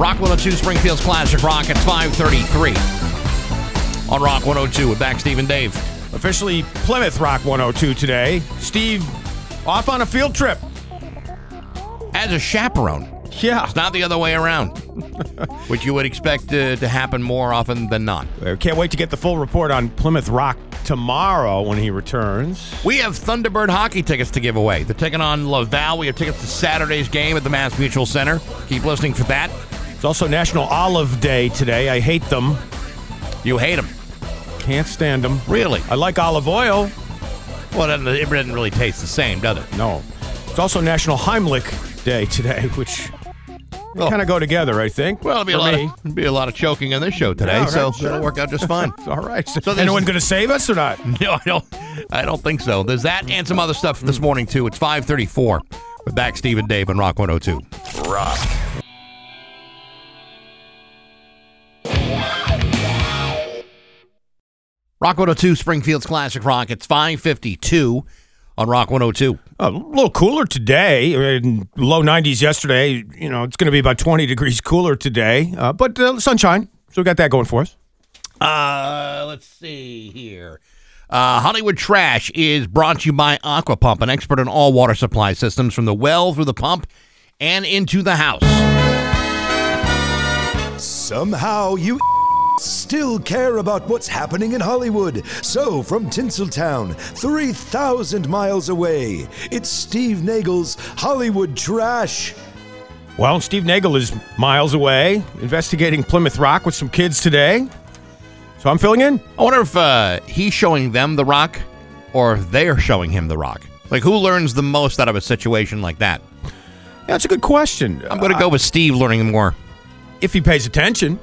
Rock 102 Springfield's Classic Rock. It's 533 on Rock 102 with Bax Steve and Dave. Officially Plymouth Rock 102 today. Steve off on a field trip. As a chaperone. Yeah. It's not the other way around, which you would expect uh, to happen more often than not. Can't wait to get the full report on Plymouth Rock tomorrow when he returns. We have Thunderbird hockey tickets to give away. They're taking on Laval. We have tickets to Saturday's game at the Mass Mutual Center. Keep listening for that. It's also National Olive Day today. I hate them. You hate them. Can't stand them. Really? I like olive oil. Well, it doesn't really taste the same, does it? No. It's also National Heimlich Day today, which kind of go together, I think. Well, it'll be, a lot, of, it'll be a lot of choking on this show today, Yeah, so right, sure. that'll work out just fine. All right. So, there's- anyone going to save us or not? No, I don't. I don't think so. There's that and some other stuff this mm. morning too. It's 5:34 with Bax Steve and Dave on Rock 102. Rock. Rock 102 Springfield's Classic Rock. It's 5:52 on Rock 102. A little cooler today. In low 90s yesterday. You know, it's going to be about 20 degrees cooler today, uh, but uh, sunshine. So we got that going for us. Uh, let's see here. Uh, Hollywood Trash is brought to you by Aqua Pump, an expert in all water supply systems from the well through the pump and into the house. Somehow you still care about what's happening in Hollywood. So, from Tinseltown, 3,000 miles away, it's Steve Nagel's Hollywood Trash. Well, Steve Nagel is miles away investigating Plymouth Rock with some kids today. So I'm filling in. I wonder if uh, he's showing them the rock or if they're showing him the rock. Like, who learns the most out of a situation like that? Yeah, that's a good question. I'm going to go with Steve learning more. if he pays attention.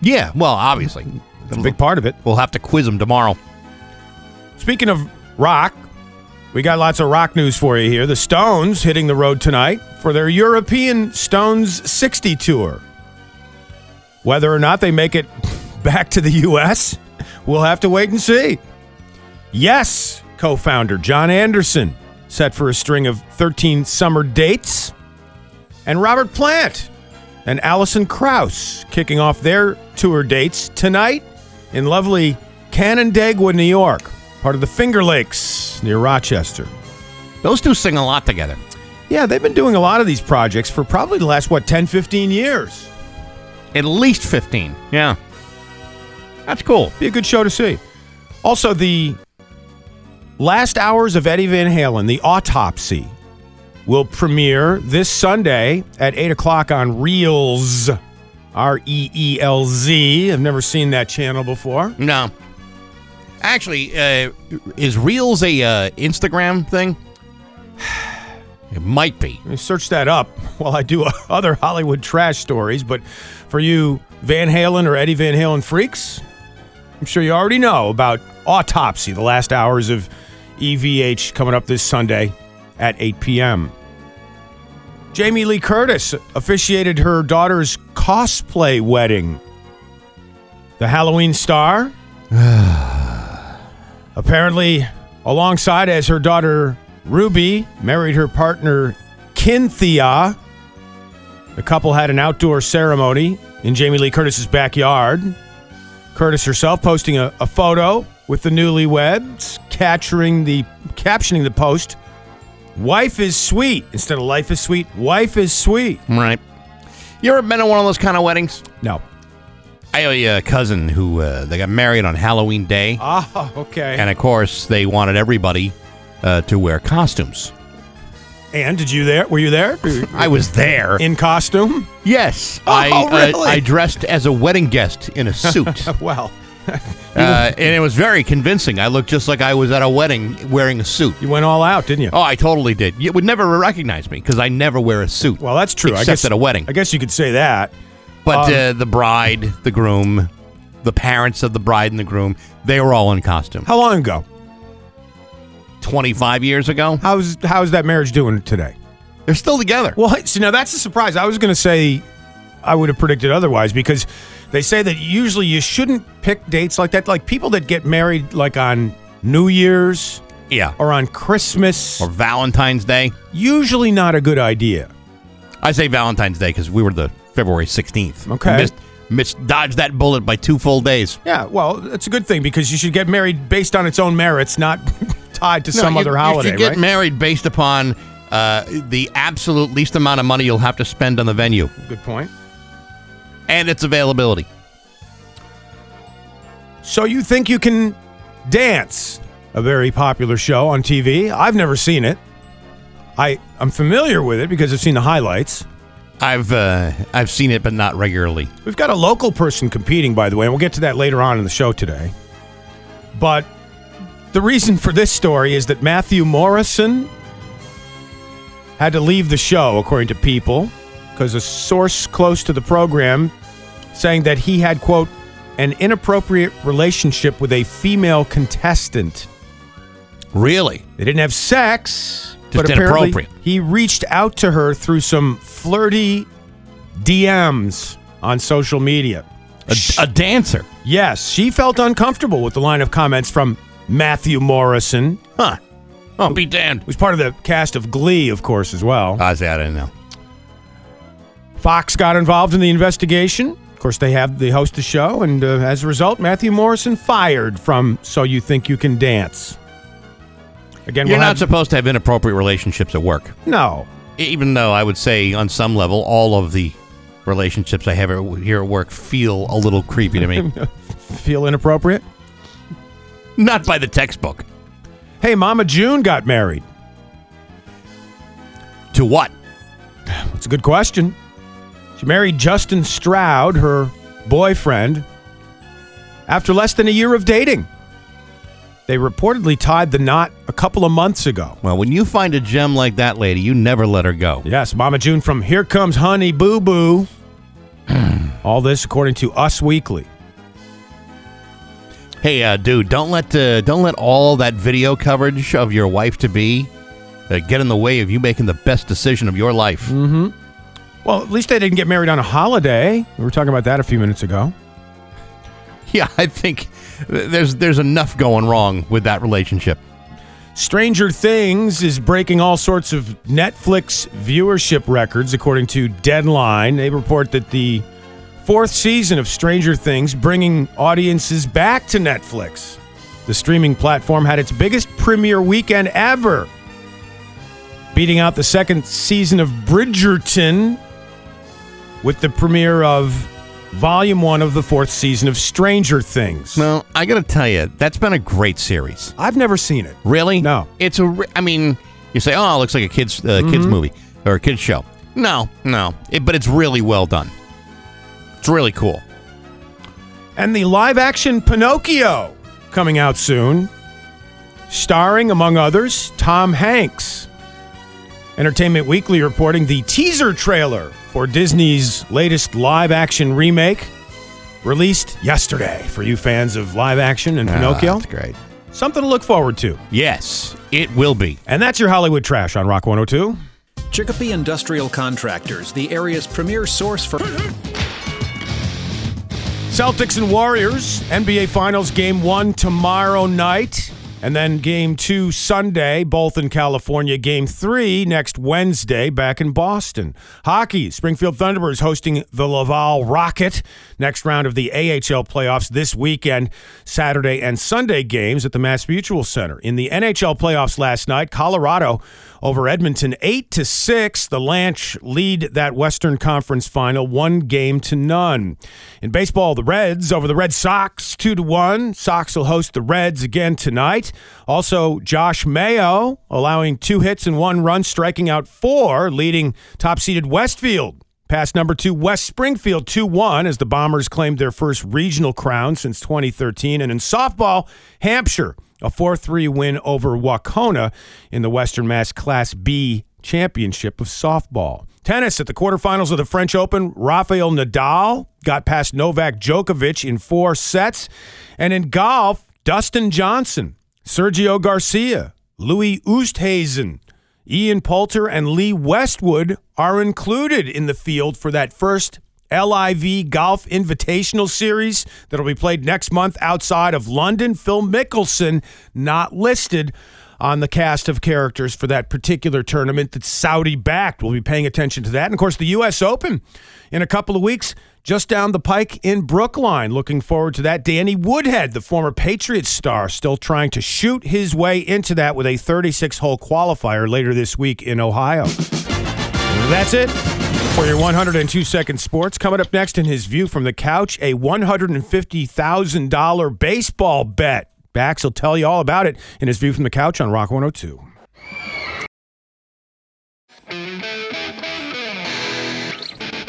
Yeah, well, obviously. That's a big part of it. We'll have to quiz him tomorrow. Speaking of rock, we got lots of rock news for you here. The Stones hitting the road tonight for their European Stones 60 tour. Whether or not they make it back to the U.S., we'll have to wait and see. Yes, co founder Jon Anderson set for a string of 13 summer dates. And Robert Plant and Alison Krauss kicking off their tour dates tonight in lovely Canandaigua, New York, part of the Finger Lakes near Rochester. Those two sing a lot together. Yeah, they've been doing a lot of these projects for probably the last, what, 10, 15 years. At least 15. Yeah. That's cool. Be a good show to see. Also, the last hours of Eddie Van Halen, The Autopsy, will premiere this Sunday at 8 o'clock on Reelz. R E E L Z. I've never seen that channel before. No. Actually, uh, is Reels a uh, Instagram thing? It might be. Let me search that up while I do other Hollywood trash stories. But for you Van Halen or Eddie Van Halen freaks, I'm sure you already know about Autopsy, the last hours of EVH coming up this Sunday at 8 p.m. Jamie Lee Curtis officiated her daughter's cosplay wedding. The Halloween star, apparently alongside as her daughter Ruby married her partner Kynthia. The couple had an outdoor ceremony in Jamie Lee Curtis's backyard. Curtis herself posting a, a photo with the newlyweds, capturing the captioning the post. Wife is sweet instead of life is sweet. Wife is sweet. Right. You ever been to one of those kind of weddings? No. I have a uh, cousin who uh, they got married on Halloween Day, Oh, okay. and of course they wanted everybody uh, to wear costumes. And did you there? Were you there? I was there. in costume. yes, Oh, I uh, really? I dressed as a wedding guest in a suit, uh, and it was very convincing. I looked just like I was at a wedding wearing a suit. you went all out, didn't you? Oh, I totally did. You would never recognize me because I never wear a suit. Well, that's true. Except I guess at a wedding. I guess you could say that. But Um, uh, the bride, the groom, the parents of the bride and the groom, they were all in costume. How long ago? 25 years ago. How's how's that marriage doing today? They're still together. Well, see, now that's a surprise. I was going to say I would have predicted otherwise because they say that usually you shouldn't pick dates like that. Like people that get married like on New Year's Yeah. or on Christmas, Or Valentine's Day. usually not a good idea. I say Valentine's Day because we were the February 16th. Okay. Missed, missed, dodged that bullet by two full days. Yeah, well, that's a good thing because you should get married based on its own merits, not tied to some No, you- other holiday, You should get right? married based upon uh, the absolute least amount of money you'll have to spend on the venue good point. And its availability. So you think you can dance? A very popular show on TV. I've never seen it. I I'm familiar with it because I've seen the highlights. I've uh, I've seen it, but not regularly. We've got a local person competing, by the way, and we'll get to that later on in the show today. But the reason for this story is that Matthew Morrison had to leave the show, according to People, because a source close to the program saying that he had, quote, an inappropriate relationship with a female contestant. Really? They didn't have sex, Just but apparently inappropriate. he reached out to her through some flirty DMs on social media. A, a dancer? Yes, she felt uncomfortable with the line of comments from Matthew Morrison, Huh? Oh, be damned. who's part of the cast of Glee, of course, as well. I say I didn't know. Fox got involved in the investigation. Of course, they have they host of the show, and uh, as a result, Matthew Morrison fired from So You Think You Can Dance. Again, You're we'll not have- supposed to have inappropriate relationships at work. no. Even though I would say, on some level, all of the relationships I have here at work feel a little creepy to me. Feel inappropriate? not by the textbook. Hey, Mama June got married. To what? That's a good question. She married Justin Stroud, her boyfriend, after less than a year of dating. They reportedly tied the knot a couple of months ago. Well, when you find a gem like that lady, you never let her go. Yes, Mama June from Here Comes Honey Boo Boo. All this according to Us Weekly. Hey, uh, dude, don't let uh, don't let all that video coverage of your wife to be uh, get in the way of you making the best decision of your life. Well, at least they didn't get married on a holiday. We were talking about that a few minutes ago. Yeah, I think there's there's enough going wrong with that relationship. Stranger Things is breaking all sorts of Netflix viewership records, according to Deadline. They report that the fourth season of Stranger Things bringing audiences back to Netflix. The streaming platform had its biggest premiere weekend ever, beating out the second season of Bridgerton with the premiere of Volume 1 of the fourth season of Stranger Things. Well, I got to tell you, that's been a great series. I've never seen it. Really? No. It's a. re- I mean, you say, oh, it looks like a kids uh, Mm-hmm. kids movie or a kids show. No, no, it, but it's really well done. It's really cool. and the live action Pinocchio coming out soon, starring, among others, Tom Hanks. Entertainment Weekly reporting the teaser trailer for Disney's latest live action remake, released yesterday for you fans of live action and Pinocchio. Ah, that's great. Something to look forward to. Yes, it will be. And that's your Hollywood trash on Rock 102. Chicopee Industrial Contractors, the area's premier source for. Celtics and Warriors, NBA Finals game one tomorrow night. And then game two Sunday, both in California. Game three next Wednesday back in Boston. Hockey, Springfield Thunderbirds hosting the Laval Rocket. Next round of the AHL playoffs this weekend, Saturday and Sunday games at the Mass Mutual Center. In the NHL playoffs last night, Colorado over Edmonton 8 to 6. The Lanch lead that Western Conference final one game to none. In baseball, the Reds over the Red Sox 2 to 1. Sox will host the Reds again tonight. Also, Josh Mayo allowing two hits and one run, striking out four, leading top-seeded Westfield past number 2 West Springfield 2-1 as the Bombers claimed their first regional crown since 2013 and in softball, Hampshire a 4 3 win over Wahconah in the Western Mass Class B Championship of Softball. Tennis at the quarterfinals of the French Open, Rafael Nadal got past Novak Djokovic in four sets. And in golf, Dustin Johnson, Sergio Garcia, Louis Oosthuizen, Ian Poulter, and Lee Westwood are included in the field for that first LIV Golf Invitational Series that'll be played next month outside of London. Phil Mickelson not listed on the cast of characters for that particular tournament that's Saudi backed. We'll be paying attention to that. And of course, the U.S. Open in a couple of weeks, just down the pike in Brookline. Looking forward to that. Danny Woodhead, the former Patriots star, still trying to shoot his way into that with a 36 hole qualifier later this week in Ohio. That's it for your 102 second sports. Coming up next in his view from the couch, a $150,000 baseball bet. Bax will tell you all about it in his view from the couch on Rock 102.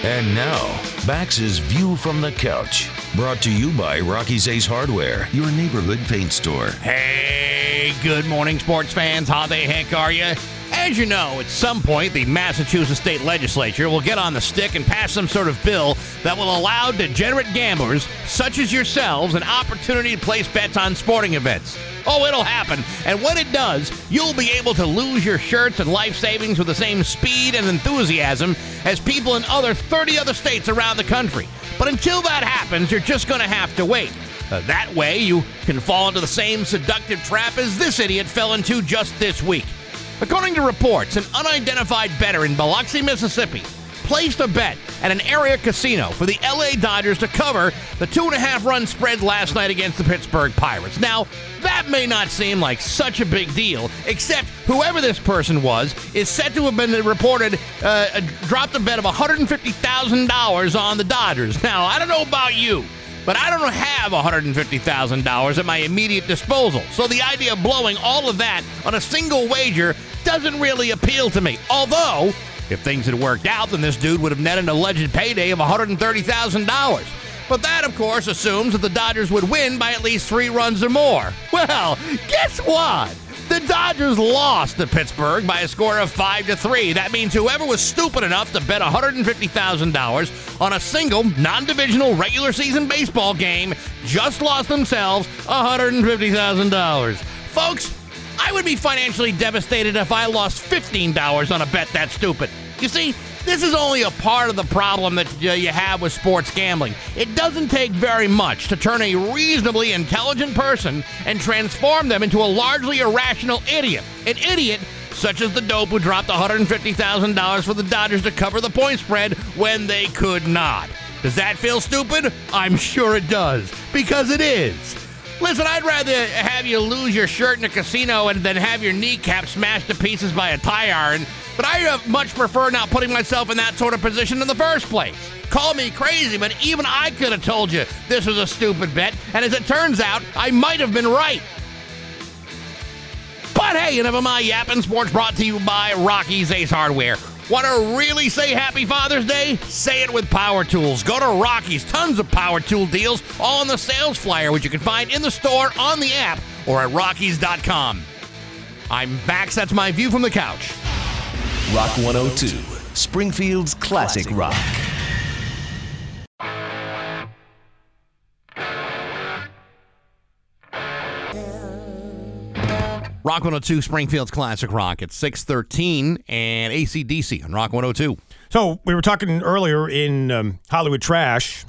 And now, Bax's View from the Couch. Brought to you by Rocky's Ace Hardware, your neighborhood paint store. Hey, good morning, sports fans. How the heck are you? As you know, at some point, the Massachusetts state legislature will get on the stick and pass some sort of bill that will allow degenerate gamblers, such as yourselves, an opportunity to place bets on sporting events. Oh, it'll happen. And when it does, you'll be able to lose your shirts and life savings with the same speed and enthusiasm as people in other 30 other states around the country. But until that happens, you're just going to have to wait. Uh, that way, you can fall into the same seductive trap as this idiot fell into just this week. According to reports, an unidentified bettor in Biloxi, Mississippi, placed a bet at an area casino for the LA Dodgers to cover the two and a half run spread last night against the Pittsburgh Pirates. Now, that may not seem like such a big deal, except whoever this person was is said to have been reported uh, dropped a bet of $150,000 on the Dodgers. Now, I don't know about you but I don't have $150,000 at my immediate disposal. So the idea of blowing all of that on a single wager doesn't really appeal to me. Although, if things had worked out, then this dude would have netted an alleged payday of $130,000. But that, of course, assumes that the Dodgers would win by at least three runs or more. Well, guess what? The Dodgers lost to Pittsburgh by a score of 5 to 3. That means whoever was stupid enough to bet $150,000 on a single non-divisional regular season baseball game just lost themselves $150,000. Folks, I would be financially devastated if I lost $15 on a bet that stupid. You see, this is only a part of the problem that uh, you have with sports gambling. It doesn't take very much to turn a reasonably intelligent person and transform them into a largely irrational idiot. An idiot such as the dope who dropped $150,000 for the Dodgers to cover the point spread when they could not. Does that feel stupid? I'm sure it does, because it is. Listen, I'd rather have you lose your shirt in a casino and then have your kneecap smashed to pieces by a tire iron but I uh, much prefer not putting myself in that sort of position in the first place. Call me crazy, but even I could have told you this was a stupid bet, and as it turns out, I might have been right. But hey, enough of my yapping sports brought to you by Rocky's Ace Hardware. Want to really say Happy Father's Day? Say it with Power Tools. Go to Rocky's, tons of power tool deals, all on the sales flyer, which you can find in the store, on the app, or at Rockies.com. I'm Bax. That's my view from the couch. Rock 102, Springfield's classic rock. Rock 102, Springfield's classic rock at 613 and AC/DC on Rock 102. So we were talking earlier in um, Hollywood Trash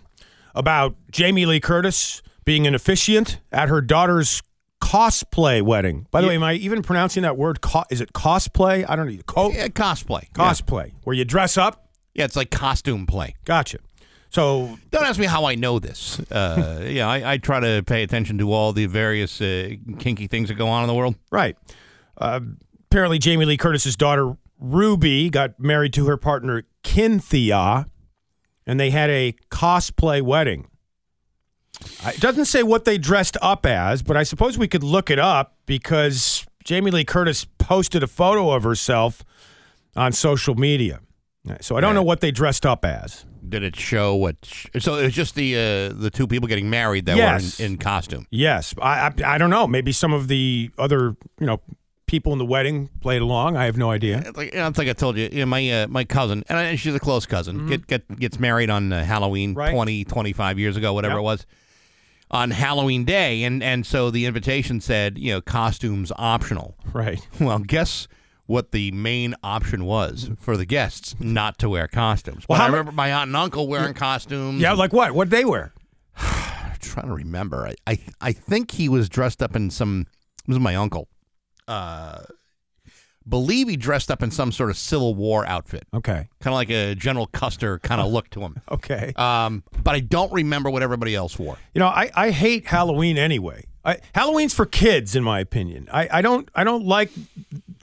about Jamie Lee Curtis being an officiant at her daughter's cosplay wedding. By the Yeah. way, am I even pronouncing that word? Co- is it cosplay? I don't know. Co- Yeah, cosplay. Yeah. cosplay, where you dress up. Yeah, it's like costume play. Gotcha. So Don't ask me how I know this. Uh, yeah, I, I try to pay attention to all the various uh, kinky things that go on in the world. right. Uh, apparently, Jamie Lee Curtis's daughter Ruby got married to her partner Kynthia, and they had a cosplay wedding. It doesn't say what they dressed up as, but I suppose we could look it up because Jamie Lee Curtis posted a photo of herself on social media. So I don't know what they dressed up as. Did it show what? So it was just the uh, the two people getting married that Yes. were in, in costume. Yes, I, I I don't know. Maybe some of the other you know people in the wedding played along. I have no idea. It's Like, you know, it's like I told you, you know, my uh, my cousin, and I, she's a close cousin, get, get gets married on uh, Halloween Mm-hmm. Right. 20, 25 years ago, whatever Yep. it was, on Halloween day, and and so the invitation said, you know, costumes optional. Right. Well, guess what the main option was for the guests not to wear costumes. Well, But I remember my aunt and uncle wearing costumes. Yeah, like what? What they wear? I'm trying to remember. I, I I think he was dressed up in some. It was my uncle. uh, believe he dressed up in some sort of Civil War outfit, Okay. kind of like a General Custer kind of look to him. Okay. Um, but I don't remember what everybody else wore. You know, I, I hate Halloween anyway. I, Halloween's for kids, in my opinion. I, I don't I don't like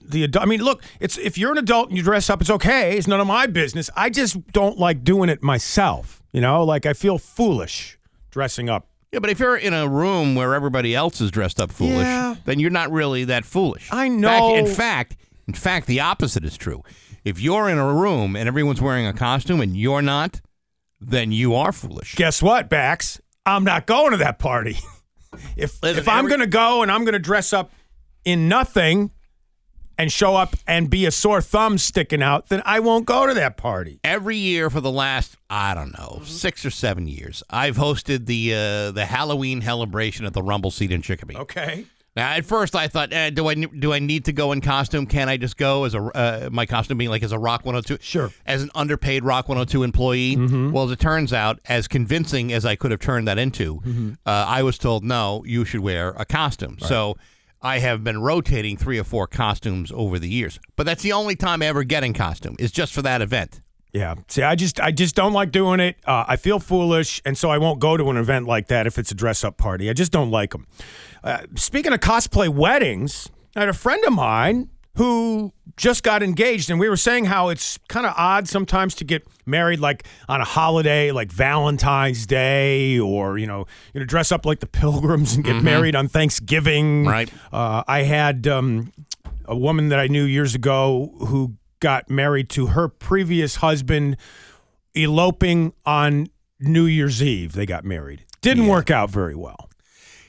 the adult. I mean, look, it's if you're an adult and you dress up, it's okay. It's none of my business. I just don't like doing it myself. You know, like I feel foolish dressing up. Yeah, but if you're in a room where everybody else is dressed up foolish, Yeah. then you're not really that foolish. I In fact- know. In fact, in fact, the opposite is true. If you're in a room and everyone's wearing a costume and you're not, then you are foolish. Guess what, Bax? I'm not going to that party. if Listen, if I'm every- going to go and I'm going to dress up in nothing and show up and be a sore thumb sticking out, then I won't go to that party. Every year for the last, I don't know, six or seven years, I've hosted the uh, the Halloween celebration at the Rumble Seat in Chicopee. Okay. Now, at first, I thought, eh, do I do I need to go in costume? Can I just go as a uh, my costume being like as a Rock 102? Sure. As an underpaid Rock 102 employee. Well, as it turns out, as convincing as I could have turned that into, uh, I was told no, you should wear a costume. So. I have been rotating three or four costumes over the years, but that's the only time I ever get in costume is just for that event. Yeah. See, I just I just don't like doing it. Uh, I feel foolish, and so I won't go to an event like that if it's a dress up party. I just don't like them. Uh, speaking of cosplay weddings, I had a friend of mine who just got engaged, and we were saying how it's kind of odd sometimes to get married like on a holiday, like Valentine's Day, or you know, you know, dress up like the Pilgrims and get married on Thanksgiving. Right. Uh, I had um, a woman that I knew years ago who got married to her previous husband, eloping on New Year's Eve. They got married. Didn't work out very well.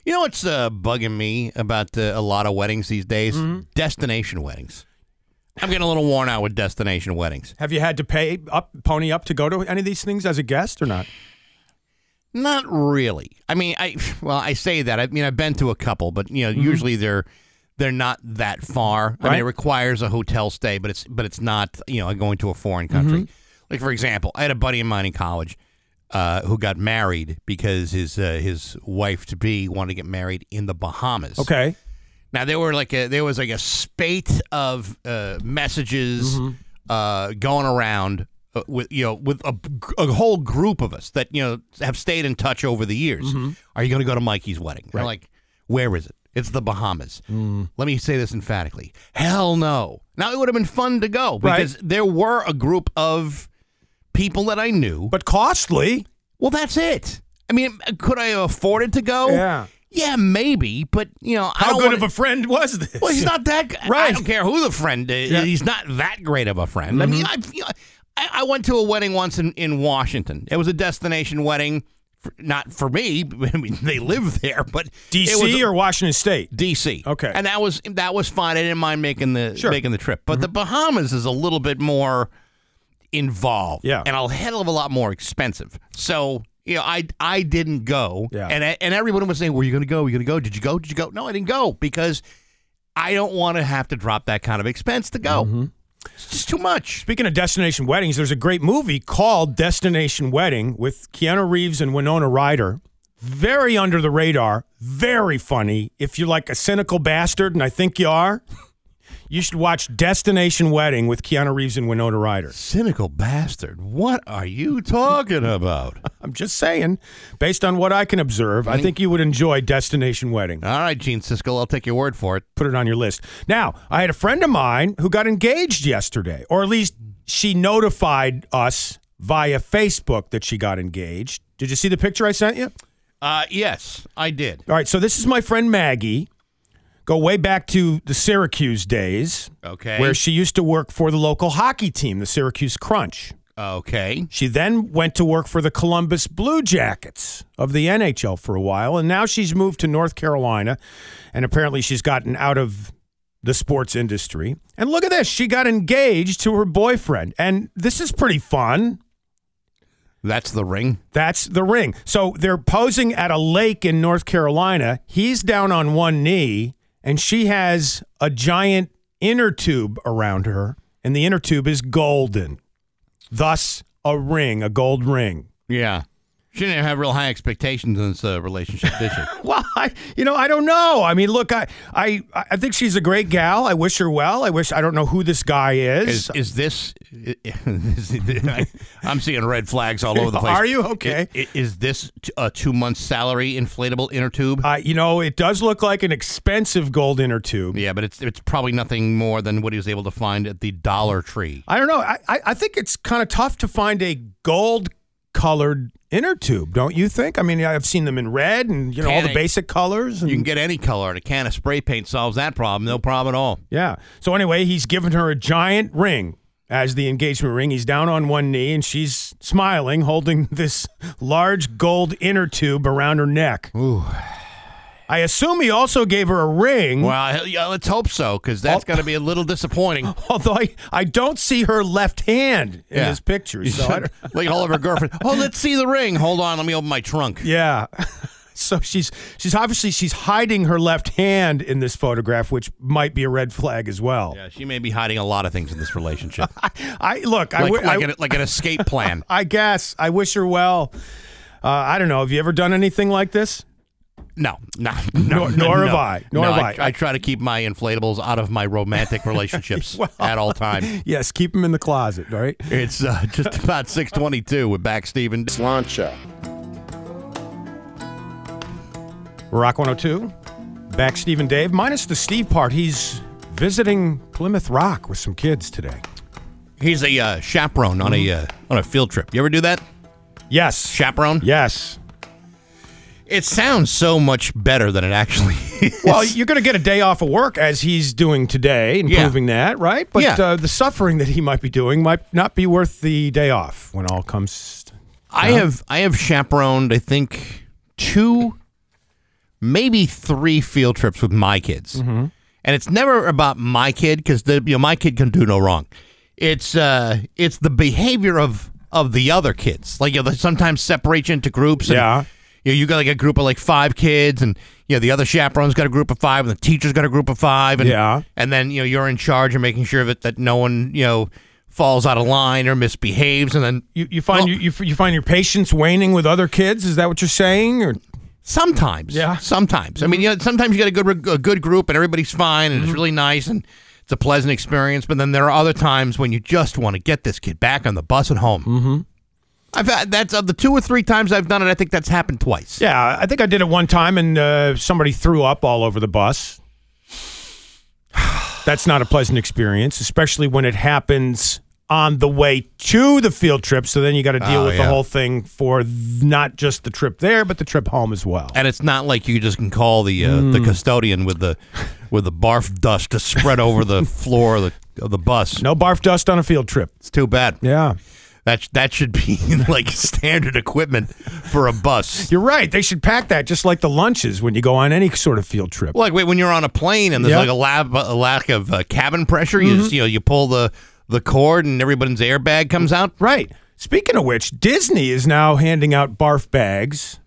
You know what's uh, bugging me about uh, a lot of weddings these days? Mm-hmm. Destination weddings. I'm getting a little worn out with destination weddings. Have you had to pay up, pony up to go to any of these things as a guest or not? Not really. I mean, I well, I say that. I mean, I've been to a couple, but you know, usually they're they're not that far. I Mm-hmm. Right. mean, it requires a hotel stay, but it's but it's not you know going to a foreign country. Mm-hmm. Like for example, I had a buddy of mine in college uh, who got married because his uh, his wife to be wanted to get married in the Bahamas. Okay. Now there were like a there was like a spate of uh, messages Mm-hmm. uh, going around uh, with you know with a, a whole group of us that you know have stayed in touch over the years. Mm-hmm. Are you going to go to Mikey's wedding? They're like, where is it? It's the Bahamas. Mm. Let me say this emphatically. Hell no. Now it would have been fun to go Right. because there were a group of people that I knew. But costly. Well, that's it. I mean, could I have afforded to go? Yeah. Yeah, maybe, but you know, I How good wanna- of a friend was this? well, he's not that. Right. I don't care who the friend is. Yeah. Mm-hmm. He's not that great of a friend. I mean, I, you know, I, I went to a wedding once in, in Washington. It was a destination wedding, for, not for me. I mean, they live there, but DC or Washington State? DC. Okay. and that was that was fine. I didn't mind making the Sure. Mm-hmm. making the trip, but the Bahamas is a little bit more involved, Yeah. and a hell of a lot more expensive. So. You know, I I didn't go, Yeah. and and everyone was saying, "Were you going to go? Were you going to go? Did you go? Did you go?" No, I didn't go because I don't want to have to drop that kind of expense to go. Mm-hmm. It's just too much. Speaking of destination weddings, there's a great movie called Destination Wedding with Keanu Reeves and Winona Ryder. Very under the radar, very funny. If you're like a cynical bastard, and I think you are, you should watch Destination Wedding with Keanu Reeves and Winona Ryder. Cynical bastard. What are you talking about? I'm just saying, based on what I can observe, I think you would enjoy Destination Wedding. All right, Gene Siskel, I'll take your word for it. Put it on your list. Now, I had a friend of mine who got engaged yesterday, or at least she notified us via Facebook that she got engaged. Did you see the picture I sent you? Uh, yes, I did. All right, so this is my friend Maggie. Go way back to the Syracuse days, Okay. where she used to work for the local hockey team, the Syracuse Crunch. Okay. She then went to work for the Columbus Blue Jackets of the NHL for a while, and now she's moved to North Carolina, and apparently she's gotten out of the sports industry. And look at this, she got engaged to her boyfriend, and this is pretty fun. That's the ring. That's the ring. So they're posing at a lake in North Carolina. He's down on one knee, and she has a giant inner tube around her, and the inner tube is golden. Thus, a ring, a gold ring. Yeah. She didn't have real high expectations in this uh, relationship, did she? Well, I, you know, I don't know. I mean, look, I, I, I think she's a great gal. I wish her well. I wish I don't know who this guy is. Is, is this? I'm seeing red flags all over the place. Are you? Okay. I- i- Is this a two month salary inflatable inner tube? uh, you know, it does look like an expensive gold inner tube. yeah, but it's it's probably nothing more than what he was able to find at the Dollar Tree. I don't know. I, I, I think it's kind of tough to find a gold colored inner tube, don't you think? I mean, I've seen them in red and you know all the basic colors. And, You can get any color, and a can of spray paint solves that problem. No problem at all. yeah. So anyway, he's given her a giant ring as the engagement ring. He's down on one knee and she's smiling, holding this large gold inner tube around her neck. Ooh. I assume he also gave her a ring. Well, yeah, let's hope so, because that's going to be a little disappointing. Although I, I don't see her left hand in Yeah. this picture. So I don't- like all of her girlfriends. Oh, let's see the ring. Hold on, let me open my trunk. Yeah. So she's she's obviously she's hiding her left hand in this photograph, which might be a red flag as well. Yeah, she may be hiding a lot of things in this relationship, I look, I like, wi- like, I- an, like an escape plan. I guess I wish her well. Uh, I don't know. Have you ever done anything like this? No, no, no Nor- nor no. have I. Nor No, have I, I. I try to keep my inflatables out of my romantic relationships at all times. Yes, keep them in the closet, right? It's uh, just about six twenty-two with Bax Steven. Slancha. Rock 102. Bax Steve and Dave, minus the Steve part. He's visiting Plymouth Rock with some kids today. He's a uh, chaperone on Mm-hmm. a uh, on a field trip. You ever do that? Yes. Chaperone? Yes. It sounds so much better than it actually is. Well, you're going to get a day off of work as he's doing today and Yeah. proving that, right? But Yeah. uh, the suffering that he might be doing might not be worth the day off when all comes. I have I have chaperoned I think two, maybe three field trips with my kids, Mm-hmm. and it's never about my kid because the you know my kid can do no wrong. It's uh it's the behavior of of the other kids. Like you know, they sometimes separate you into groups. And, Yeah. You know, you got like a group of like five kids, and you know the other chaperone's got a group of five, and the teacher's got a group of five, and Yeah. and then you know you're in charge of making sure that that no one you know falls out of line or misbehaves, and then You, you find Well- you, you, f- you find your patience waning with other kids? Is that what you're saying? Or Sometimes, Yeah. Sometimes, I mean, you know, sometimes you get a good a good group and everybody's fine and it's Mm-hmm. really nice and it's a pleasant experience. But then there are other times when you just want to get this kid back on the bus at home. Mm-hmm. I've had that's of the two or three times I've done it. I think that's happened twice. yeah, I think I did it one time, and uh, somebody threw up all over the bus. That's not a pleasant experience, especially when it happens on the way to the field trip. So then you got to deal Oh, with the whole thing for th- not just the trip there, but the trip home as well. And it's not like you just can call the uh, Mm. the custodian with the with the barf dust to spread over the floor of the of the bus. No barf dust on a field trip. It's too bad. Yeah. That that should be like standard equipment for a bus. You're right. They should pack that just like the lunches when you go on any sort of field trip. Like wait, when you're on a plane and there's Yep. like a, lab, a lack of uh, cabin pressure, you Mm-hmm. just, you know you pull the the cord and everybody's airbag comes out. Right. Speaking of which, Disney is now handing out barf bags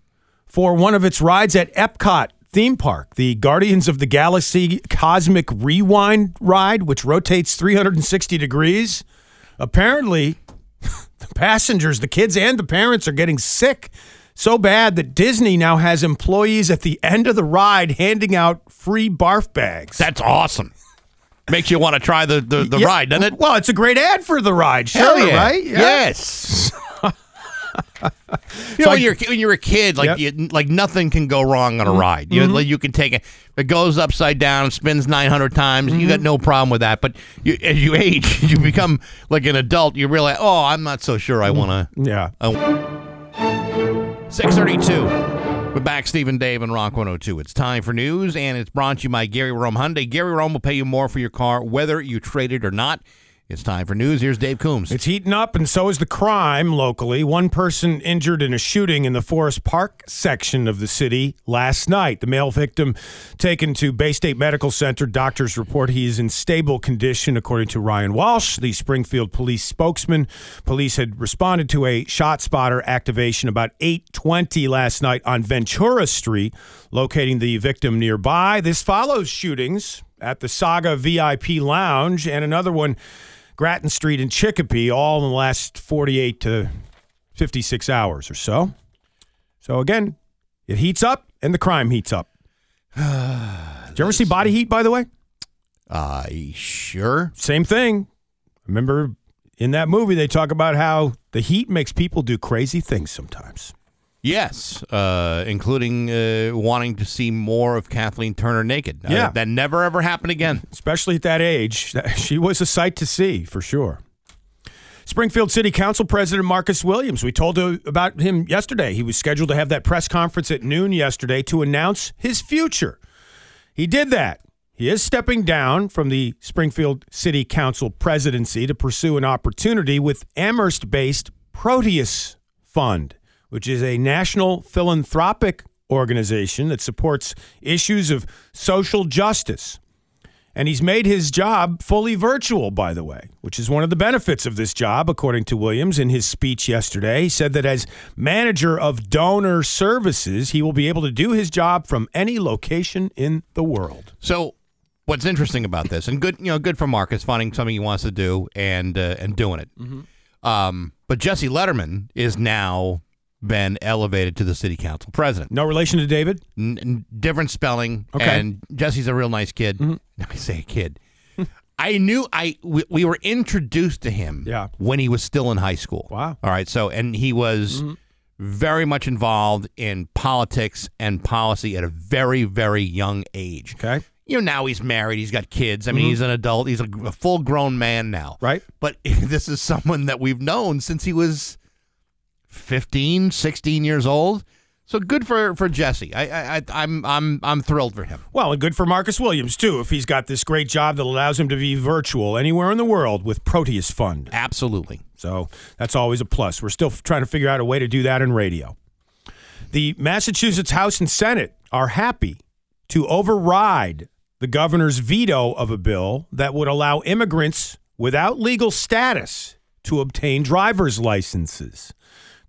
for one of its rides at Epcot theme park, the Guardians of the Galaxy Cosmic Rewind ride, which rotates 360 degrees. Apparently, passengers, the kids and the parents are getting sick so bad that Disney now has employees at the end of the ride handing out free barf bags. That's awesome. Makes you want to try the the, the Yeah, ride, doesn't it? Well, it's a great ad for the ride, sure, yeah. right? Yeah. Yes. you know, when you're when you're a kid, like Yep. Mm-hmm. you, like nothing can go wrong on a ride. You like, you can take it. It goes upside down, spins nine hundred times. You Mm-hmm. got no problem with that. But you, as you age, you become like an adult. You realize, oh, I'm not so sure. I want to. Yeah. 632. We're back, Stephen Dave and Rock 102. It's time for news, and it's brought to you by Gary Rome Hyundai. Gary Rome will pay you more for your car, whether you trade it or not. It's time for news. Here's Dave Coombs. It's heating up, and so is the crime locally. One person injured in a shooting in the Forest Park section of the city last night. The male victim taken to Baystate Medical Center. Doctors report he is in stable condition, according to Ryan Walsh, the Springfield police spokesman. Police had responded to a shot spotter activation about 8:20 last night on Ventura Street, locating the victim nearby. This follows shootings at the Saga VIP Lounge and another one Grattan Street and Chicopee, all in the last 48 to 56 hours or so. So again, it heats up and the crime heats up. Did you ever see Body Heat, by the way? Uh, sure. Same thing. Remember in that movie, they talk about how the heat makes people do crazy things sometimes. Yes, uh, including uh, wanting to see more of Kathleen Turner naked. Uh, Yeah. that never ever happened again. especially at that age. She was a sight to see for sure. Springfield City Council President Marcus Williams. We told you about him yesterday. He was scheduled to have that press conference at noon yesterday to announce his future. He did that. He is stepping down from the Springfield City Council presidency to pursue an opportunity with Amherst based Proteus Fund, which is a national philanthropic organization that supports issues of social justice. And he's made his job fully virtual, by the way, which is one of the benefits of this job, according to Williams in his speech yesterday. He said that as manager of donor services, he will be able to do his job from any location in the world. So, what's interesting about this, and good, you know, good for Marcus finding something he wants to do and uh, and doing it. Um, but Jesse Lederman is now been elevated to the city council president. No relation to David? N- n- different spelling, Okay. Mm-hmm. and Jesse's a real nice kid. I say a kid. I knew I we, we were introduced to him Yeah. when he was still in high school. Wow. All right. So and he was very much involved in politics and policy at a very very young age. Okay. You know now he's married. He's got kids. I mean he's an adult. He's a, a full grown man now. Right. But this is someone that we've known since he was 15, 16 years old. So good for for Jesse. I, I I- I'm I'm I'm thrilled for him. Well, and good for Marcus Williams, too, if he's got this great job that allows him to be virtual anywhere in the world with Proteus Fund. Absolutely. So that's always a plus. We're still trying to figure out a way to do that in radio. The Massachusetts House and Senate are happy to override the governor's veto of a bill that would allow immigrants without legal status to obtain driver's licenses.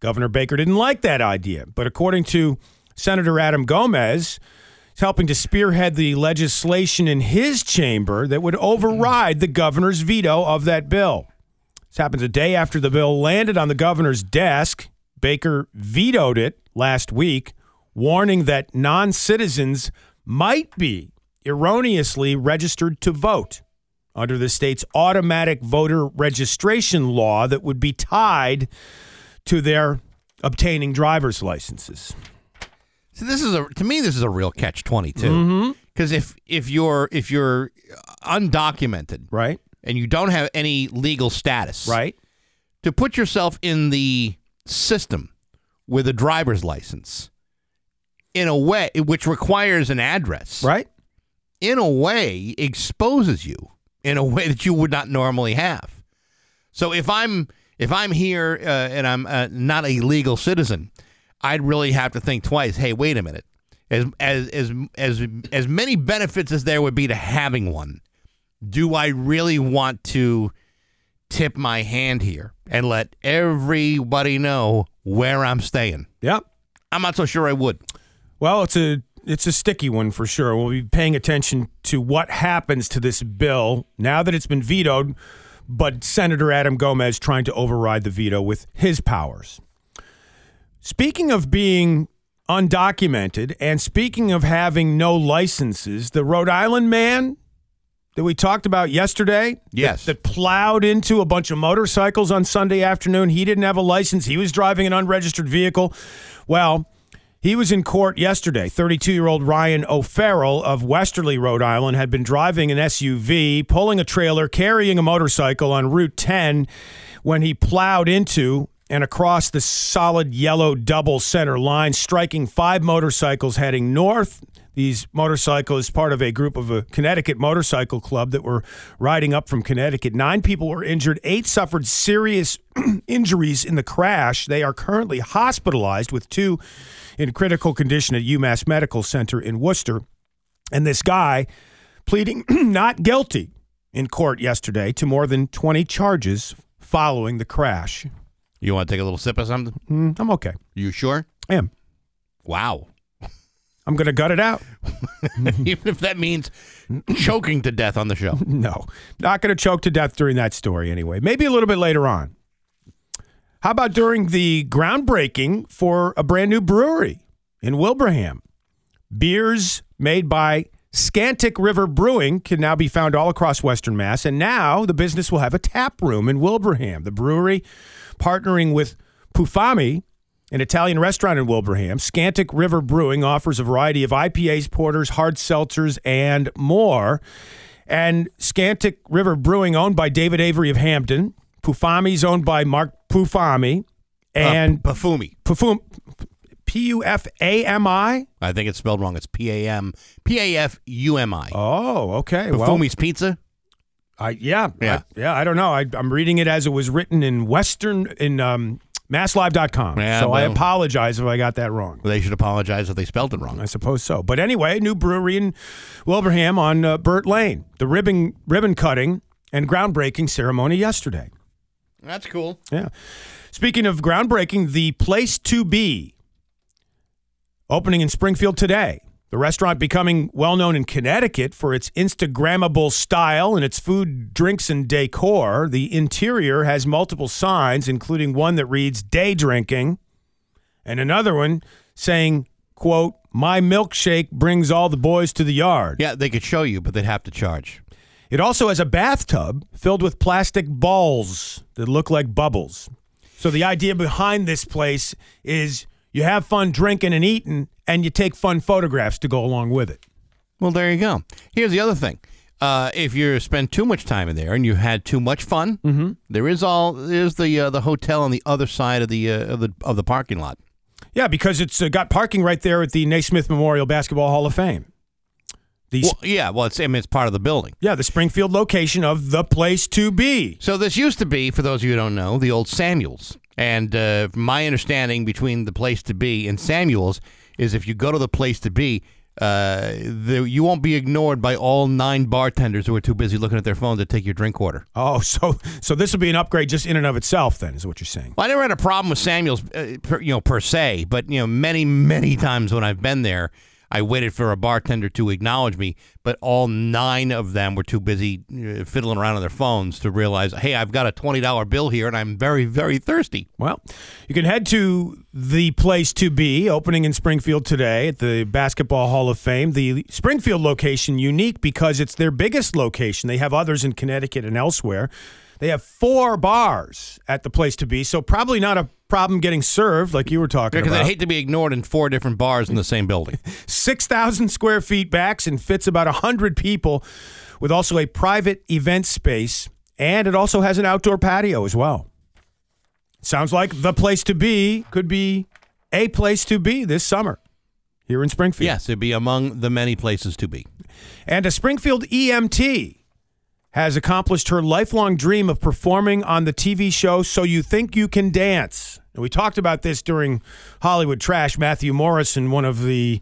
Governor Baker didn't like that idea, but according to Senator Adam Gomez, he's helping to spearhead the legislation in his chamber that would override the governor's veto of that bill. This happens a day after the bill landed on the governor's desk. Baker vetoed it last week, warning that non citizens might be erroneously registered to vote under the state's automatic voter registration law that would be tied to their obtaining driver's licenses. So this is a to me this is a real catch twenty two. Because mm-hmm. if if you're if you're undocumented Right? and you don't have any legal status, Right? to put yourself in the system with a driver's license, in a way which requires an address, Right? in a way exposes you in a way that you would not normally have. So if I'm if I'm here uh, and I'm uh, not a legal citizen, I'd really have to think twice. Hey, wait a minute. As as as as as many benefits as there would be to having one, do I really want to tip my hand here and let everybody know where I'm staying? Yep. I'm not so sure I would. Well, it's a it's a sticky one for sure. We'll be paying attention to what happens to this bill now that it's been vetoed, but Senator Adam Gomez trying to override the veto with his powers. Speaking of being undocumented and speaking of having no licenses, the Rhode Island man that we talked about yesterday, Yes. that, that plowed into a bunch of motorcycles on Sunday afternoon, he didn't have a license. He was driving an unregistered vehicle. Well, he was in court yesterday. 32 year old Ryan O'Farrell of Westerly, Rhode Island, had been driving an SUV, pulling a trailer, carrying a motorcycle on Route 10 when he plowed into and across the solid yellow double center line, striking five motorcycles heading north. These motorcycles, part of a group of a Connecticut motorcycle club that were riding up from Connecticut. Nine people were injured. Eight suffered serious injuries in the crash. They are currently hospitalized, with two in critical condition at UMass Medical Center in Worcester. And this guy pleading not guilty in court yesterday to more than 20 charges following the crash. You want to take a little sip of something? Mm, I'm okay. You sure? I am. Wow. I'm going to gut it out. Even if that means choking to death on the show. No, not going to choke to death during that story anyway. Maybe a little bit later on. How about during the groundbreaking for a brand new brewery in Wilbraham? Beers made by Scantic River Brewing can now be found all across Western Mass, and now the business will have a tap room in Wilbraham. The brewery, partnering with Pufami, an Italian restaurant in Wilbraham, Scantic River Brewing offers a variety of IPAs, porters, hard seltzers, and more. And Scantic River Brewing, owned by David Avery of Hampden. Pufami's owned by Mark Pufami. And Uh, Pafumi. Pufum, P U F A M I? I think it's spelled wrong. It's P A M P A F U M I. Oh, okay. Well, Pizza. I, yeah, Yeah. I, yeah. I don't know. I, I'm reading it as it was written in Western in um, MassLive.com. Yeah, so I apologize if I got that wrong. They should apologize if they spelled it wrong. I suppose so. But anyway, new brewery in Wilbraham on uh, Burt Lane. The ribbon ribbon cutting and groundbreaking ceremony yesterday. That's cool. Yeah. Speaking of groundbreaking, the place to be opening in Springfield today. The restaurant becoming well known in Connecticut for its Instagrammable style and its food, drinks, and decor. The interior has multiple signs, including one that reads day drinking and another one saying, quote, my milkshake brings all the boys to the yard. Yeah, they could show you, but they'd have to charge. It also has a bathtub filled with plastic balls that look like bubbles. So the idea behind this place is you have fun drinking and eating, and you take fun photographs to go along with it. Well, there you go. Here's the other thing. Uh, if you spend too much time in there and you had too much fun, there is all there's the uh, the hotel on the other side of the uh, of the of the parking lot. Yeah, because it's uh, got parking right there at the Naismith Memorial Basketball Hall of Fame. Well, yeah, well, it's I mean, it's part of the building. yeah, the Springfield location of the place to be. So this used to be, for those of you who don't know, the old Samuels. And uh, my understanding between the place to be and Samuels is if you go to the place to be, uh, the, you won't be ignored by all nine bartenders who are too busy looking at their phones to take your drink order. Oh, so so this will be an upgrade just in and of itself, then, is what you're saying. Well, I never had a problem with Samuels, uh, per, you know, per se, but you know, many, many times when I've been there, I waited for a bartender to acknowledge me, but all nine of them were too busy uh, fiddling around on their phones to realize, hey, I've got a twenty dollar bill here, and I'm very, very thirsty. Well, you can head to the place to be opening in Springfield today at the Basketball Hall of Fame. The Springfield location unique because it's their biggest location. They have others in Connecticut and elsewhere. They have four bars at the place to be, so probably not a problem getting served like you were talking Because about. I'd hate to be ignored in four different bars in the same building. 6,000 square feet backs and fits about 100 people with also a private event space. And it also has an outdoor patio as well. Sounds like the place to be could be a place to be this summer here in Springfield. yes, it'd be among the many places to be. And a Springfield EMT has accomplished her lifelong dream of performing on the TV show So You Think You Can Dance. And we talked about this during Hollywood Trash. Matthew Morrison, one of the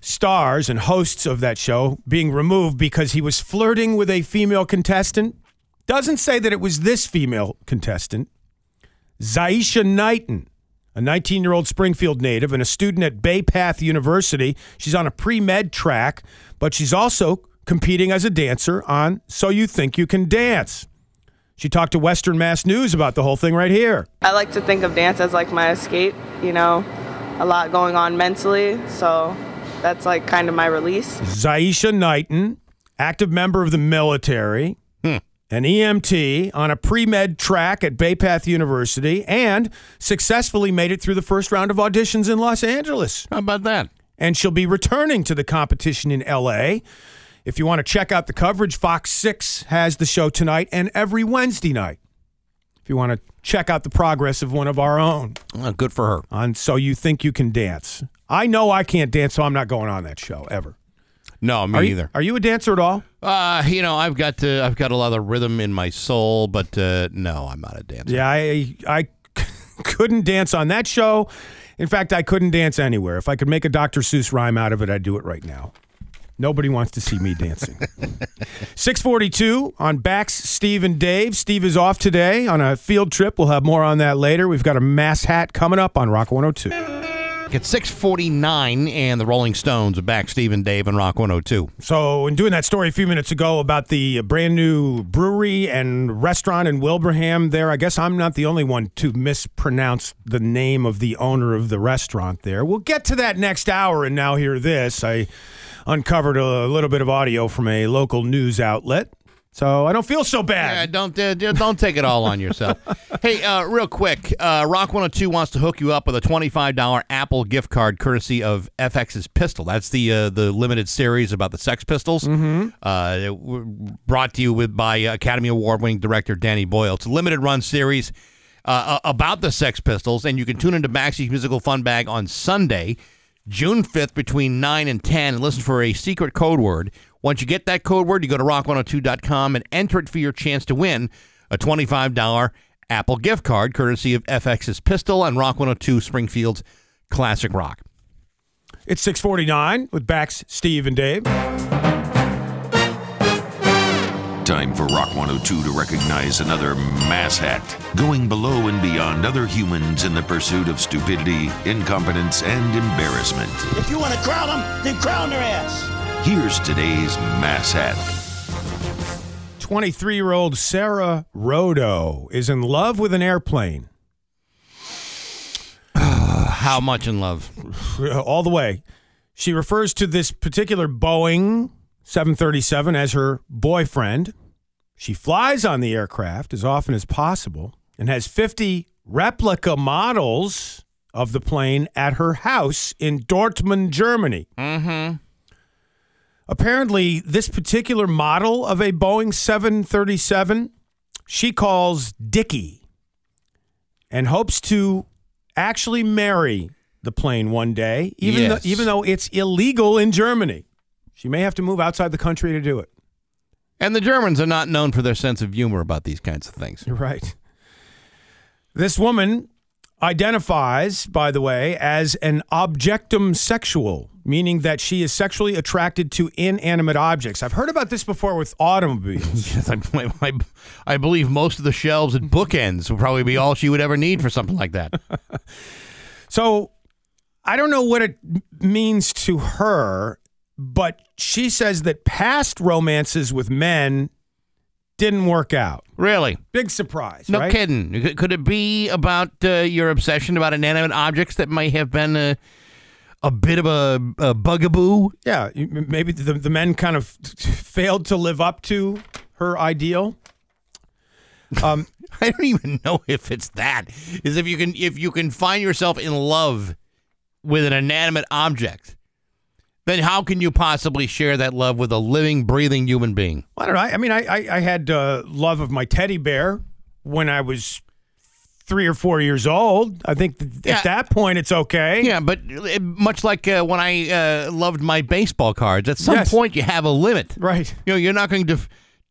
stars and hosts of that show, being removed because he was flirting with a female contestant. Doesn't say that it was this female contestant. Zaisha Knighton, a 19 year old Springfield native and a student at Bay Path University. She's on a pre med track, but she's also competing as a dancer on So You Think You Can Dance. She talked to Western Mass News about the whole thing right here. I like to think of dance as like my escape, you know, a lot going on mentally, so that's like kind of my release. Zaisha Knighton, active member of the military, hmm. an EMT on a pre med track at Bay Path University, and successfully made it through the first round of auditions in Los Angeles. How about that? and she'll be returning to the competition in LA. If you want to check out the coverage, Fox 6 has the show tonight and every Wednesday night. If you want to check out the progress of one of our own Well, good for her. on So You Think You Can Dance. I know I can't dance, so I'm not going on that show ever. No, me Are you, neither. are you a dancer at all? Uh, you know, I've got uh, I've got a lot of rhythm in my soul, but uh, no, I'm not a dancer. Yeah, I I couldn't dance on that show. In fact, I couldn't dance anywhere. If I could make a Dr. Seuss rhyme out of it, I'd do it right now. Nobody wants to see me dancing. 642 on Bax, Steve, and Dave. Steve is off today on a field trip. We'll have more on that later. We've got a mass hat coming up on Rock 102. It's 649, and the Rolling Stones are back. Steve and Dave and Rock 102. So, in doing that story a few minutes ago about the brand new brewery and restaurant in Wilbraham, there, I guess I'm not the only one to mispronounce the name of the owner of the restaurant there. We'll get to that next hour, and now hear this. I uncovered a little bit of audio from a local news outlet. So I don't feel so Yeah, bad. don't uh, don't take it all on yourself. hey, uh, real quick, uh, Rock 102 wants to hook you up with a $25 Apple gift card courtesy of FX's Pistol. That's the uh, the limited series about the Sex Pistols. Mm-hmm. Uh, brought to you with by Academy Award winning director Danny Boyle. It's a limited run series uh, about the Sex Pistols, and you can tune into Maxie's Musical Fun Bag on Sunday. June 5th between 9 and 10 and listen for a secret code word. Once you get that code word, you go to rock102.com and enter it for your chance to win a $25 Apple gift card courtesy of FX's Pistol and Rock 102 Springfield's Classic Rock. It's 649 with Bax, Steve, and Dave. Time for Rock 102 to recognize another mass hat, going below and beyond other humans in the pursuit of stupidity, incompetence, and embarrassment. If you want to crown them, then crown their ass. Here's today's mass hat. 23 year old Sarah Rodo is in love with an airplane. How much in love? all the way. She refers to this particular Boeing 737 as her boyfriend. She flies on the aircraft as often as possible and has 50 replica models of the plane at her house in Dortmund, Germany. Mm-hmm. Apparently, this particular model of a Boeing 737 she calls Dickie and hopes to actually marry the plane one day, even Yes. though, even though it's illegal in Germany. She may have to move outside the country to do it. And the Germans are not known for their sense of humor about these kinds of things. You're right. This woman identifies, by the way, as an objectum sexual, meaning that she is sexually attracted to inanimate objects. I've heard about this before with automobiles. Yes, I, I, I believe most of the shelves at bookends will probably be all she would ever need for something like that. So I don't know what it means to her, but she says that past romances with men didn't work out. Really? Big surprise, No right? kidding. Could- it be about uh, your obsession about inanimate objects that might have been a, a bit of a, a bugaboo? Yeah, maybe the, the men kind of failed to live up to her ideal. Um, I don't even know if it's that. Is if you can if you can find yourself in love with an inanimate object, then how can you possibly share that love with a living, breathing human being? I don't know. I, I mean, I, I, I had uh, love of my teddy bear when I was three or four years old. I think th- Yeah. at that point it's okay. Yeah, but uh, much like uh, when I uh, loved my baseball cards, at some Yes. point you have a limit. Right. You know, you're not going to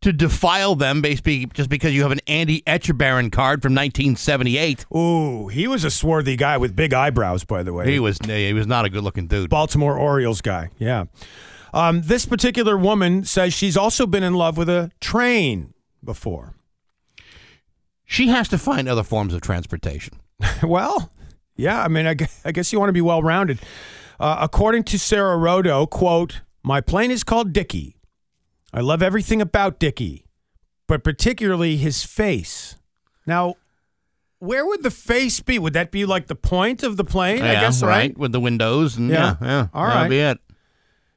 to defile them basically just because you have an Andy Etchebarren card from 1978. Ooh, he was a swarthy guy with big eyebrows, by the way. He was he was not a good looking dude. Baltimore Orioles guy. Yeah. Um, this particular woman says she's also been in love with a train before. She has to find other forms of transportation. well, yeah. I mean, I, I guess you want to be well rounded. Uh, according to Sarah Rodo, quote, my plane is called Dickie. I love everything about Dickie, but particularly his face. Now, where would the face be? Would that be like the point of the plane? I Yeah, guess, right? With the windows and Yeah. yeah, yeah. All that'll right. be it.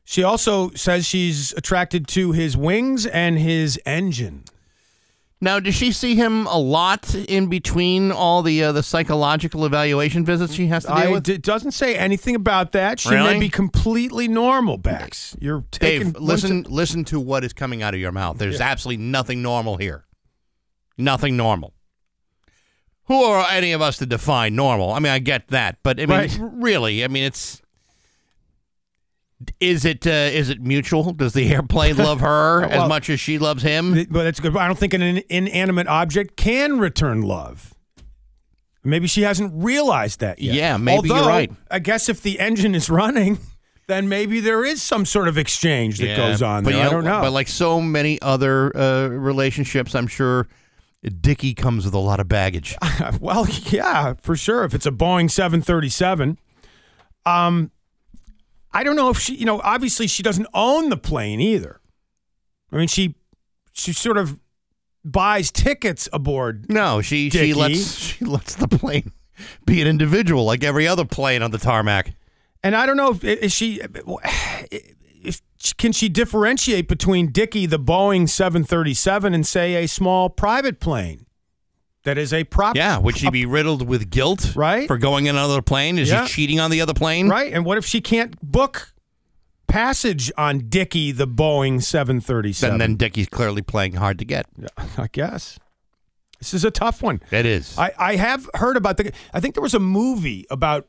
She also says she's attracted to his wings and his engine. Now, does she see him a lot in between all the uh, the psychological evaluation visits she has to deal I, with? it doesn't say anything about that. She Really? may be completely normal, Bax. You're taking Dave, listen, listen to what is coming out of your mouth. There's absolutely nothing normal here. Nothing normal. Who are any of us to define normal? I mean, I get that, but I mean, Right. really, I mean, it's. Is it uh, is it mutual? Does the airplane love her as much as she loves him? But that's good. I don't think an in- inanimate object can return love. Maybe she hasn't realized that yet. Yeah, maybe you're right. I guess if the engine is running, then maybe there is some sort of exchange that Yeah, goes on but there. you I don't know. But like so many other uh, relationships, I'm sure Dickie comes with a lot of baggage. well, yeah, for sure. If it's a Boeing 737. Um, I don't know if she, you know, obviously she doesn't own the plane either. I mean, she she sort of buys tickets aboard. No, she Dickie. she lets she lets the plane be an individual like every other plane on the tarmac. And I don't know if is she if can she differentiate between Dickie the Boeing 737 and say a small private plane that is a prop Yeah, would she be riddled with guilt Right. for going in another plane? Is Yeah. she cheating on the other plane? right? And what if she can't book passage on Dickie the Boeing 737? And then Dickie's clearly playing hard to get. I guess. This is a tough one. It is. I, I have heard about the. I think there was a movie about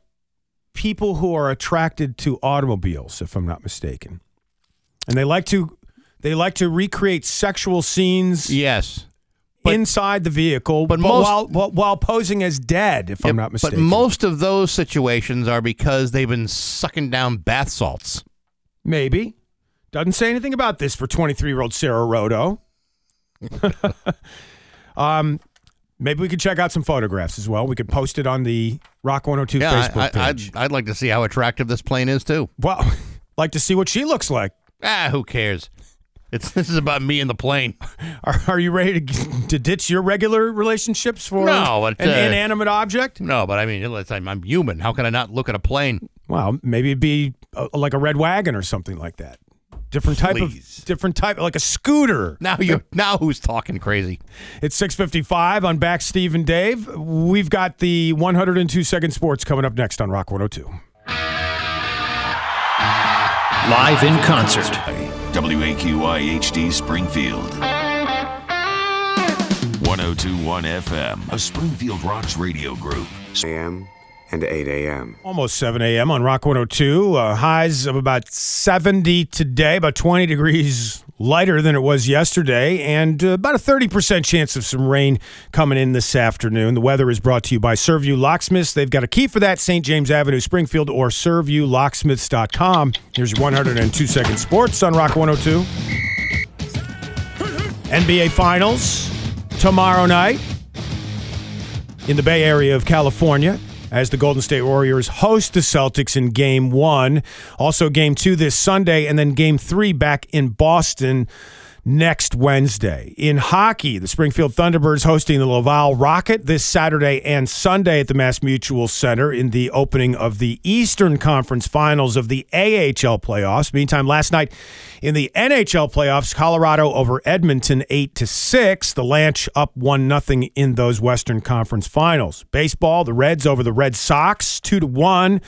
people who are attracted to automobiles, if I'm not mistaken, and they like to they like to recreate sexual scenes yes. But- inside the vehicle, but but, most- while, while while posing as dead, if I'm not mistaken. But most of those situations are because they've been sucking down bath salts. maybe doesn't say anything about this for 23 year old Sarah Rodo. um, maybe we could check out some photographs as well. We could post it on the Rock 102 Yeah, Facebook I, I, page. I'd, I'd like to see how attractive this plane is too. Well, like to see what she looks like. Ah, who cares? It's this is about me and the plane. Are, are you ready to, to ditch your regular relationships for No, but, an uh, inanimate object? No, but I mean, let's- I'm, I'm human. How can I not look at a plane? Well, maybe it'd be uh like a red wagon or something like that. Different type Please. of different type, like a scooter. Now you now who's talking crazy? It's six fifty five on Bax. Steve and Dave. We've got the one hundred and two second sports coming up next on Rock one hundred two. Live in concert. WAQY HD Springfield. 1021 FM, a Springfield Rocks radio group. a.m. and 8 a.m. Almost 7 a.m. on Rock 102. Uh, highs of about 70 today, about 20 degrees lighter than it was yesterday, and uh, about a 30% chance of some rain coming in this afternoon. The weather is brought to you by Servview Locksmiths. They've got a key for that, St. James Avenue, Springfield, or ServviewLocksmiths.com. Here's your 102 second sports on Rock 102. NBA Finals tomorrow night in the Bay Area of California as the Golden State Warriors host the Celtics in game one. Also, game two this Sunday, and then game three back in Boston next Wednesday. In hockey, the Springfield Thunderbirds hosting the Laval Rocket this Saturday and Sunday at the Mass Mutual Center in the opening of the Eastern Conference Finals of the AHL playoffs. Meantime, last night in the NHL playoffs, Colorado over Edmonton 8 to 6. The Lanch up 1 nothing in those Western Conference Finals. Baseball, the Reds over the Red Sox 2 to 1.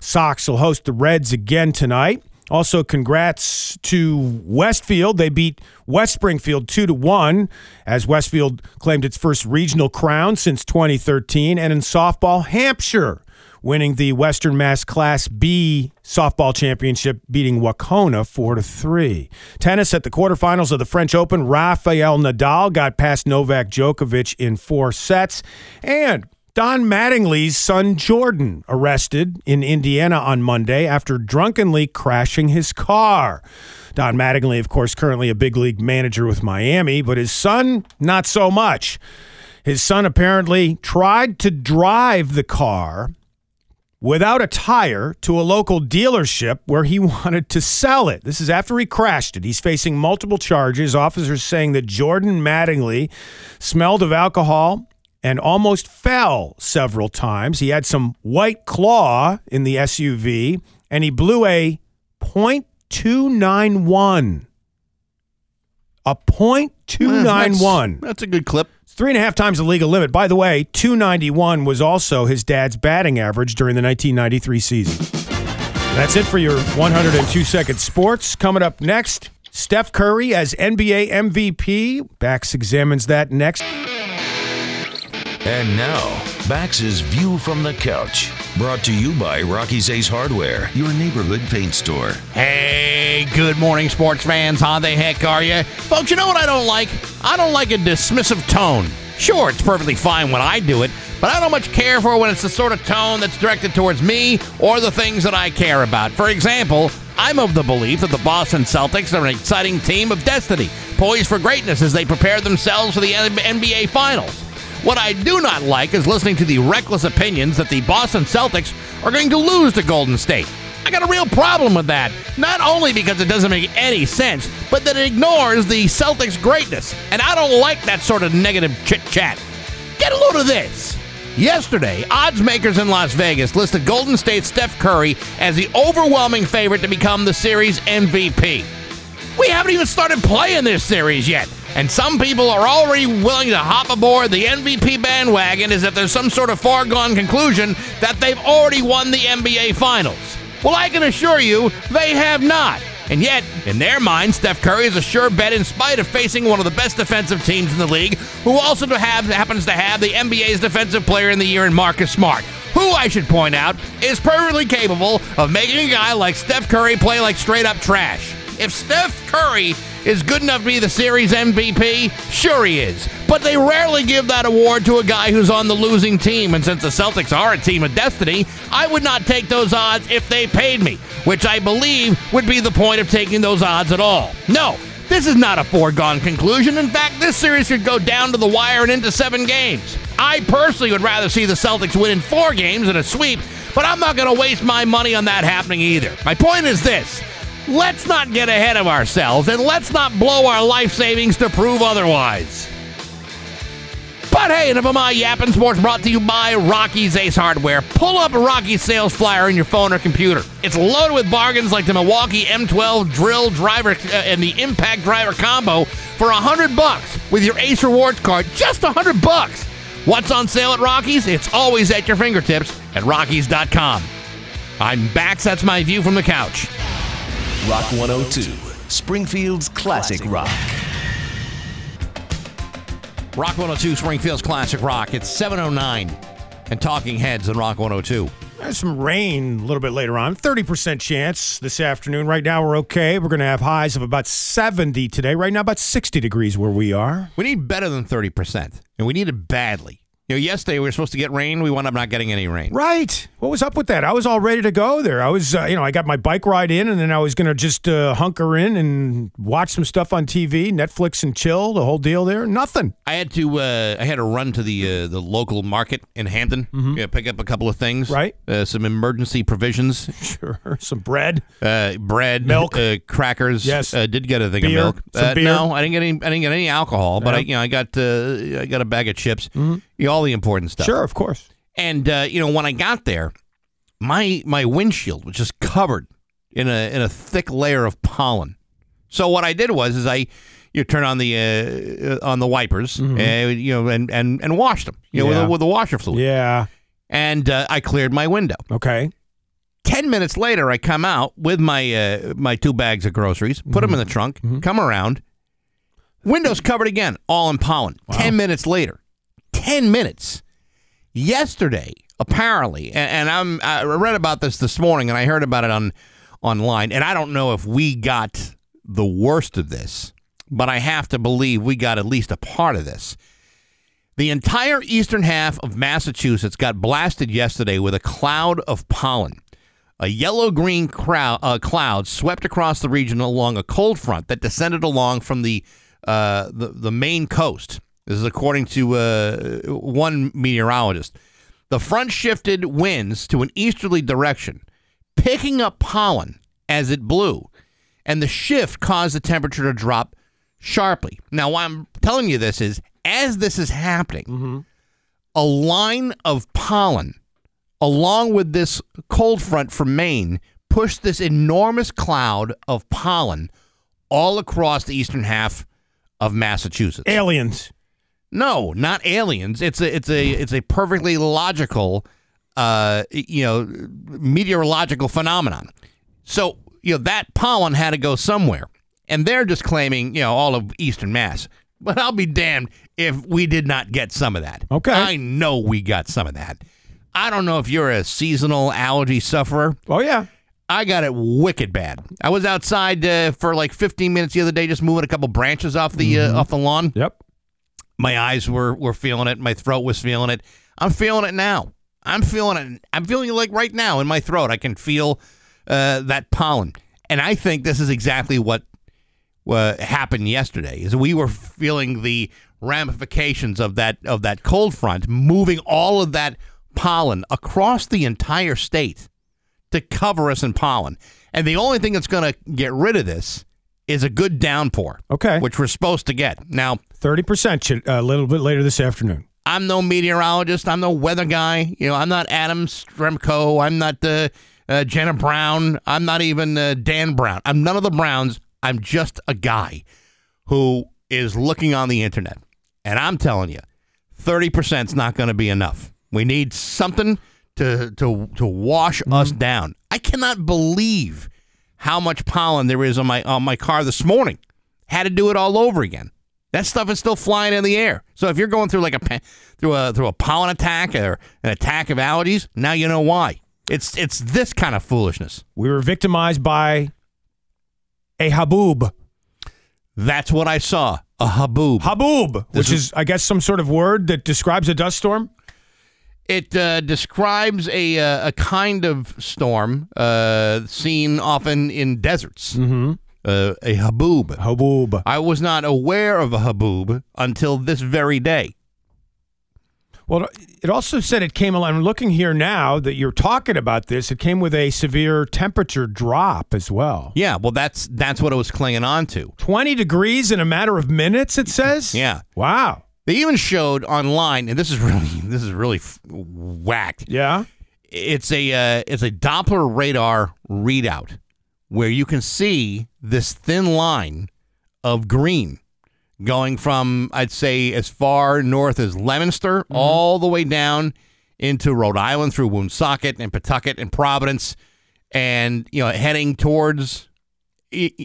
Sox will host the Reds again tonight. Also, congrats to Westfield. They beat West Springfield 2 to 1 as Westfield claimed its first regional crown since 2013. And in softball, Hampshire winning the Western Mass Class B softball championship, beating Wahconah 4 to 3. Tennis at the quarterfinals of the French Open, Rafael Nadal got past Novak Djokovic in four sets. And Don Mattingly's son Jordan arrested in Indiana on Monday after drunkenly crashing his car. Don Mattingly, of course, currently a big league manager with Miami, but his son, not so much. His son apparently tried to drive the car without a tire to a local dealership where he wanted to sell it. This is after he crashed it. He's facing multiple charges. Officers saying that Jordan Mattingly smelled of alcohol and almost fell several times. He had some white claw in the SUV and he blew a .291. A .291. That's a good clip. It's three and a half times the legal limit. By the way, 291 was also his dad's batting average during the 1993 season. That's it for your 102 second sports. Coming up next, Steph Curry as NBA MVP. Bax examines that next. And now, Bax's View from the Couch. Brought to you by Rocky's Ace Hardware, your neighborhood paint store. Hey, good morning, sports fans. How the heck are you? Folks, you know what I don't like? I don't like a dismissive tone. Sure, it's perfectly fine when I do it, but I don't much care for when it's the sort of tone that's directed towards me or the things that I care about. For example, I'm of the belief that the Boston Celtics are an exciting team of destiny, poised for greatness as they prepare themselves for the NBA Finals. What I do not like is listening to the reckless opinions that the Boston Celtics are going to lose to Golden State. I got a real problem with that. Not only because it doesn't make any sense, but that it ignores the Celtics' greatness. And I don't like that sort of negative chit chat. Get a load of this. Yesterday, odds makers in Las Vegas listed Golden State's Steph Curry as the overwhelming favorite to become the series MVP. We haven't even started playing this series yet, and some people are already willing to hop aboard the MVP bandwagon as if there's some sort of foregone conclusion that they've already won the NBA Finals. Well, I can assure you, they have not. And yet, in their mind, Steph Curry is a sure bet in spite of facing one of the best defensive teams in the league, who also to have, happens to have the NBA's Defensive Player in the Year in Marcus Smart, who I should point out is perfectly capable of making a guy like Steph Curry play like straight up trash. If Steph Curry is good enough to be the series MVP, sure he is. But they rarely give that award to a guy who's on the losing team. And since the Celtics are a team of destiny, I would not take those odds if they paid me, which I believe would be the point of taking those odds at all. No, this is not a foregone conclusion. In fact, this series could go down to the wire and into seven games. I personally would rather see the Celtics win in four games than a sweep, but I'm not going to waste my money on that happening either. My point is this let's not get ahead of ourselves and let's not blow our life savings to prove otherwise. But hey, enough of my yapping sports brought to you by Rocky's Ace Hardware. Pull up a Rocky's sales flyer in your phone or computer. It's loaded with bargains like the Milwaukee M12 drill driver uh, and the impact driver combo for a hundred bucks with your Ace Rewards card. Just a hundred bucks. What's on sale at Rocky's? It's always at your fingertips at Rockies.com. I'm back. That's my view from the couch. Rock 102, Springfield's classic rock. Rock 102, Springfield's Classic Rock. It's 709 and Talking Heads on Rock 102. There's some rain a little bit later on. 30% chance this afternoon. Right now, we're okay. We're going to have highs of about 70 today. Right now, about 60 degrees where we are. We need better than 30%, and we need it badly. You know, yesterday we were supposed to get rain. We wound up not getting any rain. Right. What was up with that? I was all ready to go there. I was, uh, you know, I got my bike ride in, and then I was going to just uh, hunker in and watch some stuff on TV, Netflix and chill, the whole deal there. Nothing. I had to, uh, I had to run to the uh, the local market in Hampden, yeah, pick up a couple of things, Mm-hmm. Right. Uh, some emergency provisions, Sure. Some bread. uh, bread, Milk. uh, crackers. Yes. uh, did get a thing Beer. of milk. Some beer. No, I didn't get any. I didn't get any alcohol, but I, Yeah. Mm-hmm. you know, I got, uh, I got a bag of chips. You know, all the important stuff. Sure, of course. And uh, you know, when I got there, my my windshield was just covered in a in a thick layer of pollen. So what I did was is I you turn on the uh, on the wipers, and, you know, and and and wash them, you know, with, Mm-hmm. Yeah. a, with a washer fluid. Yeah. And uh, I cleared my window. Okay. Ten minutes later, I come out with my uh, my two bags of groceries, put them in the trunk, come around, windows covered again, all in pollen. Ten minutes later, ten minutes. Yesterday, apparently, and, and I'm I read about this this morning, and I heard about it on online, and I don't know if we got the worst of this, but I have to believe we got at least a part of this. The entire eastern half of Massachusetts got blasted yesterday with a cloud of pollen. A yellow green crowd, uh, cloud swept across the region along a cold front that descended along from the, uh, the, the Maine coast. This is according to uh, one meteorologist. The front shifted winds to an easterly direction, picking up pollen as it blew, and the shift caused the temperature to drop sharply. Now, why I'm telling you this is as this is happening, a line of pollen along with this cold front from Maine pushed this enormous cloud of pollen all across the eastern half of Massachusetts. Aliens. No, not aliens. It's a it's a it's a perfectly logical uh you know meteorological phenomenon. So, you know, that pollen had to go somewhere. And they're just claiming, you know, all of eastern mass. But I'll be damned if we did not get some of that. Okay. I know we got some of that. I don't know if you're a seasonal allergy sufferer. Oh, yeah. I got it wicked bad. I was outside uh, for like 15 minutes the other day, just moving a couple branches off the uh, off the lawn. Yep. My eyes were were feeling it. My throat was feeling it. I'm feeling it now. I'm feeling it. I'm feeling it like right now in my throat. I can feel uh, that pollen, and I think this is exactly what uh, happened yesterday. Is we were feeling the ramifications of that of that cold front moving all of that pollen across the entire state to cover us in pollen. And the only thing that's going to get rid of this is a good downpour. Okay. Which we're supposed to get. Now, 30% a little bit later this afternoon. I'm no meteorologist. I'm no weather guy. You know, I'm not Adam Strzempko. I'm not uh, uh, Jenna Brown. I'm not even uh, Dan Brown. I'm none of the Browns. I'm just a guy who is looking on the internet. And I'm telling you, 30% is not going to be enough. We need something to to to wash us down. I cannot believe how much pollen there is on my on my car this morning. Had to do it all over again. That stuff is still flying in the air. So if you're going through like a through a through a pollen attack or an attack of allergies, now you know why. It's it's this kind of foolishness. We were victimized by a haboob. That's what I saw. A haboob. Haboob, This which is- is, I guess, some sort of word that describes a dust storm. It uh, describes a uh, a kind of storm uh, seen often in deserts. Mm-hmm. Uh, a haboob. Haboob. I was not aware of a haboob until this very day. Well, it also said it came along. I'm looking here now that you're talking about this. It came with a severe temperature drop as well. Yeah, well, that's that's what it was clinging on to. 20 degrees in a matter of minutes, it says? Yeah. Wow. They even showed online, and this is really this is really f- whacked. Yeah. It's a uh, it's a Doppler radar readout where you can see this thin line of green going from I'd say as far north as Leominster all the way down into Rhode Island through Woonsocket and Pawtucket and Providence, and you know heading towards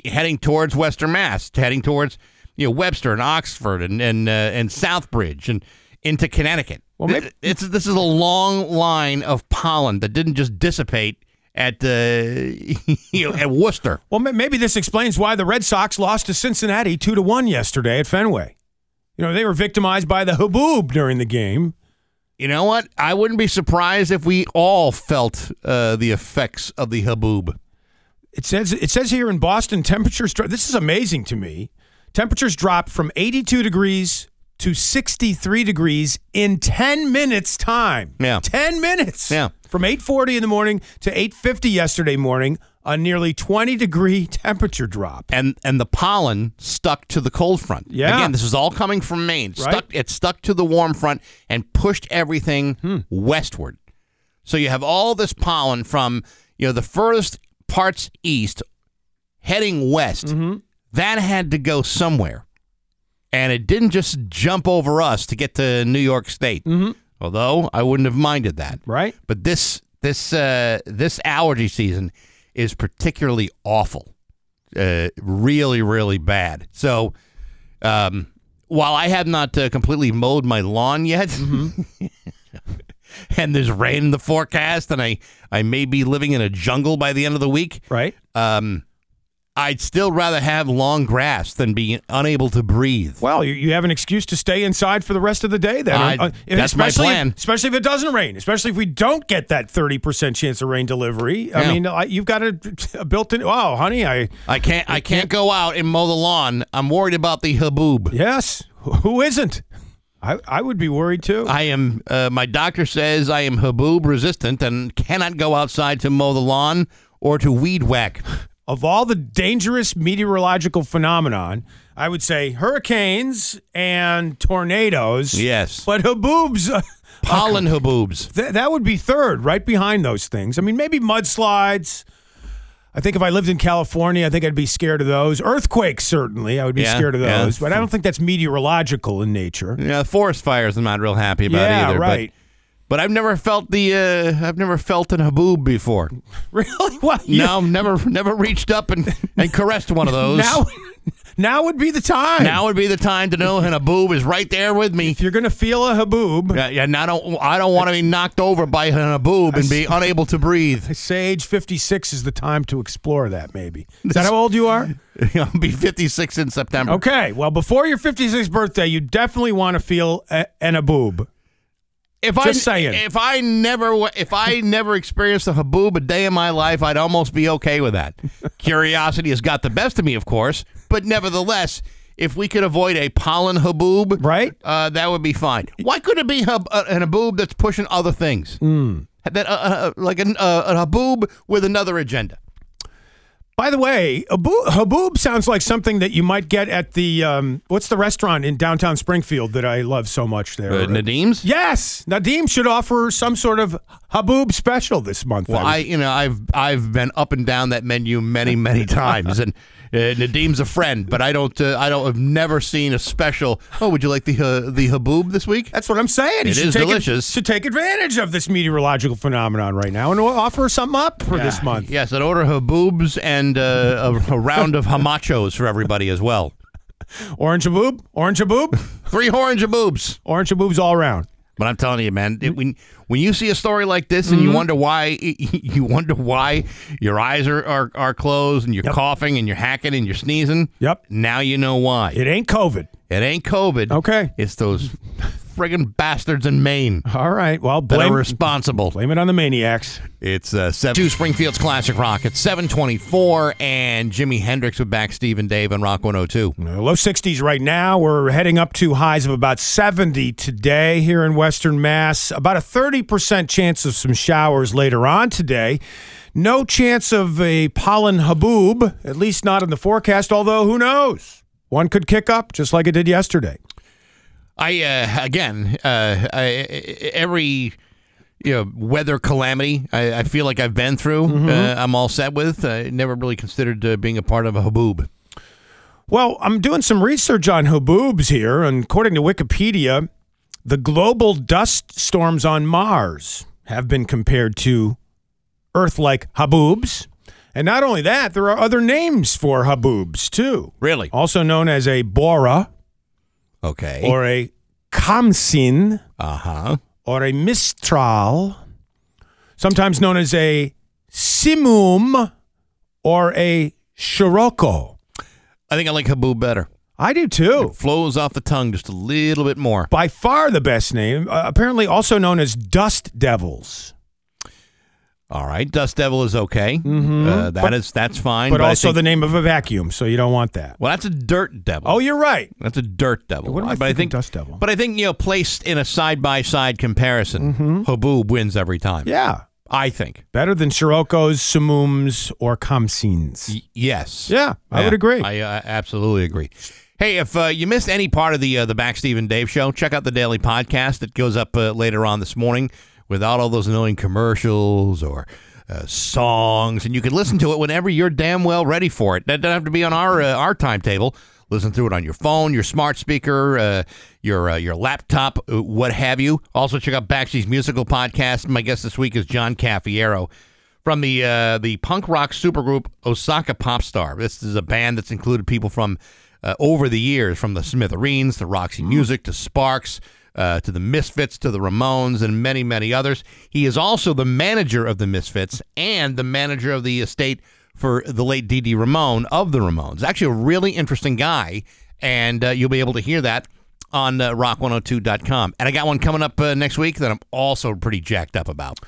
heading towards Western Mass, heading towards you know Webster and Oxford and and uh, and Southbridge and into Connecticut. Well, maybe- it's this is a long line of pollen that didn't just dissipate at uh, you know at Worcester. Well, maybe this explains why the Red Sox lost to Cincinnati 2 to 1 yesterday at Fenway. You know, they were victimized by the haboob during the game. You know what? I wouldn't be surprised if we all felt uh, the effects of the haboob. It says it says here in Boston temperatures this is amazing to me. Temperatures dropped from 82 degrees to 63 degrees in 10 minutes time. Yeah. 10 minutes. Yeah. From 8:40 in the morning to 8:50 yesterday morning, a nearly 20 degree temperature drop. and and the pollen stuck to the cold front. Yeah. Again, this is all coming from Maine. Right. Stuck it stuck to the warm front and pushed everything Hmm. westward. So you have all this pollen from, you know, the furthest parts east heading west. Mm-hmm. That had to go somewhere. And it didn't just jump over us to get to New York State. Mm-hmm. Although I wouldn't have minded that. Right? But this this uh, this allergy season is particularly awful, uh, really really bad. So, um, while I have not uh, completely mowed my lawn yet, and there's rain in the forecast, and I I may be living in a jungle by the end of the week, Right? um, I'd still rather have long grass than be unable to breathe. Well, you, you have an excuse to stay inside for the rest of the day then. I- Uh, if- that's my plan. If, especially if it doesn't rain, especially if we don't get that 30% chance of rain delivery. I Yeah. mean, I, you've got a, a built-in, oh, honey, I, I can't I can't go out and mow the lawn. I'm worried about the haboob. yes, who isn't? I, I would be worried too. I am. Uh, my doctor says I am haboob resistant and cannot go outside to mow the lawn or to weed whack. Of all the dangerous meteorological phenomenon, I would say hurricanes and tornadoes. Yes. But haboobs, uh, Pollen haboobs. th- that would be third, right behind those things. I mean, maybe mudslides. I think if I lived in California, I think I'd be scared of those. Earthquakes, certainly, I would be Yeah, scared of yeah. those. But I don't think that's meteorological in nature. Yeah, forest fires. I'm not real happy about Yeah, either. right. But, I've never felt the. Uh, I've never felt an haboob before. Really? Well, you- No, never, never reached up and, and caressed one of those. now, now would be the time. now would be the time to know an haboob is right there with me. if you're going to feel a haboob, Yeah, yeah. And I don't. I don't want to be knocked over by an haboob and be unable to breathe. I say age 56 is the time to explore that, maybe. Is that how old you are? I'll be 56 in September. Okay. Well, before your 56th birthday, you definitely want to feel a, an aboob. If Just I saying. if I never if I never experienced a haboob a day in my life, I'd almost be okay with that. Curiosity has got the best of me, of course, but nevertheless, if we could avoid a pollen haboob, Right. uh, that would be fine. Why couldn't it be hab- uh, an haboob that's pushing other things? Hmm. That uh, uh, like an, uh, a haboob with another agenda. By the way, Haboob, sounds like something that you might get at the um, what's the restaurant in downtown Springfield that I love so much there? Uh, Nadim's. Yes, Nadim should offer some sort of Haboob special this month. Well, I I you know I've I've been up and down that menu many many times, and uh, Nadim's a friend, but I don't uh, I don't have never seen a special. Oh, would you like the uh, the haboob this week? That's what I'm saying. It should is take delicious. should take advantage of this meteorological phenomenon right now and offer something up for this month. Yes, an order haboobs and uh, a, a round of hamachos for everybody as well. Orange Haboob, Orange Haboob, Three orange haboobs. Orange Haboobs all around. But I'm telling you, man, it, when when you see a story like this and you mm-hmm. wonder why you wonder why your eyes are, are, are closed and you're coughing and you're hacking and you're sneezing. Yep. Now you know why. It ain't COVID. It ain't COVID. Okay. It's those friggin' bastards in Maine All right. Well, that blame are responsible. blame it on the maniacs. It's uh, seven two Springfield's Classic Rock. It's seven twenty four, and Jimi Hendrix with Bax Steve and Dave on Rock one hundred two. Uh, Low 60s right now. We're heading up to highs of about 70 today here in Western Mass. About a 30% chance of some showers later on today. No chance of a pollen haboob, at least not in the forecast, although who knows? One could kick up just like it did yesterday. I uh, again, uh, I, every you know weather calamity I, I feel like I've been through. Uh, I'm all set with. I never really considered uh, being a part of a haboob. Well, I'm doing some research on haboobs here, and according to Wikipedia, the global dust storms on Mars have been compared to Earth like haboobs. And not only that, there are other names for haboobs too. Really? Also known as a bora Okay. or a khamsin uh huh. or a mistral, sometimes known as a simoom or a shiroko. I think I like haboob better. I do too. Flows off the tongue just a little bit more. by far the best name, uh, apparently also known as Dust Devils, All right, Dust Devil is okay. Uh, that is that's fine. but I also think- the name of a vacuum, so you don't want that. well, that's a dirt devil. Oh, you're right. That's a dirt devil. What am I but I think Dust Devil? But I think you know, placed in a side by side comparison, Haboob wins every time. Mm-hmm. Yeah. I think. Better than Sirocco's, Samums, or Khamsins. Y- yes. Yeah, I would agree. I uh, absolutely agree. Hey, if uh, you missed any part of the uh, the Bax Steve and Dave show, check out the daily podcast that goes up uh, later on this morning without all those annoying commercials or uh, songs, and you can listen to it whenever you're damn well ready for it. That doesn't have to be on our uh, our timetable. Listen through it on your phone, your smart speaker, uh, your uh, your laptop, uh, what have you. Also, check out Backsteve's musical podcast. My guest this week is John Cafiero from the uh, the punk rock supergroup Osaka Popstar. This is a band that's included people from uh, over the years, from the Smithereens to Roxy Music to Sparks. Uh, to the Misfits, to the Ramones, and many, many others. He is also the manager of the Misfits and the manager of the estate for the late Dee Ramone of the Ramones. Actually, a really interesting guy, and uh, you'll be able to hear that on uh, rock102.com. And I got one coming up uh, next week that I'm also pretty jacked up about.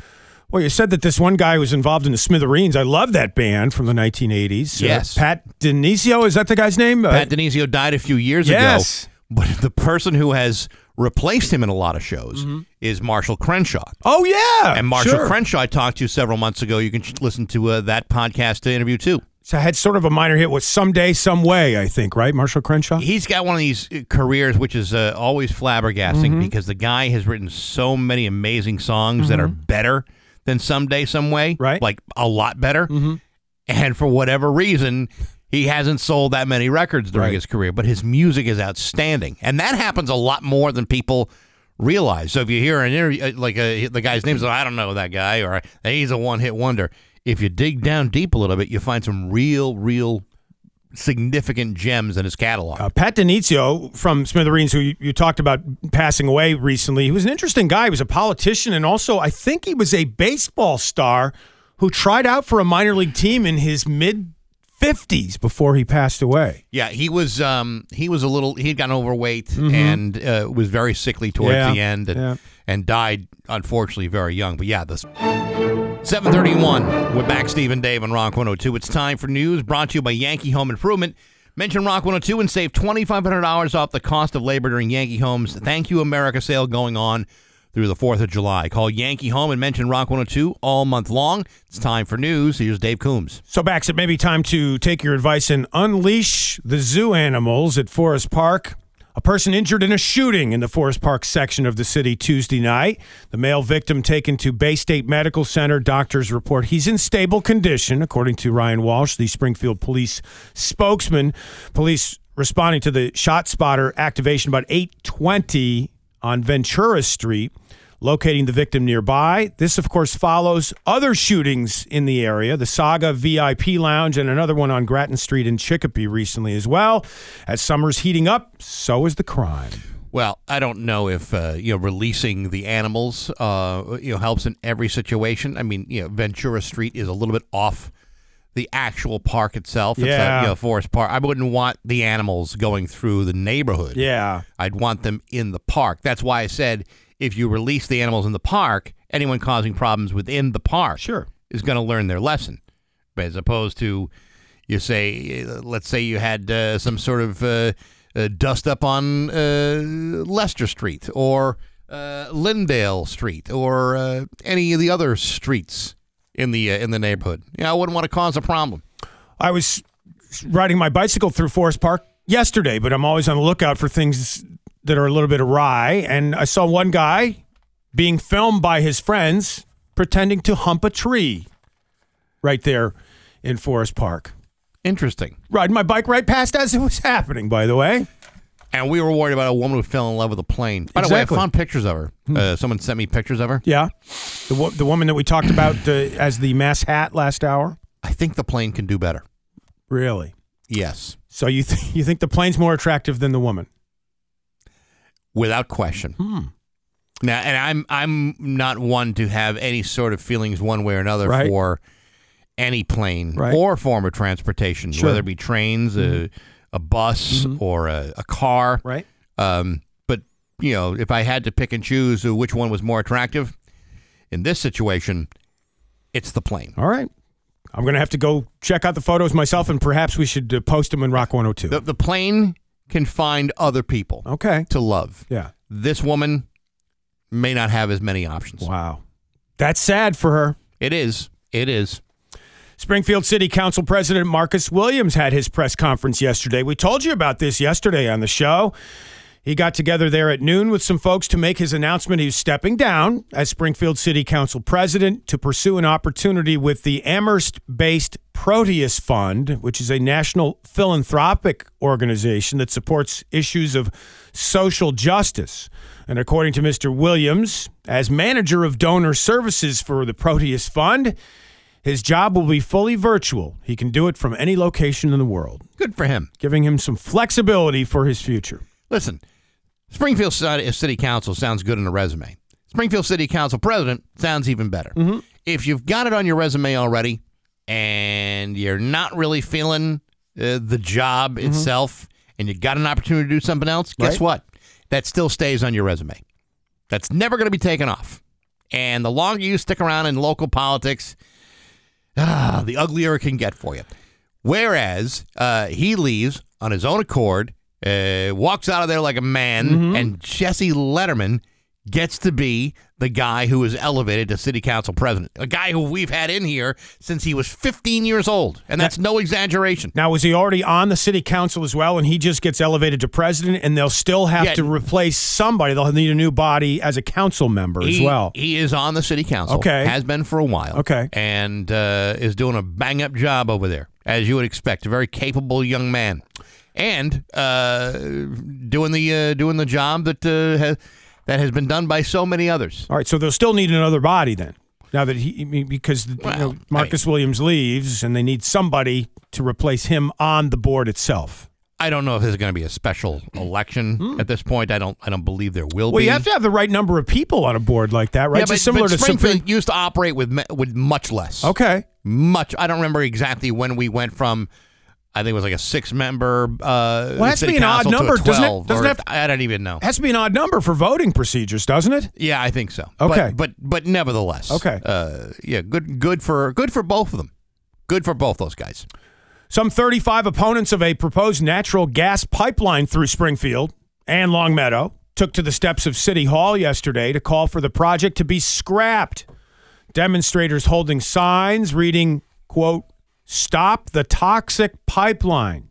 Well, you said that this one guy was involved in the Smithereens. I love that band from the 1980s. Uh, Yes. Pat DiNizio, is that the guy's name? Uh, Pat DiNizio died a few years ago. Yes. ago, but the person who has replaced him in a lot of shows is Marshall Crenshaw. oh, yeah. And Marshall sure. Crenshaw I talked to several months ago. You can listen to uh, that podcast interview too. So I had sort of a minor hit with Someday, Some Way, I think, right? Marshall Crenshaw? He's got one of these uh, careers which is uh, always flabbergasting Mm-hmm. because the guy has written so many amazing songs that are better than Someday Some Way, Right. Mm-hmm. Like a lot better. And for whatever reason, he hasn't sold that many records during Right. his career, but his music is outstanding, and that happens a lot more than people realize. So if you hear an interview, uh, like uh, the guy's name, is I don't know that guy, or he's a one-hit wonder. If you dig down deep a little bit, you find some real, real significant gems in his catalog. Uh, Pat DiNizio from Smithereens, who you, you talked about passing away recently, he was an interesting guy. He was a politician, and also I think he was a baseball star who tried out for a minor league team in his mid 50s before he passed away. Yeah, he was um, he was a little he had gotten overweight and uh, was very sickly towards Mm-hmm. Yeah, the end and, yeah. and died unfortunately very young. But yeah, this 731 with Bax Steve and Dave on Rock 102. It's time for news brought to you by Yankee Home Improvement. Mention Rock 102 and save $2,500 off the cost of labor during Yankee Home's Thank You America sale going on through the 4th of July. Call Yankee Home and mention Rock 102 all month long. It's time for news. Here's Dave Coombs. So, Bax, it may be time to take your advice and unleash the zoo animals at Forest Park. A person injured in a shooting in the Forest Park section of the city Tuesday night. The male victim taken to Baystate Medical Center. Doctors report he's in stable condition, according to Ryan Walsh, the Springfield police spokesman. Police responding to the shot spotter activation about 820 on Ventura Street locating the victim nearby. This, of course, follows other shootings in the area, the Saga VIP Lounge and another one on Grattan Street in Chicopee recently as well. As summer's heating up, so is the crime. Well, I don't know if uh, you know releasing the animals uh, you know helps in every situation. I mean, you know, Ventura Street is a little bit off the actual park itself. It's Yeah. a, you know, Forest Park. I wouldn't want the animals going through the neighborhood. Yeah. I'd want them in the park. That's why I said if you release the animals in the park, anyone causing problems within the park Sure. is going to learn their lesson, but as opposed to you say, uh, let's say you had uh, some sort of uh, uh, dust up on uh, Leicester Street or uh, Lindale Street or uh, any of the other streets in the uh, in the neighborhood. Yeah, I wouldn't want to cause a problem. I was riding my bicycle through Forest Park yesterday, but I'm always on the lookout for things that are a little bit awry. And I saw one guy being filmed by his friends pretending to hump a tree right there in Forest Park. Interesting. Riding my bike right past as it was happening, by the way. And we were worried about a woman who fell in love with a plane. By the way, I Hmm. found pictures of her. Uh, someone sent me pictures of her. Yeah. The, wo- the woman that we talked about uh, as the mass hat last hour. I think the plane can do better. Really? Yes, So you, th- you think the plane's more attractive than the woman? Without question. Hmm. Now, and I'm I'm not one to have any sort of feelings one way or another Right. for any plane Right. or form of transportation, Sure. Mm-hmm. whether it be trains, a, a bus, or a, a car. Right. Um, but you know, if I had to pick and choose which one was more attractive in this situation, it's the plane. All right. I'm going to have to go check out the photos myself, and perhaps we should uh, post them in Rock 102. The, the plane can find other people okay. to love. Yeah. This woman may not have as many options. Wow. That's sad for her. It is. It is. Springfield City Council President Marcus Williams had his press conference yesterday. We told you about this yesterday on the show. He got together there at noon with some folks to make his announcement. He's stepping down as Springfield City Council president to pursue an opportunity with the Amherst based Proteus Fund, which is a national philanthropic organization that supports issues of social justice. And according to Mr. Williams, as manager of donor services for the Proteus Fund, his job will be fully virtual. He can do it from any location in the world, Good for him. giving him some flexibility for his future. Listen, Springfield Ci- City Council sounds good in a resume. Springfield City Council President sounds even better. Mm-hmm. If you've got it on your resume already and you're not really feeling uh, the job itself and you got an opportunity to do something else, guess Right. what? That still stays on your resume. That's never going to be taken off. And the longer you stick around in local politics, ah, the uglier it can get for you. Whereas uh, he leaves on his own accord, uh, walks out of there like a man, and Jesse Lederman gets to be the guy who is elevated to city council president. A guy who we've had in here since he was 15 years old. And that's no exaggeration. Now, was he already on the city council as well, and he just gets elevated to president, and they'll still have Yeah. to replace somebody? They'll need a new body as a council member as well. He is on the city council. Okay. Has been for a while. Okay. And uh, is doing a bang up job over there, as you would expect. A very capable young man. And uh, doing the uh, doing the job that uh, has that has been done by so many others. All right, so they'll still need another body then. Now that he, I because you know, Marcus Williams leaves, and they need somebody to replace him on the board itself. I don't know if there's going to be a special election hmm. at this point. I don't. I don't believe there will. Well, be. you have to have the right number of people on a board like that, right? Yeah, Just but, similar but to Springfield Supreme. used to operate with with much less. Okay. much. I don't remember exactly when we went from. I think it was like a six member. Uh, Well, it has to be an odd to number, doesn't it? Doesn't have- I don't even know. Has to be an odd number for voting procedures, doesn't it? Yeah, I think so. Okay. but but, but nevertheless. Okay. Uh, yeah, good good for good for both of them. Good for both those guys. Some 35 opponents of a proposed natural gas pipeline through Springfield and Longmeadow took to the steps of City Hall yesterday to call for the project to be scrapped. Demonstrators holding signs reading, quote, Stop the toxic pipeline.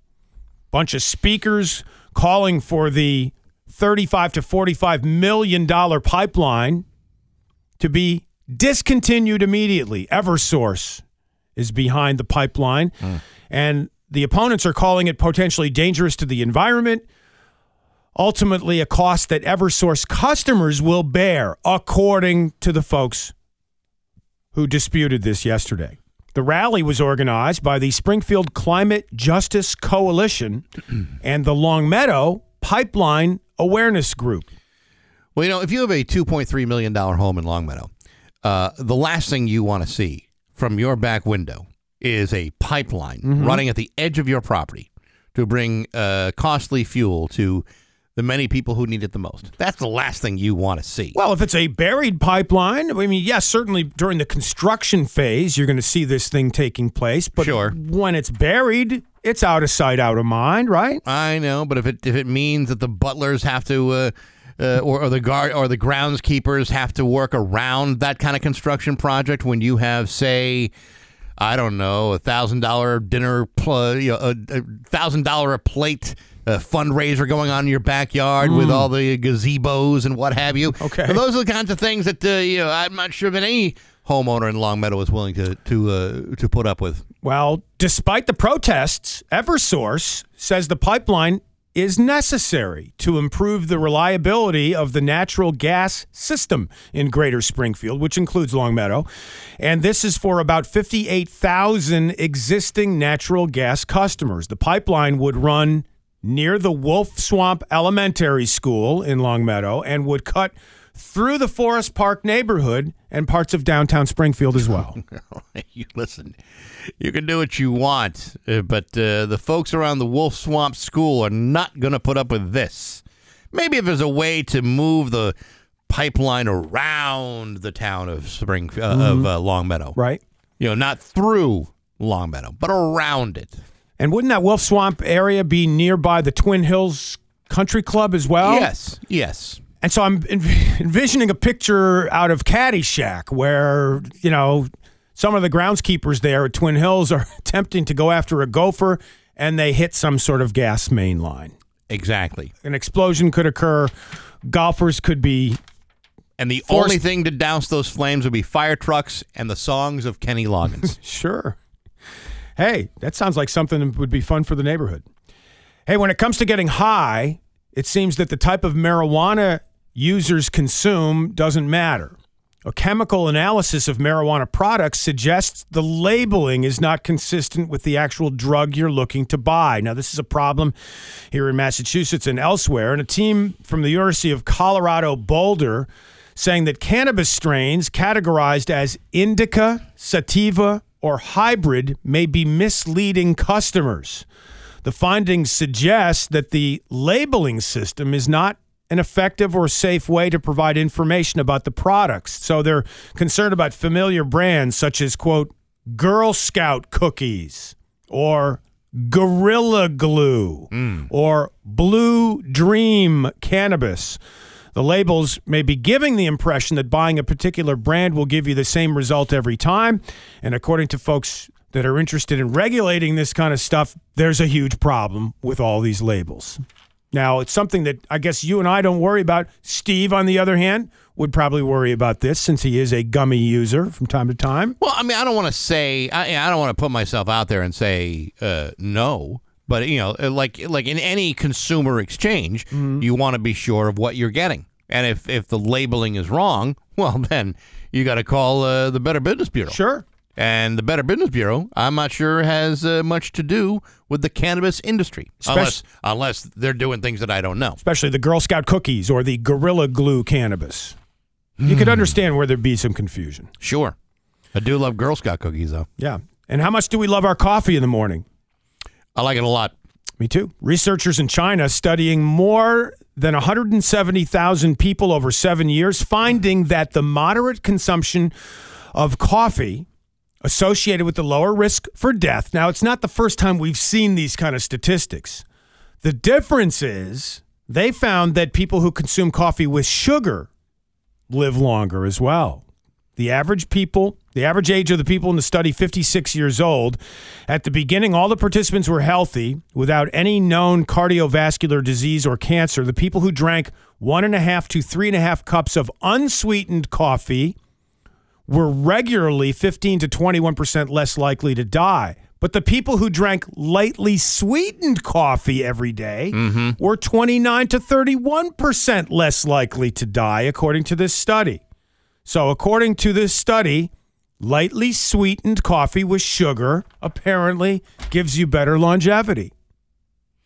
Bunch of speakers calling for the 35 to 45 million dollar pipeline to be discontinued immediately. Eversource is behind the pipeline, hmm. and the opponents are calling it potentially dangerous to the environment. Ultimately, a cost that Eversource customers will bear, according to the folks who disputed this yesterday. The rally was organized by the Springfield Climate Justice Coalition and the Longmeadow Pipeline Awareness Group. Well, you know, if you have a $2.3 million home in Longmeadow, uh, the last thing you want to see from your back window is a pipeline running at the edge of your property to bring uh, costly fuel to the many people who need it the most. That's the last thing you want to see. Well, if it's a buried pipeline, I mean, yes, certainly during the construction phase, you're going to see this thing taking place. But Sure. when it's buried, it's out of sight, out of mind, right? I know, but if it if it means that the butlers have to, uh, uh, or, or the guard or the groundskeepers have to work around that kind of construction project, when you have, say, I don't know, a thousand dollar dinner, pl- you know, a thousand dollar a plate. Uh fundraiser going on in your backyard with all the gazebos and what have you. Okay. And those are the kinds of things that uh, you know I'm not sure that any homeowner in Longmeadow is willing to to uh, to put up with. Well, despite the protests, Eversource says the pipeline is necessary to improve the reliability of the natural gas system in Greater Springfield, which includes Longmeadow. And this is for about 58,000 existing natural gas customers. The pipeline would run near the Wolf Swamp Elementary School in Longmeadow and would cut through the Forest Park neighborhood and parts of downtown Springfield as well. you listen, you can do what you want, uh, but uh, the folks around the Wolf Swamp School are not going to put up with this. Maybe if there's a way to move the pipeline around the town of Spring uh, of uh, Longmeadow, right? You know, not through Longmeadow, but around it. And wouldn't that Wolf Swamp area be nearby the Twin Hills Country Club as well? Yes, yes. And so I'm env- envisioning a picture out of Caddyshack where, you know, some of the groundskeepers there at Twin Hills are attempting to go after a gopher and they hit some sort of gas main line. Exactly. An explosion could occur. Golfers could be. And the Forced- only thing to douse those flames would be fire trucks and the songs of Kenny Loggins. Sure. Hey, that sounds like something that would be fun for the neighborhood. Hey, when it comes to getting high, it seems that the type of marijuana users consume doesn't matter. A chemical analysis of marijuana products suggests the labeling is not consistent with the actual drug you're looking to buy. Now, this is a problem here in Massachusetts and elsewhere, and a team from the University of Colorado Boulder saying that cannabis strains categorized as indica, sativa, or hybrid may be misleading customers. The findings suggest that the labeling system is not an effective or safe way to provide information about the products. So they're concerned about familiar brands such as, quote, Girl Scout cookies or Gorilla Glue hmm. or Blue Dream Cannabis. The labels may be giving the impression that buying a particular brand will give you the same result every time. And according to folks that are interested in regulating this kind of stuff, there's a huge problem with all these labels. Now, it's something that I guess you and I don't worry about. Steve, on the other hand, would probably worry about this since he is a gummy user from time to time. Well, I mean, I don't want to say I, I don't want to put myself out there and say uh, no, but you know, like like in any consumer exchange, Mm-hmm. you want to be sure of what you're getting, and if if the labeling is wrong, well, then you got to call uh, the Better Business Bureau. Sure. And the Better Business Bureau, I'm not sure has uh, much to do with the cannabis industry, unless unless they're doing things that I don't know. Especially the Girl Scout cookies or the Gorilla Glue cannabis. You could understand where there'd be some confusion. Sure, I do love Girl Scout cookies though. Yeah. And how much do we love our coffee in the morning? I like it a lot. Me too. Researchers in China studying more than 170,000 people over seven years, finding that the moderate consumption of coffee associated with the lower risk for death. Now, it's not the first time we've seen these kind of statistics. The difference is they found that people who consume coffee with sugar live longer as well. The average people, the average age of the people in the study, 56 years old. At the beginning, all the participants were healthy without any known cardiovascular disease or cancer. The people who drank one and a half to three and a half cups of unsweetened coffee were regularly 15 to 21% less likely to die. But the people who drank lightly sweetened coffee every day mm-hmm. were 29 to 31% less likely to die, according to this study. So, according to this study, lightly sweetened coffee with sugar apparently gives you better longevity.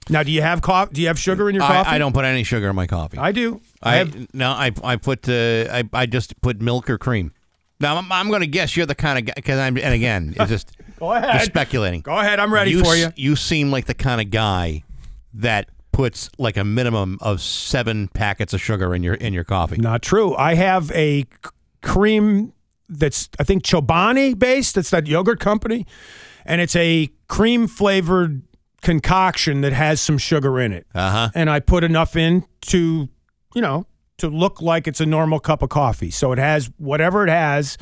Now, do you have coffee? Do you have sugar in your coffee? I, I don't put any sugar in my coffee. I do. I, have no, I I put uh, I I just put milk or cream. Now I'm, I'm going to guess you're the kind of guy because I'm and again it's just Go ahead. just speculating. Go ahead. I'm ready you for s- you. You seem like the kind of guy that puts like a minimum of seven packets of sugar in your in your coffee. Not true. I have a c- cream that's I think Chobani based. That's that yogurt company, and it's a cream flavored concoction that has some sugar in it. Uh huh. And I put enough in to, you know, to look like it's a normal cup of coffee. So it has whatever it has,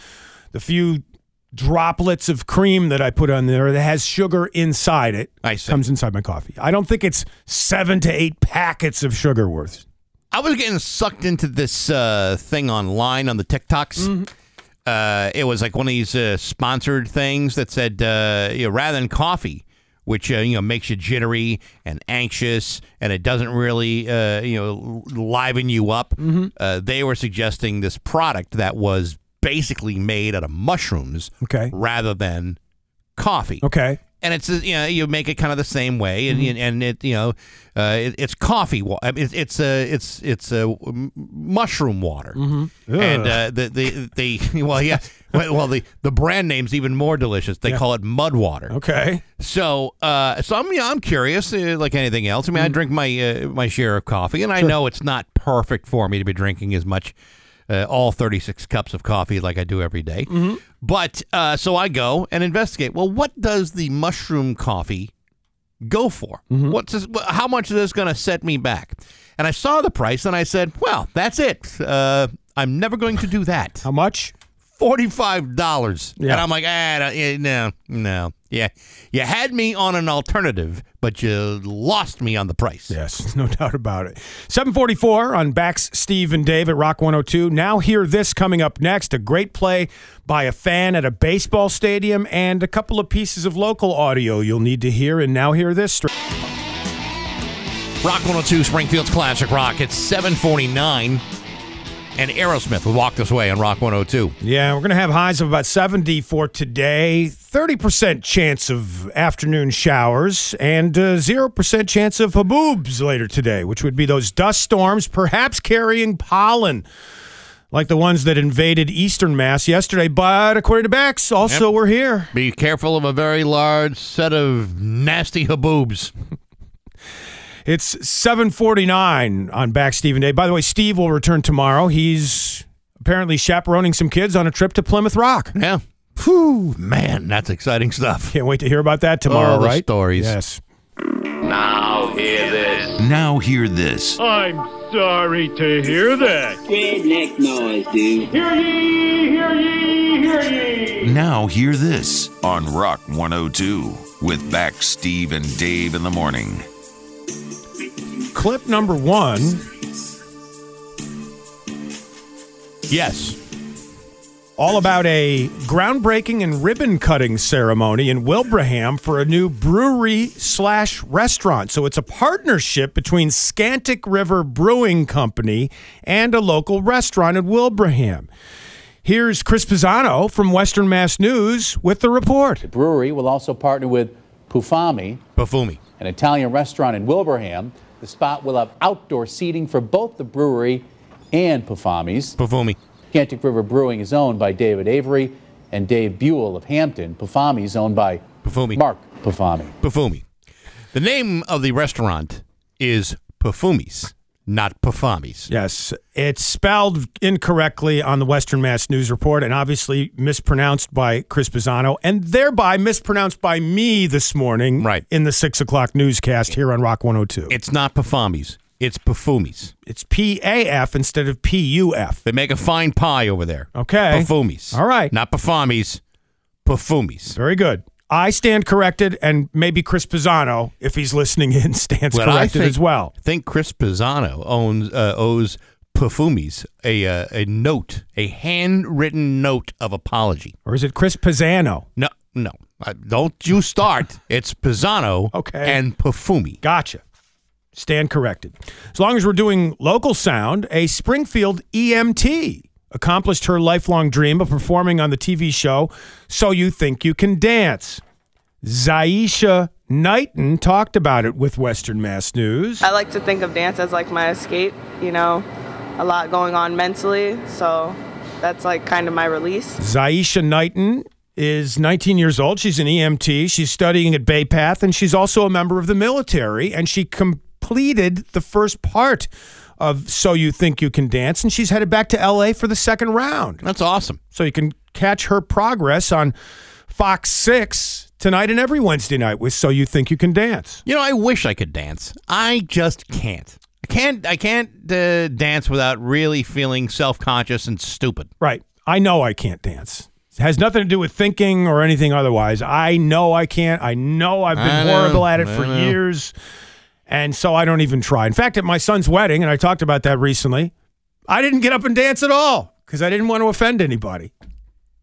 the few droplets of cream that I put on there that has sugar inside it I see. comes inside my coffee. I don't think it's seven to eight packets of sugar worth. I was getting sucked into this uh, thing online on the TikToks. Mm-hmm. Uh, it was like one of these uh, sponsored things that said, uh, you know, rather than coffee, which uh, you know makes you jittery and anxious, and it doesn't really uh, you know liven you up. Mm-hmm. Uh, they were suggesting this product that was basically made out of mushrooms, Okay. rather than coffee Okay. And it's uh, you know you make it kind of the same way, and Mm-hmm. and it you know uh, it, it's coffee. Wa- I mean, it's it's a it's it's a m- mushroom water, Mm-hmm. and uh, the the the well yeah well the the brand name's even more delicious. They call it mud water. Okay. So uh so I'm you know, I'm curious uh, like anything else. I mean I Mm-hmm. drink my uh, my share of coffee, and I know it's not perfect for me to be drinking as much. Uh, all 36 cups of coffee like I do every day. Mm-hmm. But uh, so I go and investigate. Well, what does the mushroom coffee go for? Mm-hmm. What's this, how much is this going to set me back? And I saw the price and I said, well, that's it. Uh, I'm never going to do that. How much? Forty-five dollars, Yeah. and I'm like, ah, no, no, yeah, you had me on an alternative, but you lost me on the price. Yes, no doubt about it. 744 on Bax, Steve and Dave at Rock 102. Now hear this coming up next. A great play by a fan at a baseball stadium and a couple of pieces of local audio you'll need to hear. And now hear this. Rock 102, Springfield's Classic Rock. It's 749, and Aerosmith will walk this way on Rock 102. Yeah, we're going to have highs of about 70 for today, 30% chance of afternoon showers, and uh, 0% chance of haboobs later today, which would be those dust storms, perhaps carrying pollen. Like the ones that invaded Eastern Mass yesterday, but according to Bax, also Yep. we're here. Be careful of a very large set of nasty haboobs. It's 749 on Bax Stephen Day. By the way, Steve will return tomorrow. He's apparently chaperoning some kids on a trip to Plymouth Rock. Yeah. Whew, man, that's exciting stuff. Can't wait to hear about that tomorrow, Oh, the right? stories. Yes. Now hear this. Now hear this. I'm sorry to hear that. Redneck noise, dude. Hear ye, hear ye, hear ye. Now hear this on Rock 102 with Bax Steve and Dave in the morning. Clip number one. Yes. all about a groundbreaking and ribbon cutting ceremony in Wilbraham for a new brewery slash restaurant. So it's a partnership between Scantic River Brewing Company and a local restaurant in Wilbraham. Here's Chris Pisano from Western Mass News with the report. The brewery will also partner with Pufami, Bafumi. an Italian restaurant in Wilbraham. The spot will have outdoor seating for both the brewery and Pufami's. Bafumi. Scantic River Brewing is owned by David Avery and Dave Buell of Hampden. Pufami is owned by Pufumi. Mark Pufami. Bafumi. The name of the restaurant is Pafumi's. Not Pafamis. Yes, it's spelled incorrectly on the Western Mass News Report and obviously mispronounced by Chris Pisano and thereby mispronounced by me this morning Right. in the 6 o'clock newscast here on Rock 102. It's not Pafamis. It's Pafumis. It's P-A-F instead of P-U-F. They make a fine pie over there. Okay. Pafumis. All right. Not Pafamis. Pafumis. Very good. I stand corrected, and maybe Chris Pisano, if he's listening in, stands I corrected think- as well. I think Chris Pisano owns uh, owes Pafumis a uh, a note, a handwritten note of apology. Or is it Chris Pisano? No, no, uh, don't you start. it's Pisano Okay. and Pafumi. Gotcha. Stand corrected. As long as we're doing local sound, a Springfield EMT accomplished her lifelong dream of performing on the TV show So You Think You Can Dance. Zaisha Knighton talked about it with Western Mass News. I like to think of dance as like my escape, you know, a lot going on mentally. So that's like kind of my release. Zaisha Knighton is 19 years old. She's an EMT. She's studying at Bay Path, and she's also a member of the military. And she completed the first part of So You Think You Can Dance, and she's headed back to LA for the second round. That's awesome. So you can catch her progress on Fox 6 tonight and every Wednesday night with So You Think You Can Dance. You know, I wish I could dance. I just can't. I can't. I can't uh, dance without really feeling self conscious and stupid. Right. I know I can't dance. It has nothing to do with thinking or anything otherwise. I know I can't. I know I've been know. horrible at it for years. And so I don't even try. In fact, at my son's wedding, and I talked about that recently, I didn't get up and dance at all because I didn't want to offend anybody.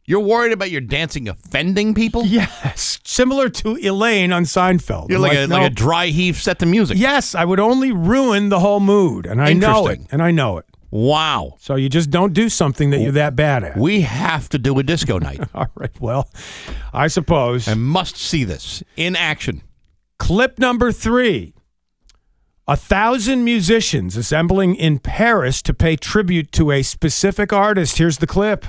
You're worried about your dancing offending people? Yes. Similar to Elaine on Seinfeld. You're I'm like, a, no. like a dry heave set to music. Yes, I would only ruin the whole mood. And I know it. And I know it. Wow. So you just don't do something that you're that bad at. We have to do a disco night. All right. Well, I suppose. I must see this in action. Clip number three. A thousand musicians assembling in Paris to pay tribute to a specific artist. Here's the clip.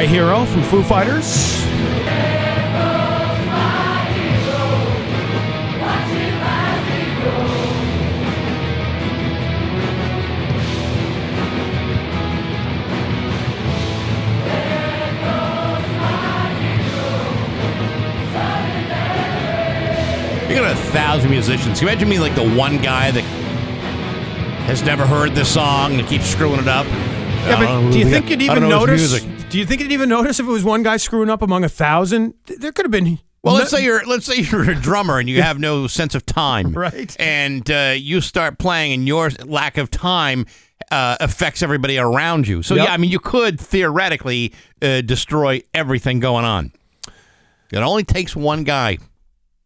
My Hero from Foo Fighters. You got a thousand musicians. Can you imagine me like the one guy that has never heard this song and keeps screwing it up? Yeah, don't but do you think you'd even know his notice? Do you think you'd even notice if it was one guy screwing up among a thousand? There could have been. Well, let's say you're let's say you're a drummer and you have no sense of time, Right. And uh, you start playing, and your lack of time uh, affects everybody around you. So Yep. yeah, I mean, you could theoretically uh, destroy everything going on. It only takes one guy.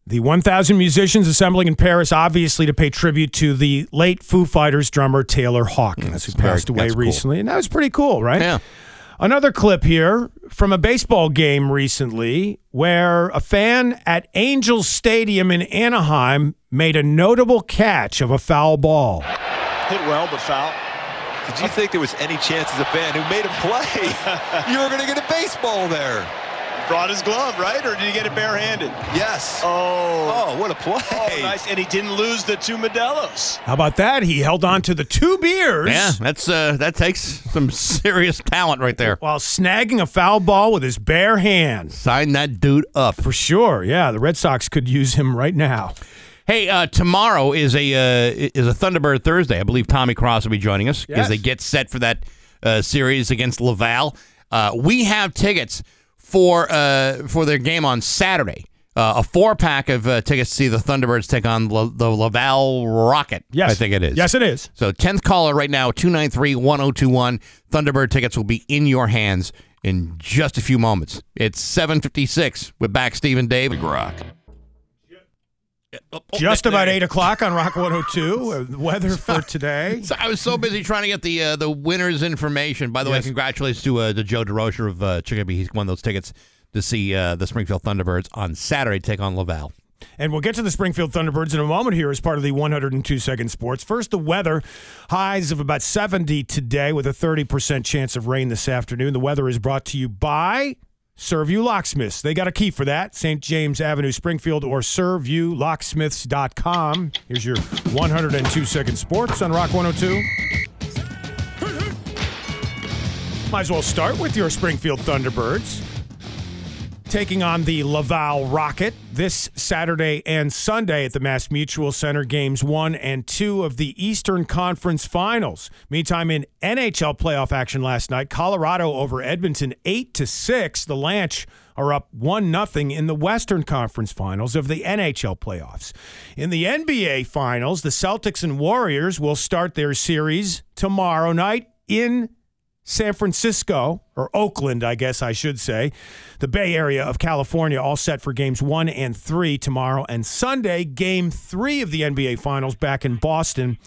The 1,000 musicians assembling in Paris, obviously to pay tribute to the late Foo Fighters drummer Taylor Hawkins, who very- passed away that's cool. recently. And that was pretty cool, right? Yeah. Another clip here from a baseball game recently where a fan at Angels Stadium in Anaheim made a notable catch of a foul ball. Hit well, but foul. Did you think there was any chance as a fan who made him play? you were going to get a baseball there. Brought his glove, right? Or did he get it barehanded? Yes. Oh. Oh, what a play. Oh, nice. And he didn't lose the two Modelos. How about that? He held on to the two beers. Yeah, that's uh, that takes some serious talent right there. While snagging a foul ball with his bare hands. Sign that dude up. For sure. Yeah, the Red Sox could use him right now. Hey, uh, tomorrow is a uh, is a Thunderbird Thursday. I believe Tommy Cross will be joining us because Yes. they get set for that uh, series against Laval. Uh, we have tickets for uh, for their game on Saturday. Uh, a four pack of uh, tickets to see the Thunderbirds take on La- the Laval Rocket. Yes. I think it is. Yes, it is. So 10th caller right now, 293 1021. Thunderbird tickets will be in your hands in just a few moments. It's 756 with Bax Steve and Dave. Rock. Just about 8 o'clock on Rock 102. Uh, weather for today. So I was so busy trying to get the uh, the winners information. By the Yes. way, congratulations to uh, to Joe DeRocher of uh, Chicopee. He's won those tickets to see uh, the Springfield Thunderbirds on Saturday take on Laval. And we'll get to the Springfield Thunderbirds in a moment here as part of the 102 second sports. First, the weather highs of about 70 today with a 30% chance of rain this afternoon. The weather is brought to you by Servview Locksmiths. They got a key for that. St. James Avenue, Springfield, or ServiewLocksmiths.com. Here's your 102 second sports on Rock 102. Might as well start with your Springfield Thunderbirds taking on the Laval Rocket this Saturday and Sunday at the Mass Mutual Center, games one and two of the Eastern Conference Finals. Meantime, in NHL playoff action last night, Colorado over Edmonton eight to six. The Lanch are up one nothing in the Western Conference Finals of the NHL playoffs. In the NBA Finals, the Celtics and Warriors will start their series tomorrow night in San Francisco, or Oakland, I guess I should say, the Bay Area of California, all set for games one and three tomorrow and Sunday. Game three of the NBA Finals back in Boston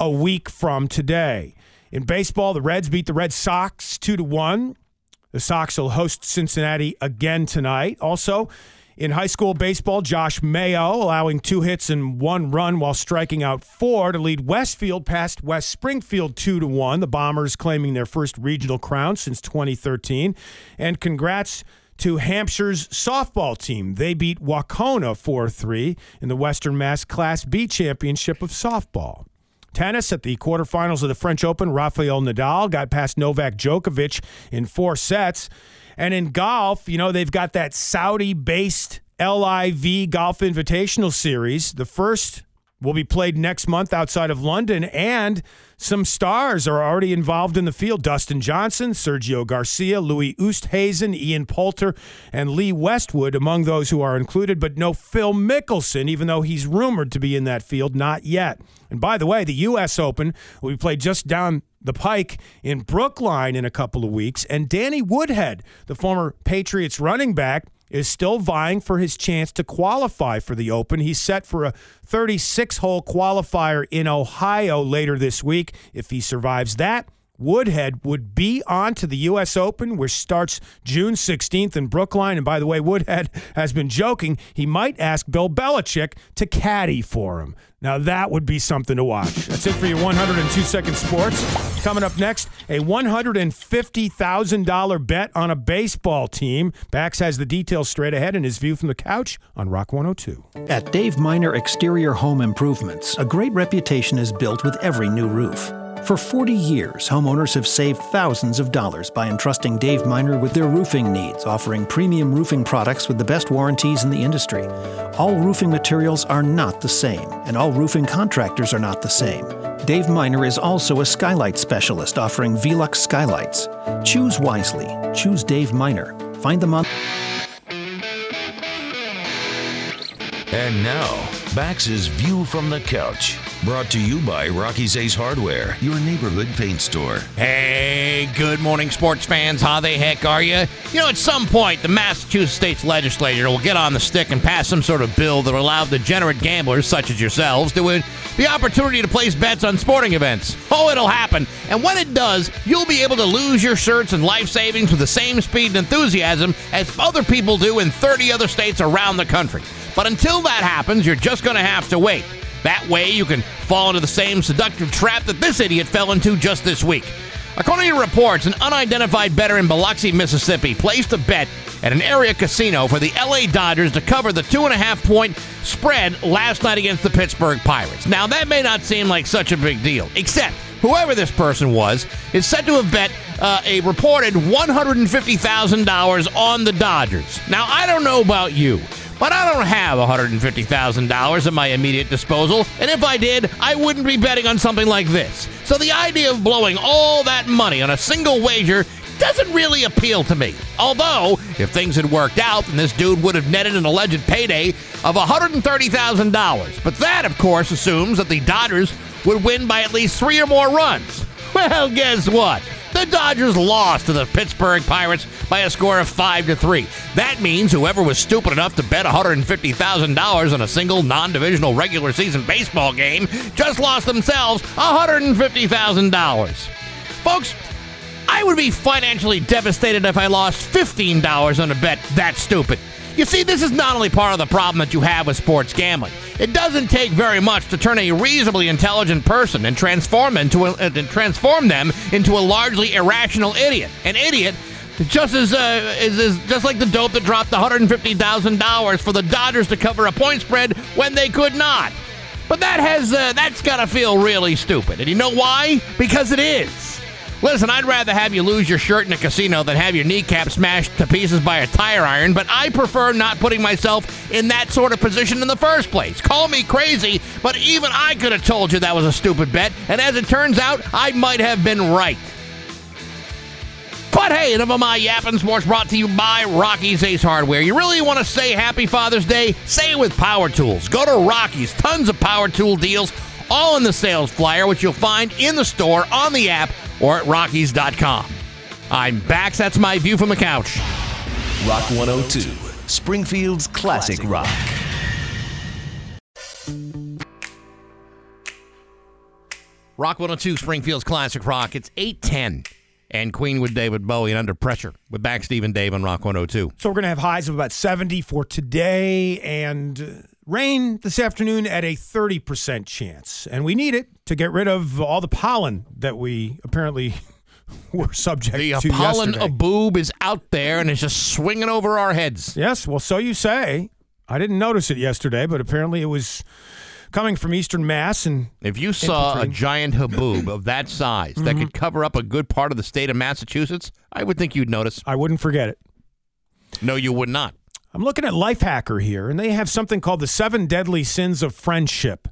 a week from today. In baseball, the Reds beat the Red Sox two to one. The Sox will host Cincinnati again tonight. Also, in high school baseball, Josh Mayo allowing two hits and one run while striking out four to lead Westfield past West Springfield two to one. The Bombers claiming their first regional crown since 2013. And congrats to Hampshire's softball team. They beat Wahconah 4 3 in the Western Mass Class B Championship of Softball. Tennis at the quarterfinals of the French Open, Rafael Nadal got past Novak Djokovic in four sets. And in golf, you know, they've got that Saudi based LIV Golf Invitational Series. The first will be played next month outside of London, and some stars are already involved in the field. Dustin Johnson, Sergio Garcia, Louis Oosthuizen, Ian Poulter, and Lee Westwood among those who are included, but no Phil Mickelson, even though he's rumored to be in that field, not yet. And by the way, the U.S. Open will be played just down the pike in Brookline in a couple of weeks, and Danny Woodhead, the former Patriots running back, is still vying for his chance to qualify for the Open. He's set for a 36 hole qualifier in Ohio later this week. If he survives that, Woodhead would be on to the U.S. Open, which starts June 16th in Brookline. And by the way, Woodhead has been joking he might ask Bill Belichick to caddy for him. Now, that would be something to watch. That's it for your 102 second sports. Coming up next, a $150,000 bet on a baseball team. Bax has the details straight ahead in his view from the couch on Rock 102. At Dave Miner Exterior Home Improvements, a great reputation is built with every new roof. For 40 years, homeowners have saved thousands of dollars by entrusting Dave Miner with their roofing needs, offering premium roofing products with the best warranties in the industry. All roofing materials are not the same, and all roofing contractors are not the same. Dave Miner is also a skylight specialist offering Velux skylights. Choose wisely. Choose Dave Miner. Find them on. And now, Bax's View from the Couch. Brought to you by Rocky's Ace Hardware, your neighborhood paint store. Hey, good morning, sports fans. How the heck are you? You know, at some point, the Massachusetts State's legislature will get on the stick and pass some sort of bill that will allow degenerate gamblers, such as yourselves, to win the opportunity to place bets on sporting events. Oh, it'll happen. And when it does, you'll be able to lose your shirts and life savings with the same speed and enthusiasm as other people do in 30 other states around the country. But until that happens, you're just going to have to wait. That way, you can fall into the same seductive trap that this idiot fell into just this week. According to reports, an unidentified bettor in Biloxi, Mississippi, placed a bet at an area casino for the LA Dodgers to cover the two and a half point spread last night against the Pittsburgh Pirates. Now, that may not seem like such a big deal, except whoever this person was is said to have bet uh, a reported $150,000 on the Dodgers. Now, I don't know about you. But I don't have $150,000 at my immediate disposal, and if I did, I wouldn't be betting on something like this. So the idea of blowing all that money on a single wager doesn't really appeal to me. Although, if things had worked out, then this dude would have netted an alleged payday of $130,000. But that, of course, assumes that the Dodgers would win by at least three or more runs. Well, guess what? The Dodgers lost to the Pittsburgh Pirates by a score of 5 to 3. That means whoever was stupid enough to bet $150,000 on a single non-divisional regular season baseball game just lost themselves $150,000. Folks, I would be financially devastated if I lost $15 on a bet that stupid. You see, this is not only part of the problem that you have with sports gambling. It doesn't take very much to turn a reasonably intelligent person and transform into a, uh, transform them into a largely irrational idiot. An idiot just as uh, is, is just like the dope that dropped $150,000 for the Dodgers to cover a point spread when they could not. But that has uh, that's got to feel really stupid. And you know why? Because it is. Listen, I'd rather have you lose your shirt in a casino than have your kneecap smashed to pieces by a tire iron, but I prefer not putting myself in that sort of position in the first place. Call me crazy, but even I could have told you that was a stupid bet, and as it turns out, I might have been right. But hey, enough of my yapping sports brought to you by Rocky's Ace Hardware. You really want to say Happy Father's Day? Say it with power tools. Go to Rocky's, tons of power tool deals, all in the sales flyer, which you'll find in the store, on the app, or at Rockies.com. I'm Bax. That's my view from the couch. Rock 102, Springfield's classic rock. Rock 102, Springfield's classic rock. It's 810 and Queen with David Bowie and Under Pressure with Bax Steve and Dave on Rock 102. So we're going to have highs of about 70 for today and uh, rain this afternoon at a 30% chance. And we need it to get rid of all the pollen that we apparently were subject The to The pollen yesterday. is out there and it's just swinging over our heads. Yes, well, so you say. I didn't notice it yesterday, but apparently it was coming from Eastern Mass. And If you saw a giant haboob of that size that Mm-hmm. could cover up a good part of the state of Massachusetts, I would think you'd notice. I wouldn't forget it. No, you would not. I'm looking at Lifehacker here, and they have something called the Seven Deadly Sins of Friendship.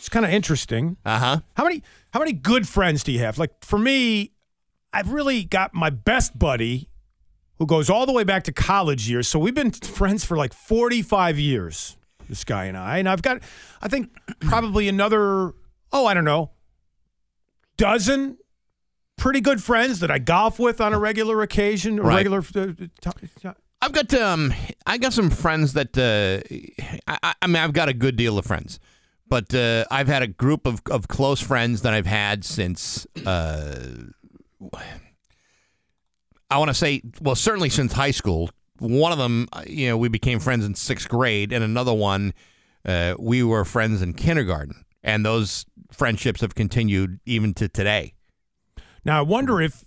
It's kind of interesting. Uh huh. How many how many good friends do you have? Like for me, I've really got my best buddy who goes all the way back to college years. So we've been friends for like 45 years, this guy and I. And I've got I think probably another oh, I don't know, dozen pretty good friends that I golf with on a regular occasion, Right. regular uh, t- t- I've got um, I got some friends that uh, I, I- mean, I've got a good deal of friends, but uh, I've had a group of, of close friends that I've had since uh, I want to say, well, certainly since high school. One of them, uh, you know, we became friends in sixth grade, and another one, uh, we were friends in kindergarten, and those friendships have continued even to today. Now, I wonder if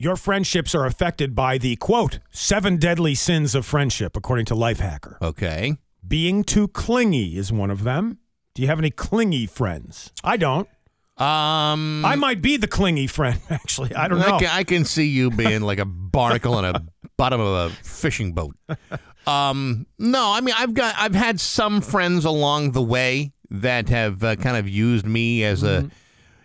your friendships are affected by the quote, seven deadly sins of friendship, according to Lifehacker. Okay. Being too clingy is one of them. Do you have any clingy friends? I don't. Um, I might be the clingy friend, actually. I don't know. I can, I can see you being like a barnacle in a bottom of a fishing boat. Um, no, I mean I've got I've had some friends along the way that have uh, kind of used me as Mm-hmm. a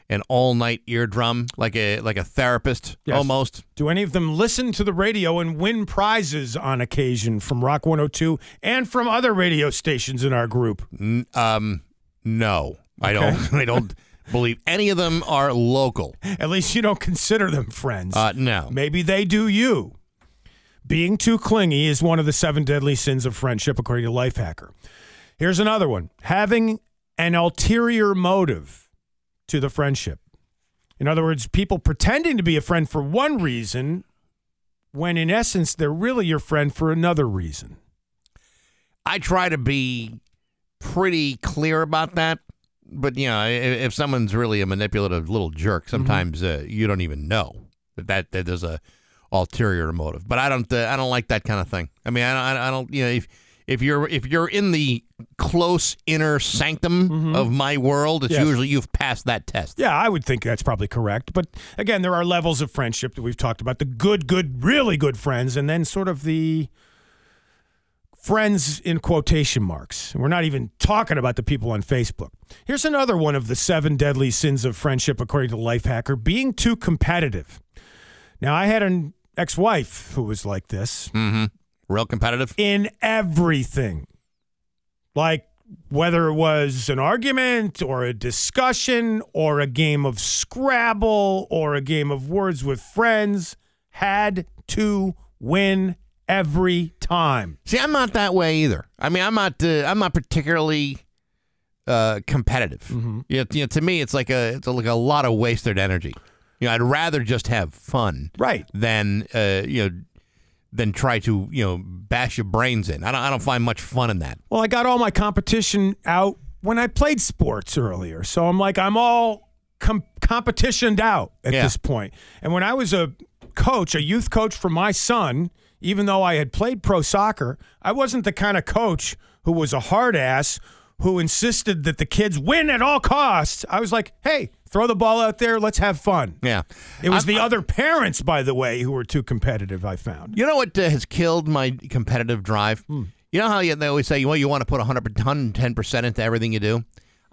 an all night eardrum, like a like a therapist Yes. almost. Do any of them listen to the radio and win prizes on occasion from Rock 102 and from other radio stations in our group? N- um, no, I don't. I don't believe any of them are local. At least you don't consider them friends. Uh, no. Maybe they do you. Being too clingy is one of the seven deadly sins of friendship, according to Lifehacker. Here's another one having an ulterior motive to the friendship. In other words, people pretending to be a friend for one reason, when in essence, they're really your friend for another reason. I try to be pretty clear about that. But you know, i- if someone's really a manipulative little jerk, sometimes uh, you don't even know that, that that there's a ulterior motive. But I don't, uh, I don't like that kind of thing. I mean, I don't, I don't, you know, if if you're if you're in the close inner sanctum of my world, it's Yes. usually you've passed that test. Yeah, I would think that's probably correct. But again, there are levels of friendship that we've talked about the good, good, really good friends, and then sort of the friends in quotation marks. We're not even talking about the people on Facebook. Here's another one of the seven deadly sins of friendship, according to Lifehacker being too competitive. Now, I had an ex wife who was like this Mm-hmm. Real competitive. in everything. Like whether it was an argument or a discussion or a game of Scrabble or a game of words with friends, had to win every time. See, I'm not that way either. I mean, I'm not. Uh, I'm not particularly uh, competitive. Mm-hmm. You, know, you know, to me, it's like a it's like a lot of wasted energy. You know, I'd rather just have fun, right, than uh, you know, than try to you know bash your brains in. I don't. I don't find much fun in that. Well, I got all my competition out when I played sports earlier. So I'm like, I'm all com- competitioned out at Yeah. this point. And when I was a coach, a youth coach for my son, even though I had played pro soccer, I wasn't the kind of coach who was a hard ass who insisted that the kids win at all costs. I was like, hey, throw the ball out there. Let's have fun. Yeah, It was the other parents, by the way, who were too competitive, I found. You know what uh, has killed my competitive drive? Hmm. You know how you, they always say, well, you want to put 100, 110% into everything you do?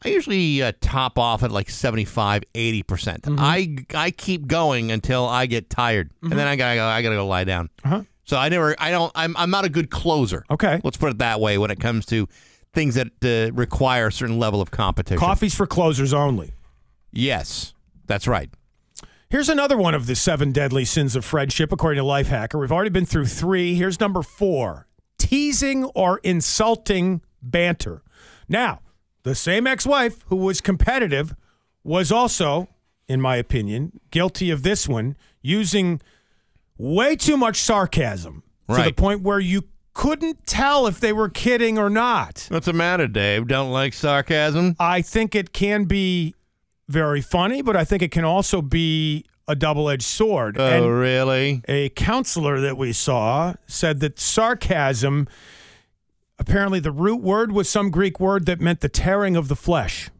I usually uh, top off at like 75, 80%. percent Mm-hmm. I I keep going until I get tired. And then I got to go I got to go lie down. Uh-huh. So I never I don't I'm I'm not a good closer. Okay. Let's put it that way when it comes to things that uh, require a certain level of competition. Coffee's for closers only. Yes. That's right. Here's another one of the seven deadly sins of friendship, according to Lifehacker. We've already been through three. Here's number four teasing or insulting banter. Now, the same ex wife who was competitive was also, in my opinion, guilty of this one, using way too much sarcasm to the point where you couldn't tell if they were kidding or not. What's the matter, Dave? Don't like sarcasm? I think it can be very funny, but I think it can also be a double edged sword. Oh, And really? a counselor that we saw said that sarcasm, apparently, the root word was some Greek word that meant the tearing of the flesh.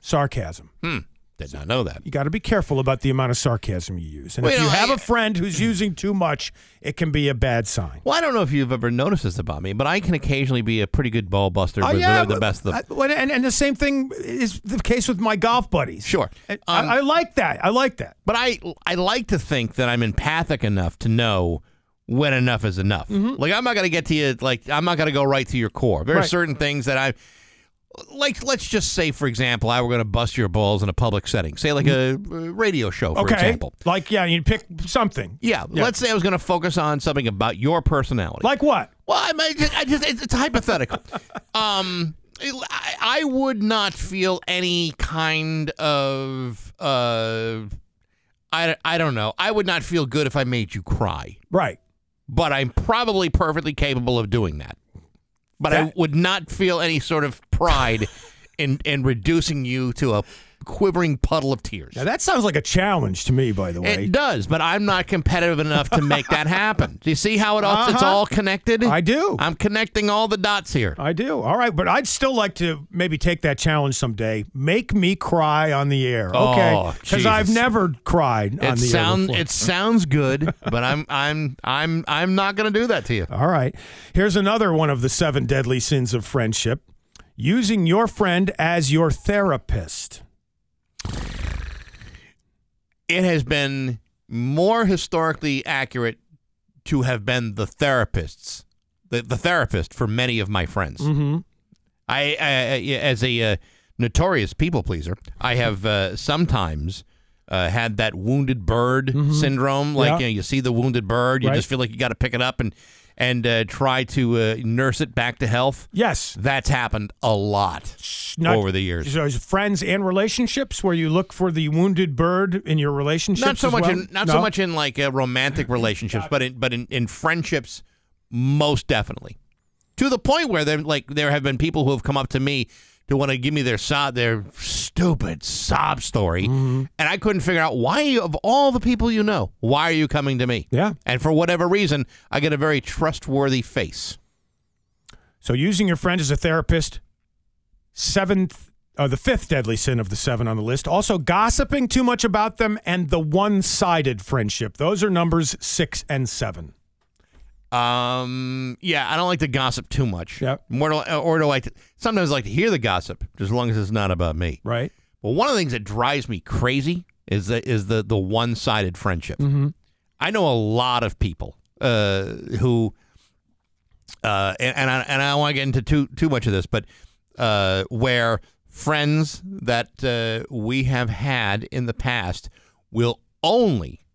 Sarcasm. Hmm. Did not know that. You got to be careful about the amount of sarcasm you use. And Well, if you you have I- a friend who's using too much, it can be a bad sign. Well, I don't know if you've ever noticed this about me, but I can occasionally be a pretty good ball buster Oh, with yeah, the best of them. I- and, and the same thing is the case with my golf buddies. Sure. Um, I, I like that. I like that. But I I like to think that I'm empathic enough to know when enough is enough. Like I'm not gonna get to you. Like I'm not gonna go right to your core. There are certain things that I like. Let's just say, for example, I were gonna bust your balls in a public setting. Say like a, uh radio show, for okay. example. Like, yeah, you pick something. Yeah, Let's say I was gonna focus on something about your personality. Like what? Well, I, might just, I just it's, it's hypothetical. um, I, I would not feel any kind of uh, I, I don't know. I would not feel good if I made you cry. Right. But I'm probably perfectly capable of doing that. But I would not feel any sort of pride in in reducing you to a quivering puddle of tears. Now, that sounds like a challenge to me, by the way. It does, but I'm not competitive enough to make that happen. Do you see how it all, it's Uh-huh. all connected? I do. I'm connecting all the dots here. I do. All right, but I'd still like to maybe take that challenge someday. Make me cry on the air, okay? Oh, Because I've never cried on It the sounds air. before. it sounds good, but I'm I'm I'm I'm not going to do that to you. All right. Here's another one of the seven deadly sins of friendship: using your friend as your therapist. It has been more historically accurate to have been the therapists, the the therapist for many of my friends. Mm-hmm. I, I, as a uh, notorious people pleaser, I have uh, sometimes uh, had that wounded bird syndrome. Like Mm-hmm. Yeah. you, know, you see the wounded bird, you Right. just feel like you got to pick it up and and uh, try to uh, nurse it back to health. Yes. That's happened a lot Not- over the years. So friends and relationships, where you look for the wounded bird in your relationships. Not so much well? in not No? so much in like uh, romantic relationships, but in but in, in friendships, most definitely. To the point where there like there have been people who have come up to me to want to give me their sob their stupid sob story, Mm-hmm. and I couldn't figure out why of all the people you know, why are you coming to me? Yeah. And for whatever reason, I get a very trustworthy face. So using your friend as a therapist, seventh, uh, the fifth deadly sin of the seven on the list. Also, gossiping too much about them and the one-sided friendship. Those are numbers six and seven. Um. Yeah, I don't like to gossip too much. Yep. More do, or do I like to, sometimes I like to hear the gossip, just as long as it's not about me. Right. Well, one of the things that drives me crazy is the is the the one sided friendship. Mm-hmm. I know a lot of people uh, who, uh, and and I, and I don't want to get into too too much of this, but uh, where friends that uh, we have had in the past will only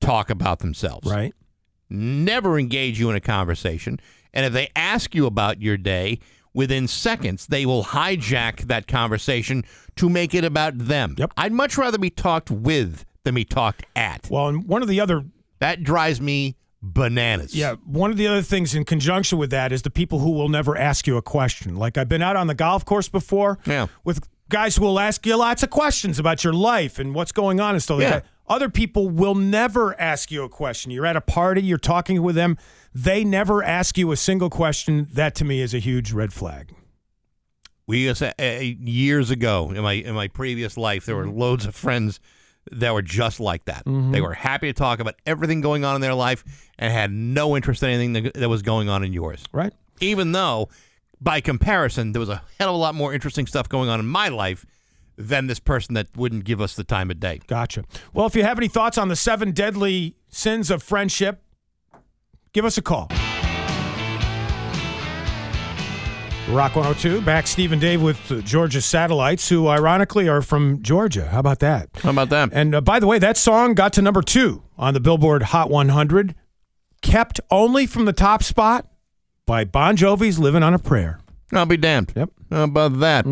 talk about themselves. Right. Never engage you in a conversation. And if they ask you about your day, within seconds, they will hijack that conversation to make it about them. Yep. I'd much rather be talked with than be talked at. Well, and one of the other That drives me bananas. Yeah, one of the other things in conjunction with that is the people who will never ask you a question. Like I've been out on the golf course before Yeah. with guys will ask you lots of questions about your life and what's going on and stuff like that. Other people will never ask you a question. You're at a party, you're talking with them, they never ask you a single question. That to me is a huge red flag. We uh, uh, years ago in my in my previous life, there were loads of friends that were just like that. They were happy to talk about everything going on in their life and had no interest in anything that was going on in yours. Right. Even though, by comparison, there was a hell of a lot more interesting stuff going on in my life than this person that wouldn't give us the time of day. Gotcha. Well, if you have any thoughts on the seven deadly sins of friendship, give us a call. Rock 102, Bax Steve and Dave with Georgia Satellites, who ironically are from Georgia. How about that? How about that? And uh, by the way, that song got to number two on the Billboard Hot 100, kept only from the top spot by Bon Jovi's Living on a Prayer. I'll be damned. Yep. How about that?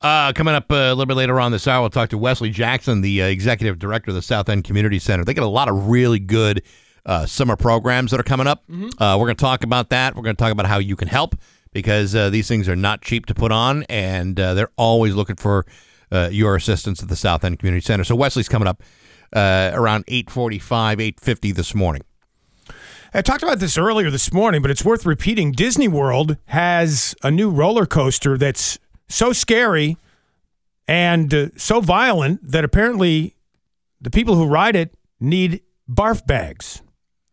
Uh, coming up uh, a little bit later on this hour, we'll talk to Wesley Jackson, the uh, executive director of the South End Community Center. They got a lot of really good uh, summer programs that are coming up. Uh, we're going to talk about that. We're going to talk about how you can help because uh, these things are not cheap to put on, and uh, they're always looking for uh, your assistance at the South End Community Center. So Wesley's coming up uh, around 845, 850 this morning. I talked about this earlier this morning, but it's worth repeating. Disney World has a new roller coaster that's so scary and uh, so violent that apparently the people who ride it need barf bags.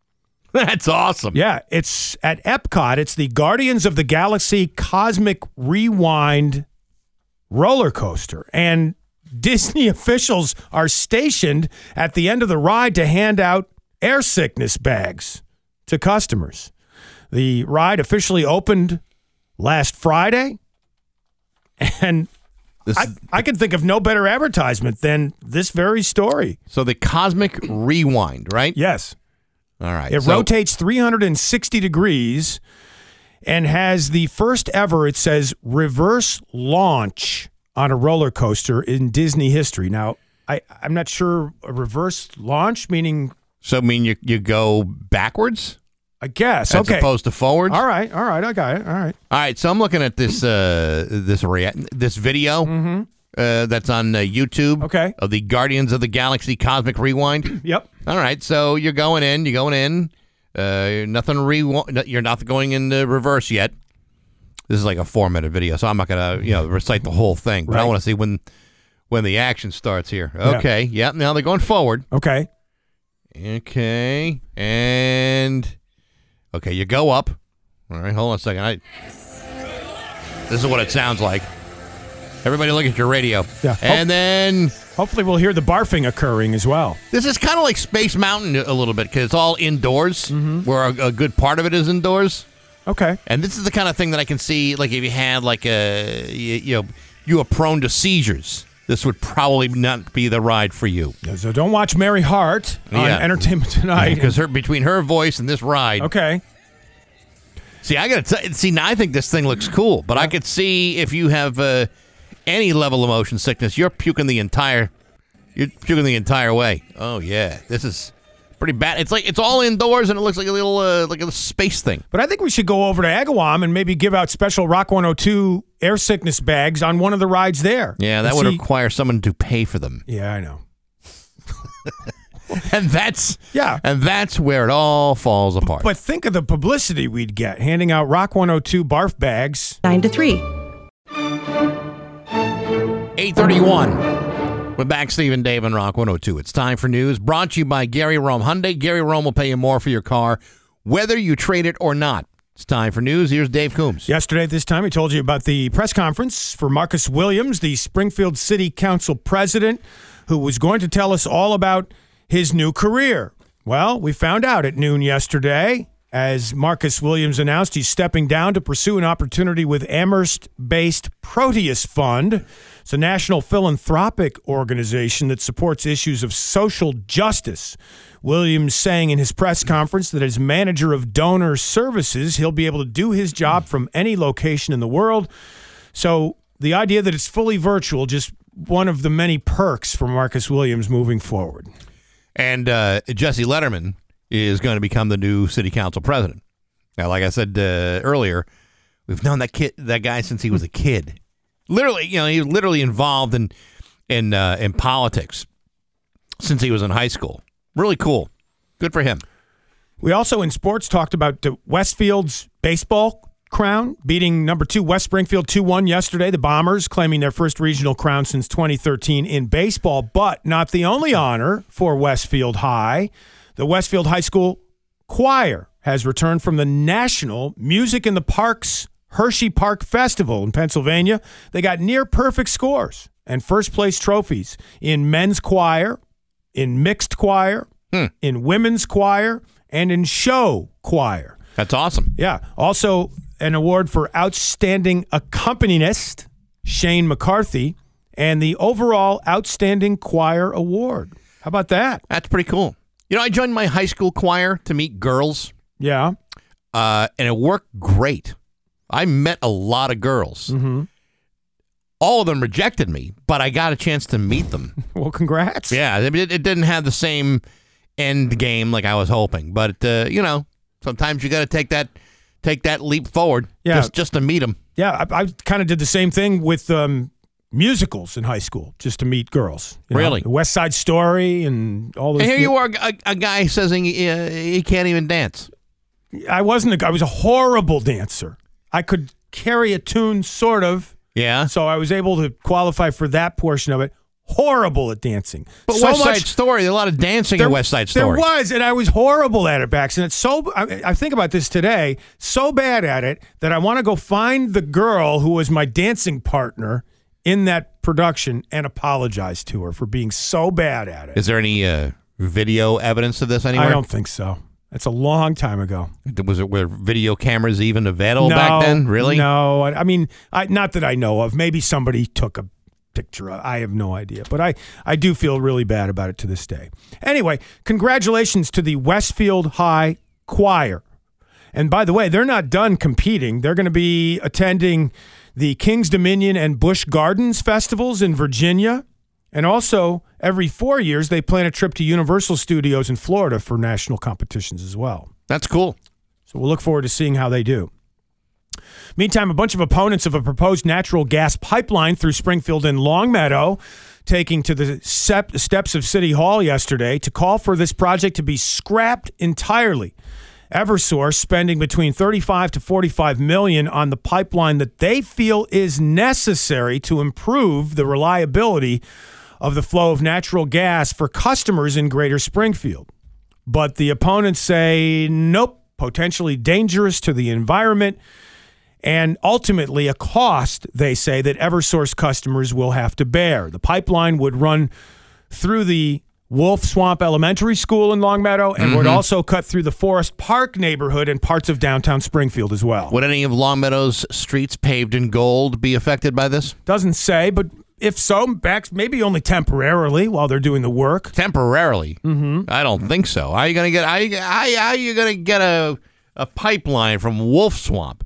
That's awesome. Yeah, it's at Epcot. It's the Guardians of the Galaxy Cosmic Rewind roller coaster. And Disney officials are stationed at the end of the ride to hand out air sickness bags to customers. The ride officially opened last Friday. And I, I can think of no better advertisement than this very story. So the Cosmic Rewind, right? Yes. All right. It So- rotates 360 degrees and has the first ever, it says, reverse launch on a roller coaster in Disney history. Now, I, I'm not sure a reverse launch, meaning, So, I mean, you, you go backwards I guess. as okay. opposed to forwards? all right. All right. I got it. All right. All right, so I'm looking at this uh, this rea- this video uh, that's on uh, YouTube. Mm-hmm. Okay. Of the Guardians of the Galaxy Cosmic Rewind. Yep. All right, so you're going in. You're going in. Uh, nothing re- You're not going in the reverse yet. This is like a four minute video, so I'm not gonna you know recite the whole thing. But I want to see when when the action starts here. Yeah. Okay. Yep. Now they're going forward. Okay. Okay. And okay, you go up. All right, hold on a second. I This is what it sounds like. Everybody look at your radio. Yeah. And then Hopefully, we'll hear the barfing occurring as well. this is kind of like Space Mountain a little bit because it's all indoors, mm-hmm. where a, a good part of it is indoors. Okay. And this is the kind of thing that I can see, like if you had like a, you, you know, you are prone to seizures, this would probably not be the ride for you. So don't watch Mary Hart on Yeah. Entertainment Tonight. Because her between her voice and this ride, okay. See, I gotta t- see now. I think this thing looks cool, but I could see if you have uh, any level of motion sickness, you're puking the entire, you're puking the entire way. Oh yeah, this is pretty bad. It's like it's all indoors and it looks like a little uh, like a space thing. But I think we should go over to Agawam and maybe give out special Rock 102 air sickness bags on one of the rides there. Yeah, that would see- require someone to pay for them, Yeah, I know. and that's Yeah. and that's where it all falls apart. But think of the publicity we'd get handing out Rock 102 barf bags. 9 to 3. 831. We're back, Stephen Dave and Rock 102. It's time for news brought to you by Gary Rome Hyundai. Gary Rome will pay you more for your car, whether you trade it or not. It's time for news. Here's Dave Coombs. Yesterday at this time, he told you about the press conference for Marcus Williams, the Springfield City Council president, who was going to tell us all about his new career. Well, we found out at noon yesterday as Marcus Williams announced he's stepping down to pursue an opportunity with Amherst based Proteus Fund. It's a national philanthropic organization that supports issues of social justice. Williams saying in his press conference that as manager of donor services, he'll be able to do his job from any location in the world. So the idea that it's fully virtual, just one of the many perks for Marcus Williams moving forward. And uh, Jesse Lederman is going to become the new city council president. Now, like I said uh, earlier, we've known that kid, that guy since he was a kid. Literally, you know, he was literally involved in in uh, in politics since he was in high school. Really cool. Good for him. We also in sports talked about Westfield's baseball crown, beating number two West Springfield 2 1 yesterday. The Bombers claiming their first regional crown since 2013 in baseball, but not the only honor for Westfield High. The Westfield High School Choir has returned from the National Music in the Parks Hershey Park Festival in Pennsylvania. They got near perfect scores and first place trophies in men's choir, in mixed choir, hmm. in women's choir, and in show choir. That's awesome. Yeah. Also, an award for Outstanding Accompanist, Shane McCarthy, and the overall Outstanding Choir Award. How about that? That's pretty cool. You know, I joined my high school choir to meet girls. Yeah. Uh, and it worked great. I met a lot of girls. Mm-hmm. All of them rejected me, but I got a chance to meet them. well, congrats. Yeah, it, it didn't have the same end game like I was hoping, but uh, you know, sometimes you got to take that take that leap forward. Yeah. just just to meet them. Yeah, I, I kind of did the same thing with um, musicals in high school, just to meet girls. You know, Really? the West Side Story and all those. And here you are, a, a guy says he, uh, he can't even dance. I wasn't a guy. I was a horrible dancer. I could carry a tune, sort of. Yeah. So I was able to qualify for that portion of it. Horrible at dancing. But so West much, Side Story, a lot of dancing in West Side Story. There was, and I was horrible at it, Bax. And it's so, I, I think about this today, so bad at it that I want to go find the girl who was my dancing partner in that production and apologize to her for being so bad at it. Is there any uh, video evidence of this anywhere? I don't think so. It's a long time ago. Was it were video cameras even available back then? Really? No. I, I mean, I, not that I know of. Maybe somebody took a picture. I have no idea. But I, I do feel really bad about it to this day. Anyway, congratulations to the Westfield High Choir. And by the way, they're not done competing. They're going to be attending the King's Dominion and Busch Gardens festivals in Virginia. And also, every four years, they plan a trip to Universal Studios in Florida for national competitions as well. That's cool. So we'll look forward to seeing how they do. Meantime, a bunch of opponents of a proposed natural gas pipeline through Springfield and Longmeadow taking to the steps of City Hall yesterday to call for this project to be scrapped entirely. Eversource spending between 35 to 45 million on the pipeline that they feel is necessary to improve the reliability of the flow of natural gas for customers in Greater Springfield. But the opponents say nope, potentially dangerous to the environment and ultimately a cost, they say, that Eversource customers will have to bear. The pipeline would run through the Wolf Swamp Elementary School in Longmeadow and would Mhm. also cut through the Forest Park neighborhood and parts of downtown Springfield as well. Would any of Longmeadow's streets paved in gold be affected by this? Doesn't say, but if so, back maybe only temporarily while they're doing the work. Temporarily? Mm-hmm. I don't think so. How are you gonna get? How, you- how, how are you gonna get a a pipeline from Wolf Swamp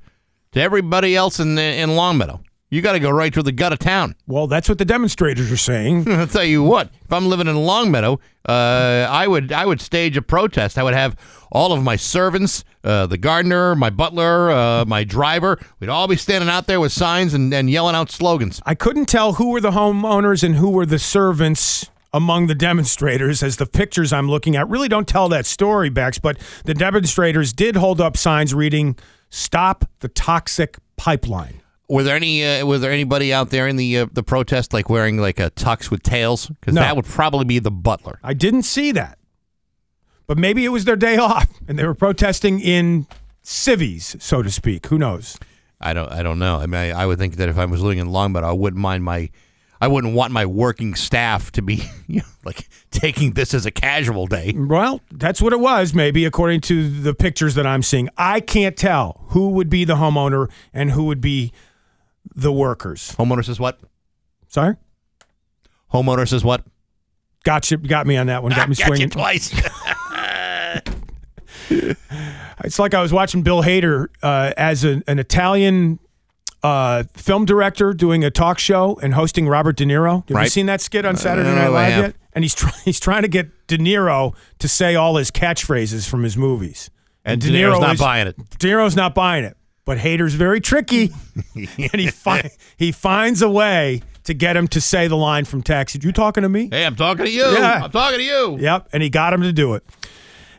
to everybody else in in Longmeadow? You got to go right through the gut of town. Well, that's what the demonstrators are saying. I'll tell you what. If I'm living in Longmeadow, uh, I would I would stage a protest. I would have all of my servants, uh, the gardener, my butler, uh, my driver. We'd all be standing out there with signs and, and yelling out slogans. I couldn't tell who were the homeowners and who were the servants among the demonstrators as the pictures I'm looking at really don't tell that story, Bax, but the demonstrators did hold up signs reading, Stop the Toxic Pipeline. Were there any? Uh, was there anybody out there in the uh, the protest like wearing like a tux with tails? Because No. that would probably be the butler. I didn't see that. But maybe it was their day off and they were protesting in civvies, so to speak. Who knows? I don't. I don't know. I mean, I, I would think that if I was living in Longmeadow, I wouldn't mind my. I wouldn't want my working staff to be you know, like taking this as a casual day. Well, that's what it was, maybe, according to the pictures that I'm seeing. I can't tell who would be the homeowner and who would be the workers. Homeowner says what? Sorry? Homeowner says what? Got you, got me on that one. Got me swinging twice. It's like I was watching Bill Hader uh, as a, an Italian uh, film director doing a talk show and hosting Robert De Niro. Have you seen that skit on Saturday Uh, Night Live yet? And he's try- he's trying to get De Niro to say all his catchphrases from his movies. And De Niro's not is- buying it. De Niro's not buying it. But Hader's very tricky, and he fi- he finds a way to get him to say the line from Taxi. You talking to me? hey, I'm talking to you. Yeah. I'm talking to you. Yep, and he got him to do it.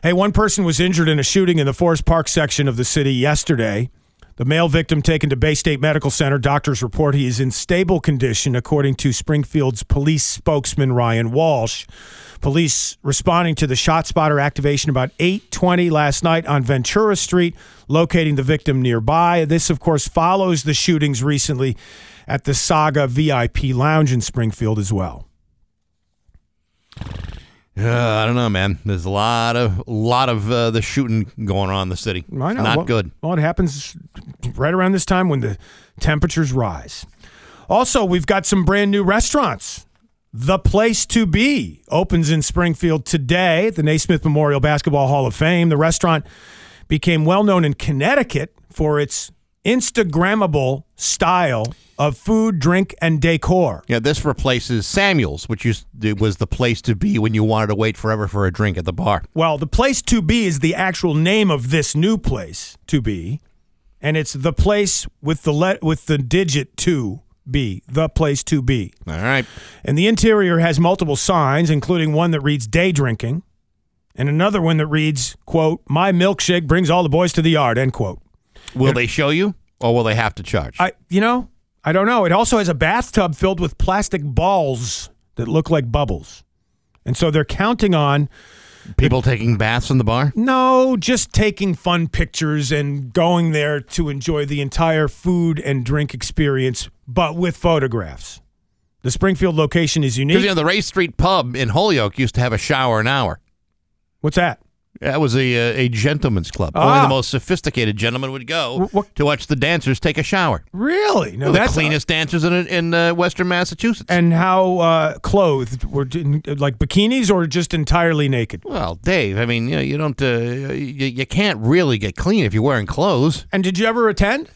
Hey, one person was injured in a shooting in the Forest Park section of the city yesterday. The male victim taken to Baystate Medical Center. Doctors report he is in stable condition, according to Springfield's police spokesman Ryan Walsh. Police responding to the shot spotter activation about 8:20 last night on Ventura Street, locating the victim nearby. This, of course, follows the shootings recently at the Saga VIP Lounge in Springfield as well. Uh, I don't know, man. There's a lot of lot of uh, the shooting going on in the city. I know. Not Well- good. Well, it happens right around this time when the temperatures rise. Also, we've got some brand new restaurants. The Place to Be opens in Springfield today at the Naismith Memorial Basketball Hall of Fame. The restaurant became well known in Connecticut for its Instagrammable style of food, drink, and decor. Yeah, this replaces Samuel's, which used it was the place to be when you wanted to wait forever for a drink at the bar. Well, the place to be is the actual name of this new place to be, and it's the place with the let with the digit to be, the place to be. All right. And the interior has multiple signs, including one that reads day drinking, and another one that reads, quote, My milkshake brings all the boys to the yard, end quote. Will they show you, or will they have to charge? I you know, I don't know. It also has a bathtub filled with plastic balls that look like bubbles. And so they're counting on People taking baths in the bar. No, just taking fun pictures and going there to enjoy the entire food and drink experience, but with photographs. The Springfield location is unique. Because you know the Ray Street Pub in Holyoke used to have a shower an hour. What's that? That was a uh, a gentleman's club. Only Ah. the most sophisticated gentlemen would go to watch the dancers take a shower. Really? No, They're the that's cleanest dancers in in uh, Western Massachusetts. And how uh, clothed were like bikinis or just entirely naked? Well, Dave, I mean, you know, you don't, uh, you, you can't really get clean if you're wearing clothes. And did you ever attend?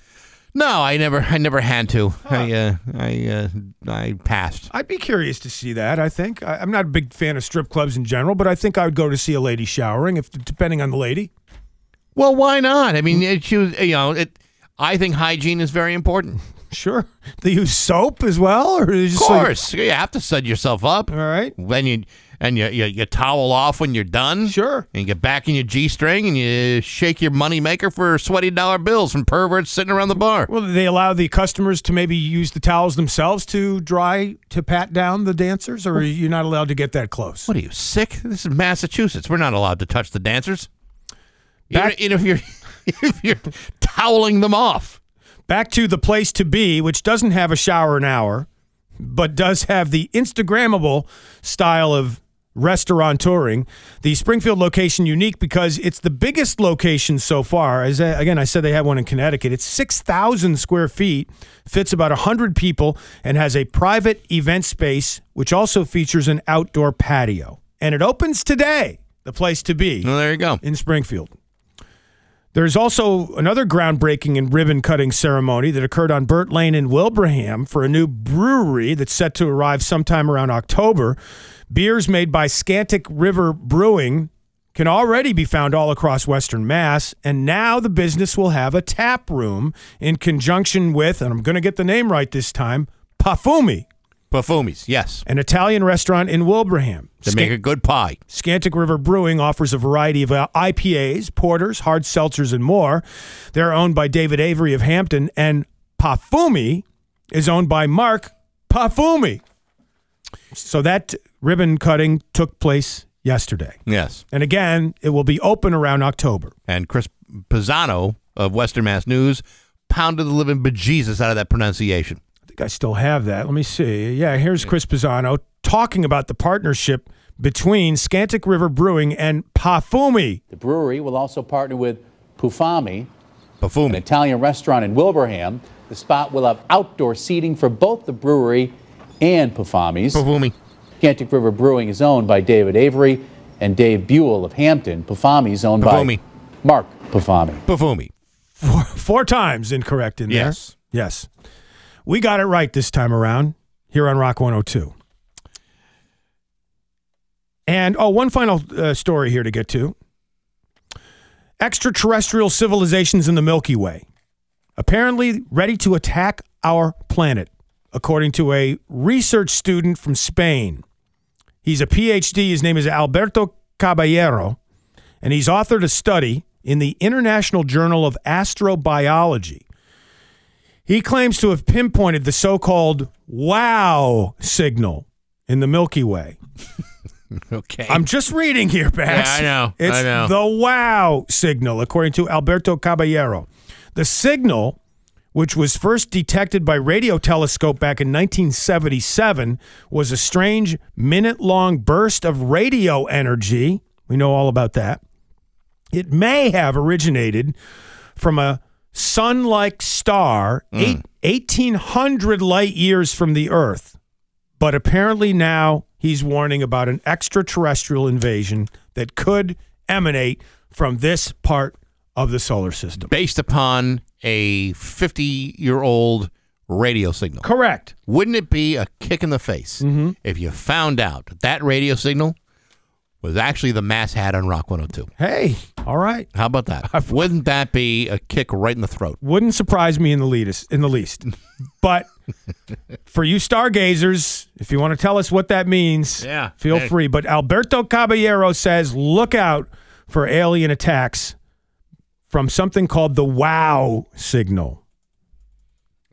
No, I never, I never had to. I, uh, I, uh, I passed. I'd be curious to see that. I think I, I'm not a big fan of strip clubs in general, but I think I would go to see a lady showering, if depending on the lady. Well, why not? I mean, it, you, you know, it. I think hygiene is very important. Sure. They use soap as well, or Of just like- course, you have to set yourself up. All right. When you and you, you you towel off when you're done. Sure. And you get back in your g string and you shake your money maker for sweaty dollar bills from perverts sitting around the bar. Well, they allow the customers to maybe use the towels themselves to dry to pat down the dancers, or are you not allowed to get that close? What are you sick? This is Massachusetts. We're not allowed to touch the dancers. Even, Back- even if you're if you're toweling them off. Back to the place to be, which doesn't have a shower an hour, but does have the Instagrammable style of restaurant touring. The Springfield location unique because it's the biggest location so far. As I, again, I said they have one in Connecticut. It's six thousand square feet, fits about hundred people, and has a private event space, which also features an outdoor patio. And it opens today. The place to be. Well, there you go. In Springfield. There's also another groundbreaking and ribbon cutting ceremony that occurred on Burt Lane in Wilbraham for a new brewery that's set to arrive sometime around October. Beers made by Scantic River Brewing can already be found all across Western Mass, and now the business will have a tap room in conjunction with, and I'm going to get the name right this time, Pafumi, Perfumes, yes. an Italian restaurant in Wilbraham. They make a good pie. Scantic River Brewing offers a variety of uh, IPAs, porters, hard seltzers, and more. They're owned by David Avery of Hampden, and Pafumi is owned by Mark Pafumi. So that ribbon cutting took place yesterday. Yes. And again, it will be open around October. And Chris Pisano of Western Mass News pounded the living bejesus out of that pronunciation. I think I still have that. Let me see. Yeah, here's Chris Pisano talking about the partnership between Scantic River Brewing and Pafumi. The brewery will also partner with Pufami, Pafumi. an Italian restaurant in Wilbraham. The spot will have outdoor seating for both the brewery and Pufami's. Pafumi. Scantic River Brewing is owned by David Avery and Dave Buell of Hampden. Pufami is owned Pafumi. by Mark Pufami. Pafumi. Four, four times incorrect in this. Yes. there. Yes. We got it right this time around here on Rock 102. And oh, one final uh, story here to get to. Extraterrestrial civilizations in the Milky Way apparently ready to attack our planet, according to a research student from Spain. He's a PhD. His name is Alberto Caballero, and he's authored a study in the International Journal of Astrobiology. He claims to have pinpointed the so called wow signal in the Milky Way. Okay. I'm just reading here, Bax. Yeah, I know. It's I know. the wow signal, according to Alberto Caballero. The signal, which was first detected by radio telescope back in 1977, was a strange minute long burst of radio energy. We know all about that. It may have originated from a sun like star hmm. eight, 1,800 light years from the Earth. But apparently now he's warning about an extraterrestrial invasion that could emanate from this part of the solar system. Based upon a 50 year old radio signal. Correct. Wouldn't it be a kick in the face Mm-hmm. if you found out that that radio signal was actually the Mass Hat on Rock 102? Hey, all right. How about that? Wouldn't that be a kick right in the throat? Wouldn't surprise me in the least. In the least, but for you stargazers, if you want to tell us what that means, Yeah. feel Hey. free. But Alberto Caballero says, look out for alien attacks from something called the WOW signal.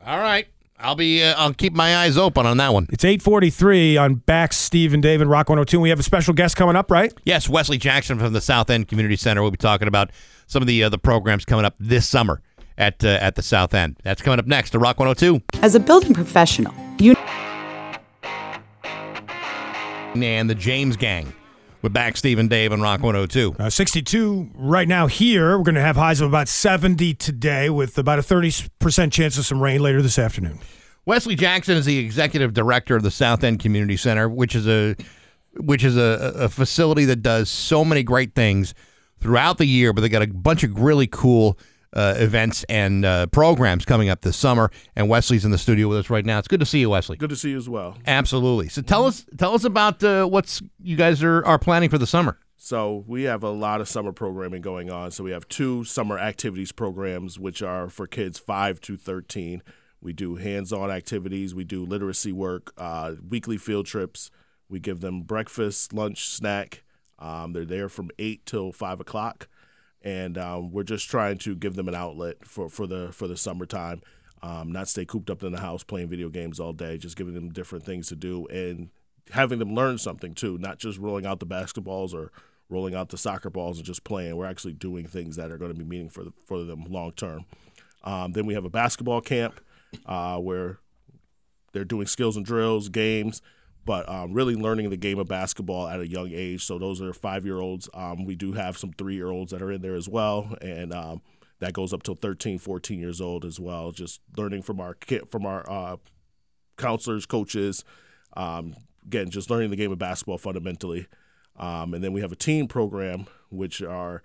All right. I'll be. Uh, I'll keep my eyes open on that one. It's 843 on Bax, Steve, and David, Rock 102. We have a special guest coming up, right? Yes, Wesley Jackson from the South End Community Center. We'll be talking about some of the uh, the programs coming up this summer at uh, at the South End. That's coming up next to Rock 102. As a building professional, you And the James Gang. We're back, Steve and Dave on Rock 102. Uh, 62 right now here. We're going to have highs of about 70 today with about a 30% chance of some rain later this afternoon. Wesley Jackson is the executive director of the South End Community Center, which is a which is a, a facility that does so many great things throughout the year. But they got a bunch of really cool uh, events and uh, programs coming up this summer. And Wesley's in the studio with us right now. It's good to see you, Wesley. Good to see you as well. Absolutely. So tell us tell us about uh, what's you guys are, are planning for the summer. So we have a lot of summer programming going on. So we have two summer activities programs, which are for kids five to thirteen. We do hands-on activities. We do literacy work, uh, weekly field trips. We give them breakfast, lunch, snack. Um, they're there from eight till five o'clock, and um, we're just trying to give them an outlet for, for the for the summertime. Um, not stay cooped up in the house playing video games all day. Just giving them different things to do and having them learn something too. Not just rolling out the basketballs or rolling out the soccer balls and just playing. We're actually doing things that are going to be meaningful for, for them long term. Um, then we have a basketball camp uh, where they're doing skills and drills, games, but um, really learning the game of basketball at a young age. So those are five year olds. Um, we do have some three year olds that are in there as well, and um, that goes up till 13, 14 years old as well. Just learning from our kid, from our uh, counselors, coaches. Um, again, just learning the game of basketball fundamentally. Um, and then we have a teen program, which are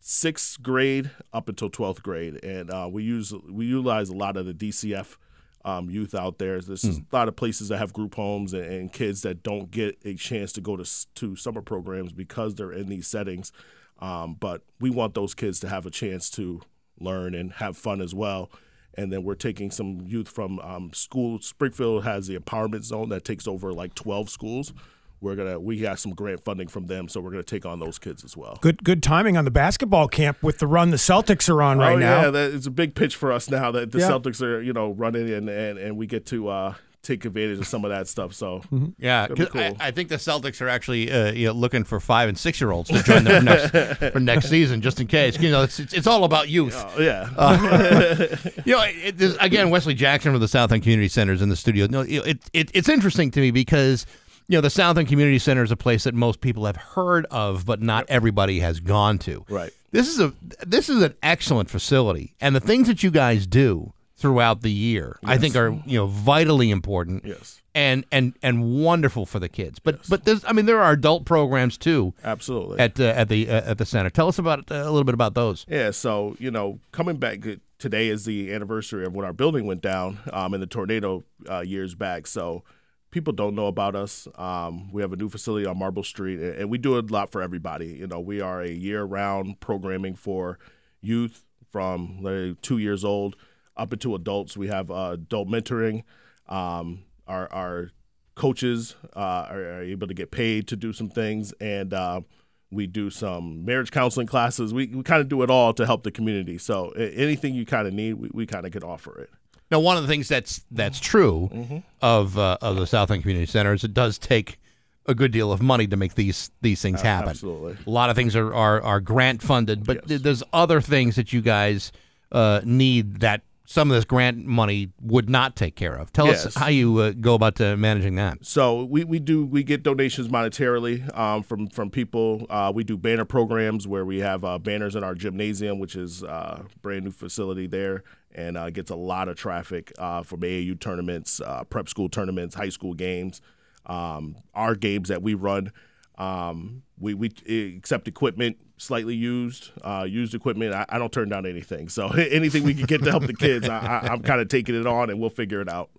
sixth grade up until 12th grade. And uh, we use we utilize a lot of the DCF um, youth out there. There's a lot of places that have group homes and, and kids that don't get a chance to go to, to summer programs because they're in these settings. Um, but we want those kids to have a chance to learn and have fun as well. And then we're taking some youth from um, school. Springfield has the empowerment zone that takes over like 12 schools. We're gonna we got some grant funding from them, so we're gonna take on those kids as well. Good good timing on the basketball camp with the run the Celtics are on right oh, now. Yeah, that, it's a big pitch for us now that the Yeah. Celtics are, you know, running and, and, and we get to uh, take advantage of some of that stuff. So Mm-hmm. Yeah, it'll be 'cause I. I think the Celtics are actually uh, you know, looking for five and six year olds to join them for next, for next season, just in case. You know, it's it's, it's all about youth. Oh, yeah. Uh, you know, it, again, Wesley Jackson from the South End Community Center is in the studio. No, you know, it, it it's interesting to me because you know the South End Community Center is a place that most people have heard of, but not everybody has gone to. Right. This is a this is an excellent facility, and the things that you guys do throughout the year, I think, are you know vitally important. Yes. And and and wonderful for the kids, but but there's I mean there are adult programs too. Absolutely. At uh, at the uh, at the center. Tell us about uh, a little bit about those. Yeah, so you know, coming back today is the anniversary of when our building went down um, in the tornado uh, years back. So people don't know about us. Um, we have a new facility on Marble Street, and, we do a lot for everybody. You know, we are a year-round programming for youth from like, two years old up into adults. We have uh, adult mentoring. Um, our our coaches uh, are, are able to get paid to do some things, and uh, we do some marriage counseling classes. We, we kind of do it all to help the community. So anything you kind of need, we, we kind of can offer it. Now, one of the things that's that's true Mm-hmm. of uh, of the South End Community Center is it does take a good deal of money to make these these things Uh, happen. absolutely. a lot of things are are, are grant funded, but th- there's other things that you guys uh, need that some of this grant money would not take care of. Tell us how you uh, go about uh, managing that. So we, we do we get donations monetarily um, from from people. Uh, we do banner programs where we have uh, banners in our gymnasium, which is uh, brand new facility there, and uh, gets a lot of traffic uh, from AAU tournaments, uh, prep school tournaments, high school games, um, our games that we run. Um, we we accept equipment slightly used, uh, used equipment. I, I don't turn down anything. So anything we can get to help the kids, I, I, I'm kind of taking it on, and we'll figure it out.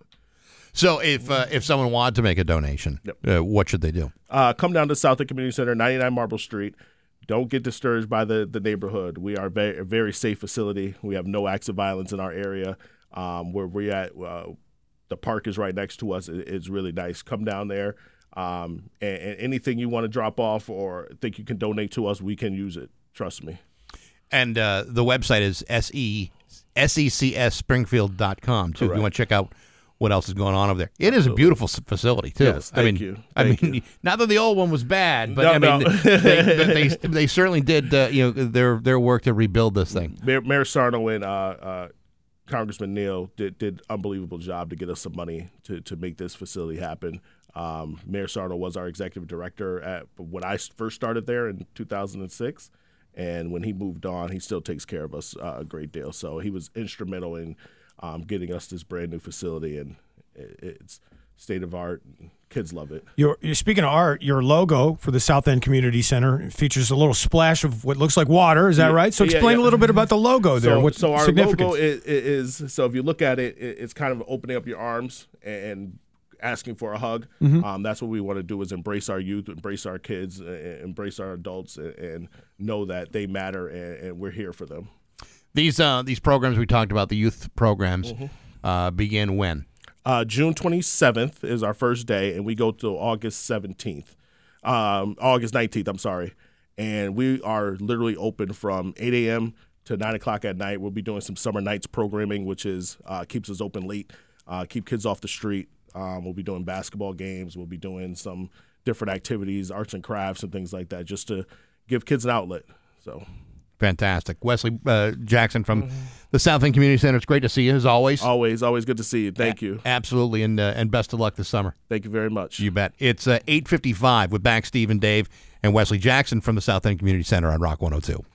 So if uh, if someone wanted to make a donation, uh, what should they do? uh, come down to South End Community Center, 99 Marble Street. Don't get discouraged by the, the neighborhood. We are very, a very safe facility. We have no acts of violence in our area. Um, where we're at, uh, the park is right next to us. It- it's really nice. Come down there. Um, and, and anything you want to drop off or think you can donate to us, we can use it. Trust me. And uh, the website is se secspringfield.com too. If you want to check out what else is going on over there. It is a beautiful facility too. Yes, I mean, you. I Thank mean, not that the old one was bad, but No, I mean, no. they, they, they they certainly did uh, you know their their work to rebuild this thing. Mayor, Mayor Sarno and uh, uh, Congressman Neal did did unbelievable job to get us some money to, to make this facility happen. Um, Mayor Sarno was our executive director at when I first started there in 2006, and when he moved on, he still takes care of us uh, a great deal. So he was instrumental in um, getting us this brand new facility, and it, it's state of art. Kids love it. Your, you're speaking of art, your logo for the South End Community Center features a little splash of what looks like water. Is that Yeah, right? So explain yeah. a little bit about the logo there. So, What's so our logo is, is so if you look at it, it, it's kind of opening up your arms and asking for a hug. Mhm. Um, that's what we want to do is embrace our youth, embrace our kids, uh, embrace our adults, and, and know that they matter and, and we're here for them. These uh, these programs we talked about, the youth programs, Mhm. uh, begin when? Uh, June 27th is our first day, and we go till August 17th, um, August 19th. I'm sorry, and we are literally open from 8 a.m. to 9 o'clock at night. We'll be doing some summer nights programming, which is uh, keeps us open late, uh, keep kids off the street. Um, we'll be doing basketball games. We'll be doing some different activities, arts and crafts, and things like that, just to give kids an outlet. So. Fantastic, Wesley uh, Jackson from the South End Community Center. It's great to see you as always. Always, always good to see you. Thank you. Absolutely, and uh, and best of luck this summer. Thank you very much. You bet. It's uh, eight fifty five with Bax Steve and Dave and Wesley Jackson from the South End Community Center on Rock one hundred two.